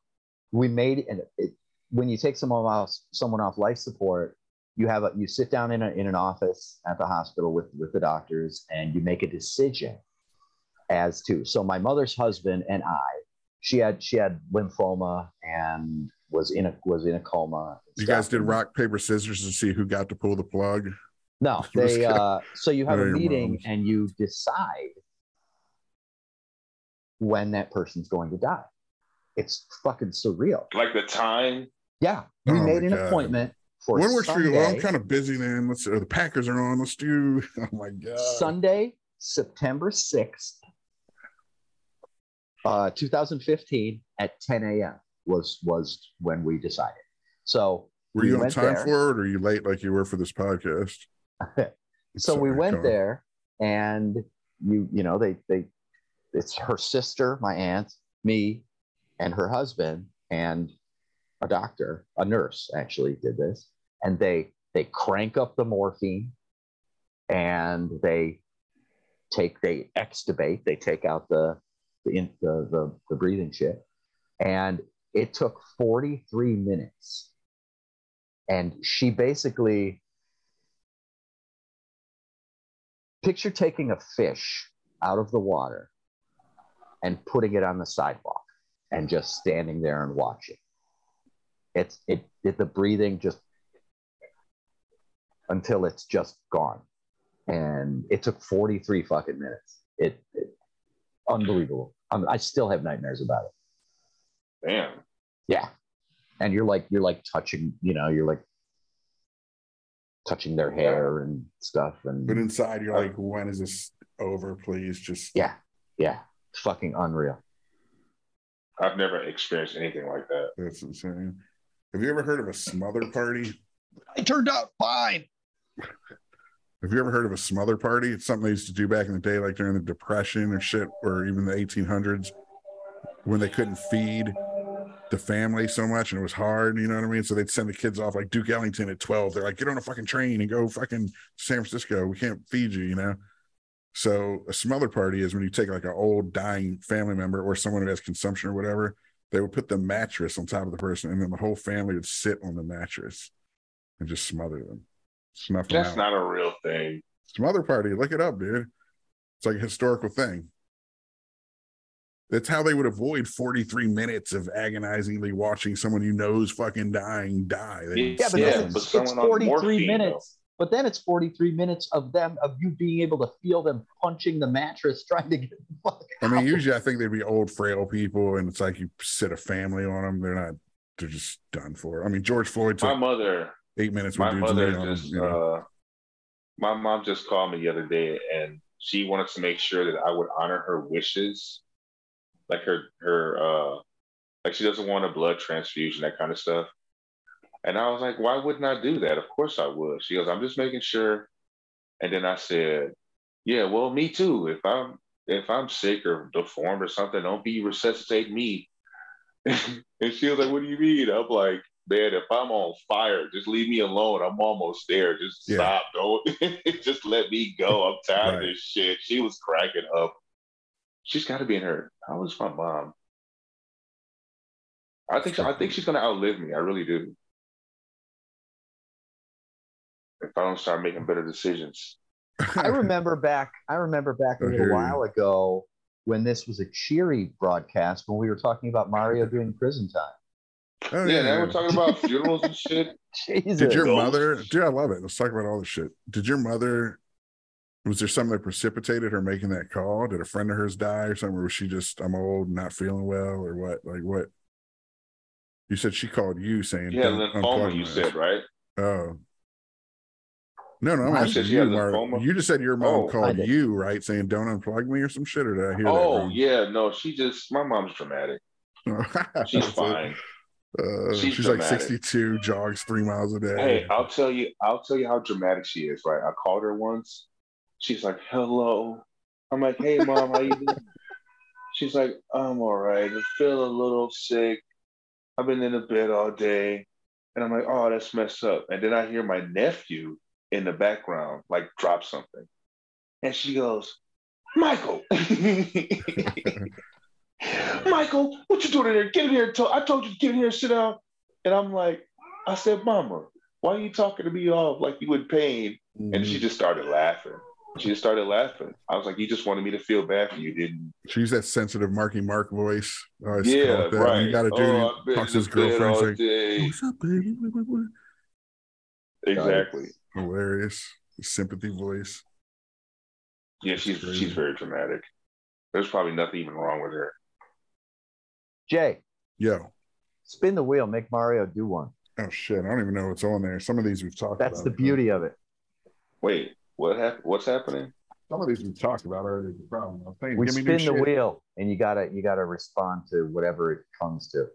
we made it, and it, when you take someone off someone off life support, you have a you sit down in a, in an office at the hospital with with the doctors, and you make a decision as to. So my mother's husband and I, she had she had lymphoma and was in a was in a coma. You guys did rock paper scissors to see who got to pull the plug. No, *laughs* they uh so you have a meeting moms. and you decide when that person's going to die. It's fucking surreal. Like the time. Yeah. We Oh made an God. appointment for When works for you? Well, I'm kind of busy then. Let's or the Packers are on. Let's do. *laughs* Oh my god. Sunday, September 6th, uh 2015 at 10 a.m. was was when we decided. So Were we you on time there. for it, or are you late like you were for this podcast? *laughs* so we went there and you you know they they it's her sister my aunt me and her husband and a doctor a nurse actually did this. And they they crank up the morphine and they take they extubate they take out the the the, the the breathing shit and it took 43 minutes. And she basically picture taking a fish out of the water and putting it on the sidewalk and just standing there and watching. It's it, it the breathing just until it's just gone. And it took 43 fucking minutes. It, it unbelievable. I'm, I still have nightmares about it. Damn. Yeah. And you're like you're like touching, you know, you're like touching their hair and stuff and But inside, you're uh, like, when is this over? Please, just yeah, yeah. Fucking unreal. I've never experienced anything like that. That's insane. Have you ever heard of a smother party? I turned out fine. Have you ever heard of a smother party? It's something they used to do back in the day, like during the Depression or shit, or even the 1800s, when they couldn't feed the family so much and it was hard. You know what I mean? So they'd send the kids off, like Duke Ellington at 12. They're like, get on a fucking train and go fucking San Francisco. We can't feed you, you know? So a smother party is when you take like an old dying family member or someone who has consumption or whatever, they would put the mattress on top of the person, and then the whole family would sit on the mattress and just smother them, snuff them That's out. not a real thing. Smother party, look it up, dude. It's like a historical thing. That's how they would avoid 43 minutes of agonizingly watching someone you know is fucking dying die. They- Yeah, but Yeah, then but it's, it's someone on 43 morphine, minutes. But then it's 43 minutes of them, of you being able to feel them punching the mattress, *laughs* trying to get the fuck I mean, out. usually I think they'd be old, frail people, and it's like you sit a family on them. They're not, they're just done for. I mean, George Floyd took My mother, eight minutes my with dudes mother laying on just, You know? uh, my mom just called me the other day, and she wanted to make sure that I would honor her wishes, like her her uh, like she doesn't want a blood transfusion, that kind of stuff. And I was like, why wouldn't I do that? Of course I would. She goes, I'm just making sure. And then I said, yeah, well, me too. If I'm if I'm sick or deformed or something, don't be resuscitating me. *laughs* and she was like, what do you mean? I'm like, man, if I'm on fire, just leave me alone. I'm almost there. Just Yeah. stop. Don't *laughs* just let me go. I'm tired Right. of this shit. She was cracking up. She's got to be in her. How is my mom? I think I think she's gonna outlive me. I really do. If I don't start making better decisions. *laughs* I remember back. I remember back a little while ago when this was a cheery broadcast when we were talking about Mario doing prison time. Oh, yeah, now we're talking about *laughs* funerals and shit. Jesus. Did your mother, dude, I love it. Let's talk about all this shit. Did your mother, was there something that precipitated her making that call? Did a friend of hers die or something? Or was she just, I'm old, not feeling well, or what? Like, what? You said she called you saying, Yeah, "Don't lymphoma. You my said right. Oh. No, no, I'm Mine asking you, had Mar- lymphoma? You just said your mom Oh. Called you, right? Saying, don't unplug me or some shit, or did I hear Oh that? yeah, no, she just my mom's dramatic. *laughs* She's fine. Uh, She's she's like 62, jogs three miles a day. Hey, I'll tell you, I'll tell you how dramatic she is, right? I called her once. She's like, hello. I'm like, hey mom, how you doing? *laughs* She's like, I'm all right. I feel a little sick. I've been in the bed all day. And I'm like, oh, that's messed up. And then I hear my nephew in the background like drop something. And she goes, Michael. *laughs* Michael, what you doing in here? Get in here. I told you to get in here and sit down. And I'm like, I said, Mama, why are you talking to me off like you in pain? And Mm-hmm. she just started laughing. She just started laughing. I was like, you just wanted me to feel bad for you, didn't She used that sensitive Marky Mark voice. You? Yeah, right. You got to do. Oh, talks to his girlfriend. Like, "What's up, baby?" Exactly. Hilarious sympathy voice. Yeah, she's Crazy. she's very dramatic. There's probably nothing even wrong with her. Jay, Yo, spin the wheel, make Mario do one. oh shit, I don't even know what's on there. Some of these we've talked. That's about. the beauty of it. Wait, what hap- What's happening? Some of these we've talked about already. The problem. I'm saying, We give me spin the shit. wheel, and you gotta you gotta respond to whatever it comes to.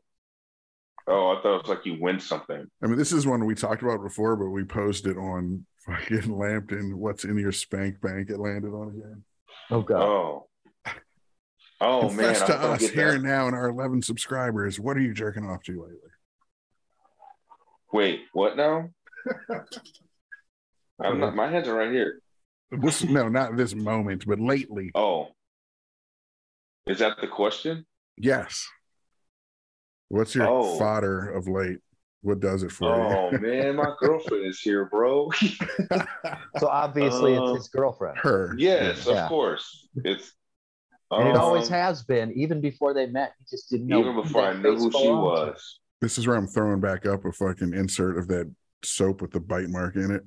Oh, I thought it was like you win something. I mean, this is one we talked about before, but we posted on *laughs* fucking Lambton. What's in your spank bank? It landed on again. Oh god. Oh. Oh man, Confess I to us here that. and now and our 11 subscribers. What are you jerking off to lately? Wait, what now? *laughs* I'm not. My hands are right here. This no, not this moment, but lately. Oh, is that the question? Yes. What's your Oh. fodder of late? What does it for Oh man, my girlfriend is here, bro. *laughs* So obviously Uh, it's his girlfriend. Her. yes, Yeah. of course. It's And it um, always has been, even before they met. He just didn't know even before I knew who she belonged to. was. This is where I'm throwing back up a fucking insert of that soap with the bite mark in it.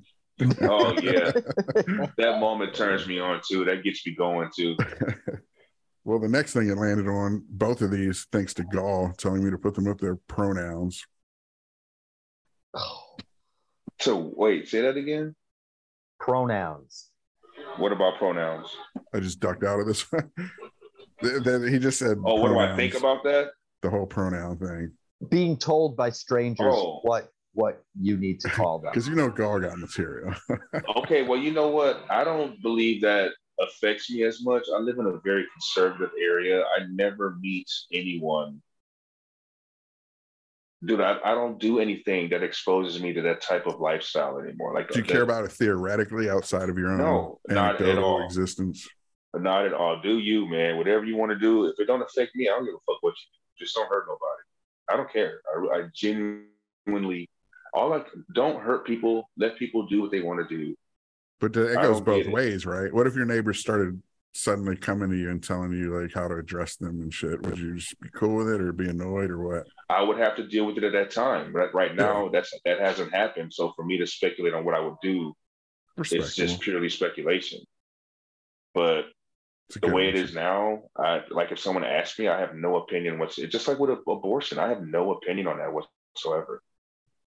Oh yeah, *laughs* that moment turns me on too. That gets me going too. *laughs* well, the next thing it landed on, both of these, thanks to Gull telling me to put them up their pronouns. So wait, say that again. Pronouns. What about pronouns? I just ducked out of this one. *laughs* He just said, Oh, what do I think about that? the whole pronoun thing? Being told by strangers Oh. what what you need to call them. *laughs* Because you know, Gull got material. *laughs* Okay, well, you know what? I don't believe that affects me as much. I live in a very conservative area. I never meet anyone. Dude, I, I don't do anything that exposes me to that type of lifestyle anymore. Like, Do you that- care about it theoretically outside of your own No, not at all. existence? Not at all. Do you, man? Whatever you want to do. If it don't affect me, I don't give a fuck what you do. Just don't hurt nobody. I don't care. I, I genuinely, all I don't hurt people. Let people do what they want to do. But it goes both get it. ways, right? What if your neighbors started suddenly coming to you and telling you like how to address them and shit? Would you just be cool with it or be annoyed or what? I would have to deal with it at that time. Right, right now, that's that hasn't happened. So for me to speculate on what I would do, it's just purely speculation. But the way it answer. is now, I like if someone asks me, I have no opinion what's it's just like with a, abortion. I have no opinion on that whatsoever.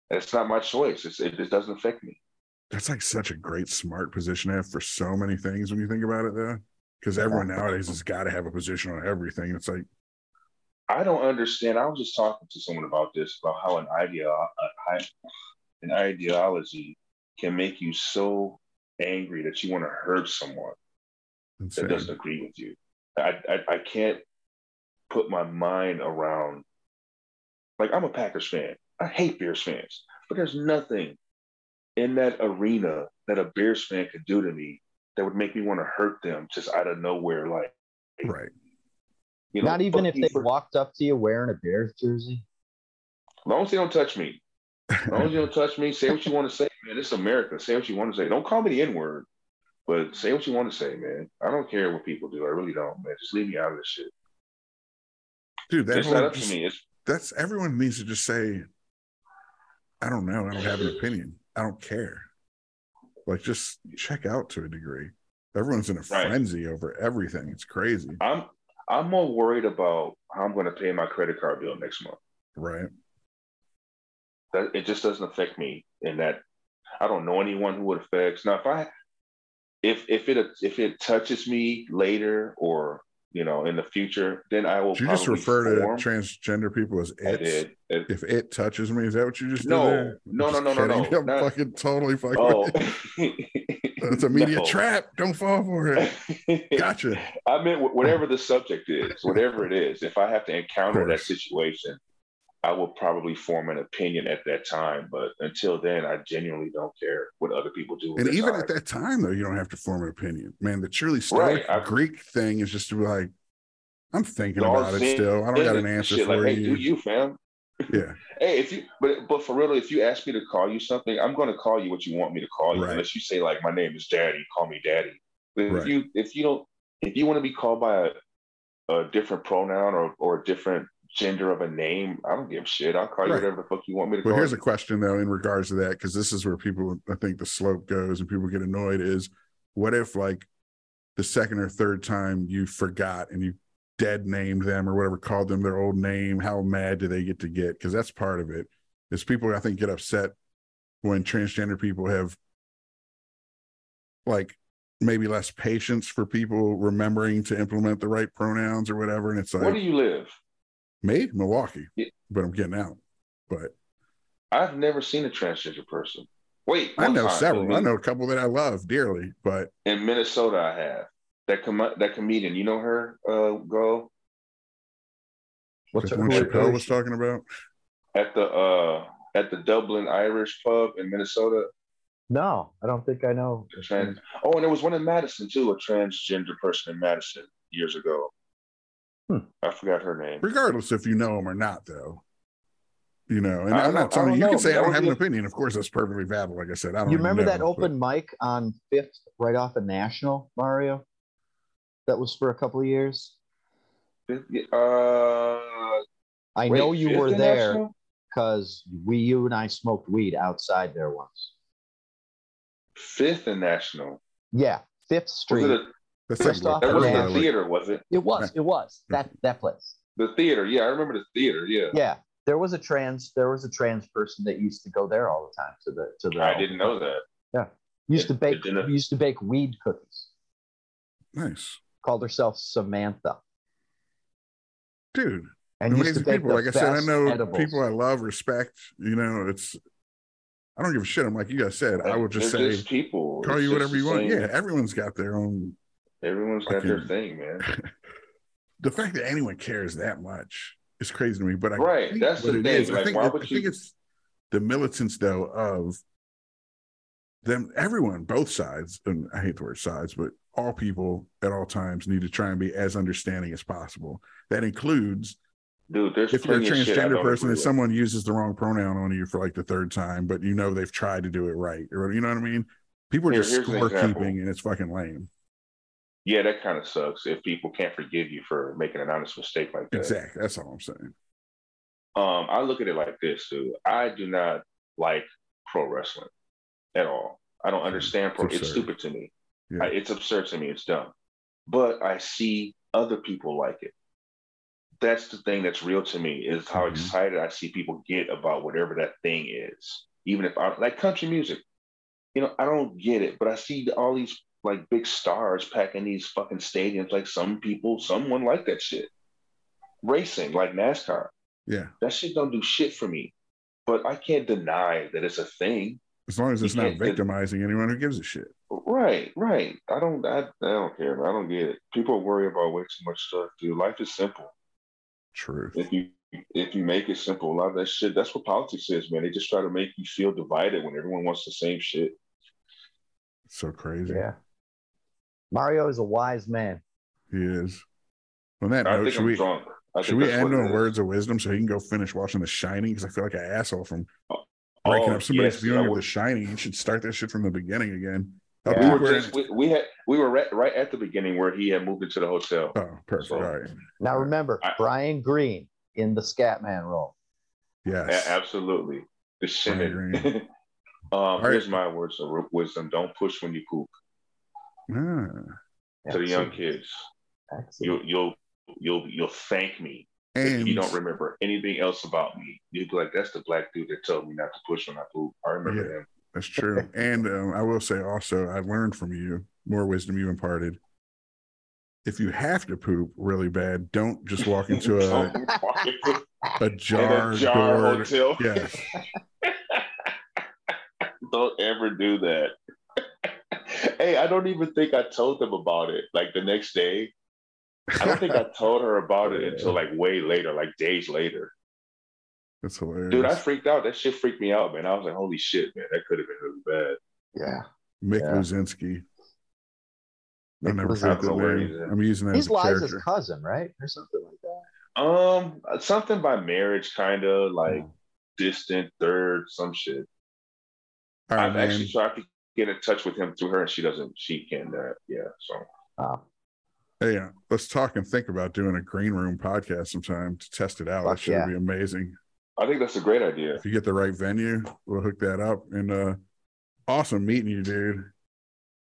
And it's not my choice. It's, it, it doesn't affect me. That's like such a great smart position to have for so many things when you think about it, though. Because everyone nowadays has got to have a position on everything. It's like, I don't understand. I was just talking to someone about this about how an idea uh, an ideology can make you so angry that you want to hurt someone insane. that doesn't agree with you. I, I I can't put my mind around. Like I'm a Packers fan. I hate Bears fans, but there's nothing in that arena that a Bears fan could do to me that would make me want to hurt them just out of nowhere. Like right. you know, Not even if they for- walked up to you wearing a Bears jersey. As long as they don't touch me. As long as you don't *laughs* touch me, say what you want to say, man. This is America. Say what you want to say. Don't call me the N word, but say what you want to say, man. I don't care what people do. I really don't, man. Just leave me out of this shit. Dude, that it's whole not up just- to me. It's that's everyone needs to just say, I don't know. I don't have an opinion. I don't care. Like, just check out to a degree. Everyone's in a Right. frenzy over everything. It's crazy. I'm I'm more worried about how I'm going to pay my credit card bill next month. Right. That it just doesn't affect me in that I don't know anyone who it affects. Now, if I if if it if it touches me later or you know in the future, then I will. Did you just refer form- to transgender people as did. It- If it touches me, is that what you just No, no, I'm no, no, no, no, I'm not- fucking totally fucking. oh. *laughs* That's a media No. trap. Don't fall for it. Gotcha. *laughs* I meant whatever the subject is, whatever it is. If I have to encounter that situation, I will probably form an opinion at that time. But until then, I genuinely don't care what other people do. And even time. at that time, though, you don't have to form an opinion. Man, the truly Right, stoic I- Greek thing is just to be like, I'm thinking about it still. I don't got an answer shit, for like, Hey, you. do you, fam? Yeah. *laughs* Hey, if you, but but for real, if you ask me to call you something, I'm going to call you what you want me to call you. Right. Unless you say like, my name is Daddy, call me Daddy. But if you if you don't if you want to be called by a, a different pronoun or or a different gender of a name, I don't give a shit. I'll call you whatever the fuck you want me to Well, call here's a question though, in regards to that, because this is where people, I think, the slope goes and people get annoyed. Is what if like the second or third time you forgot and you dead named them or whatever, called them their old name? How mad do they get to get? Because that's part of it. Is people I think get upset when transgender people have like maybe less patience for people remembering to implement the right pronouns or whatever, and it's like Where do you live? Me, Milwaukee, Yeah. but I'm getting out. But I've never seen a transgender person. Wait, I know time, several. I know a couple that I love dearly, but in Minnesota. I have that com- that comedian. You know her? Uh, go What's the her, one who- Chappelle was talking about. at the uh at the Dublin Irish pub in Minnesota. No, I don't think I know. Trans- oh, and there was one in Madison too, a transgender person in Madison years ago. Hmm. I forgot her name. Regardless if you know them or not, though, you know. And I I'm not telling you. You can know. say I don't have an a- opinion. Of course, that's perfectly valid. Like I said, I don't. You even remember that know, but- open mic on Fifth, right off of National, Mario? That was for a couple of years. Uh, I wait, know you were there because we, you and I smoked weed outside there once. Fifth and National. Yeah, Fifth Was Street. It a, That's Just off that wasn't Yeah. the like- theater, was it? it was. It was that that place. The theater. Yeah, I remember the theater. Yeah. Yeah, there was a trans. There was a trans person that used to go there all the time to the to the. I didn't know that. Yeah, used to bake. Used to bake weed cookies. nice, Called herself Samantha, dude. and used to Amazing people. Like I said, I know edibles. people I love, respect. You know, it's. I don't give a shit. I'm like you guys said. I will just They're say, just people. call It's you whatever you want. same- Yeah, everyone's got their own. Everyone's got their *laughs* thing, man. The fact that anyone cares that much is crazy to me. But I Right, that's the thing, is, I think why would I think you- it's the militants though of them. Everyone, both sides, and I hate the word sides, but all people at all times need to try and be as understanding as possible. That includes dude. There's if you're a plenty of shit I transgender person and someone uses the wrong pronoun on you for like the third time, but you know they've tried to do it right, or you know what I mean? People are Here- just scorekeeping an score example. keeping, and it's fucking lame. Yeah, that kind of sucks if people can't forgive you for making an honest mistake like that. Exactly. That's all I'm saying. Um, I look at it like this, dude. I do not like pro wrestling at all. I don't understand pro. It's It's, stupid to me. Yeah. I, it's absurd to me. It's dumb. But I see other people like it. That's the thing that's real to me is how Mhm. excited I see people get about whatever that thing is. Even if I like country music, you know, I don't get it, but I see all these like big stars packing these fucking stadiums. Like some people, someone like that shit. Racing, like NASCAR Yeah. that shit don't do shit for me. But I can't deny that it's a thing. As long as it's not can't- victimizing anyone who gives a shit. Right, right. I don't I, I don't care. I don't get it. People worry about way too much stuff, dude. Life is simple. Truth. If you if you make it simple, a lot of that shit, that's what politics is, man. They just try to make you feel divided when everyone wants the same shit. It's so crazy. Yeah. Mario is a wise man. He is. On that I note, think should I'm we drunk. I should think we end on words of wisdom so he can go finish watching The Shining? Because I feel like an asshole from breaking Oh, up somebody's yes, viewing of The Shining. You should start that shit from the beginning again. Yeah. we were we're just we, we had we were right, right at the beginning where he had moved into the hotel. Oh, perfect. So- All right. Now remember, I- Brian Green in the Scatman role. Yes. A- absolutely. The shit. *laughs* Um, right. here's my words of wisdom: Don't push when you poop. Ah. To the young kids, Excellent. you, you'll you'll you'll thank me if you don't remember anything else about me. You'd be like, "That's the black dude that told me not to push when I poop." I remember him. that's true. *laughs* and um, I will say also, I learned from you more wisdom you imparted. If you have to poop really bad, don't just walk into *laughs* a, Don't walk into- a *laughs* in jar, a jar door. hotel. Yes. don't ever do that. *laughs* hey, I don't even think I told them about it. Like the next day, I don't think I *laughs* told her about it until like way later, like days later. That's hilarious. Dude, I freaked out. That shit freaked me out, man. I was like, holy shit, man, that could have been really bad. Yeah. Mick Yeah. Luzinski. I'll never Luzinski. forget I don't know that where name. he's at. I'm using that He's as a Liza's character. cousin, right? Or something like that. Um, something by marriage, kind of like Yeah. distant third, some shit. All right, I've man. actually tried to get in touch with him through her, and she doesn't. She can't. Uh, yeah, so Oh, Hey, uh, let's talk and think about doing a green room podcast sometime to test it out. Fuck That should yeah. be amazing. I think that's a great idea. If you get the right venue, we'll hook that up. And uh awesome meeting you, dude.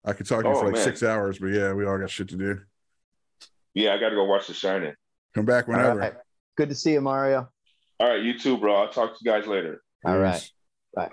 I could talk to you Oh, for like man. six hours, but yeah, we all got shit to do. Yeah, I got to go watch The Shining. Come back all whenever. right. Good to see you, Mario. All right, you too, bro. I'll talk to you guys later. All right. Peace. Bye.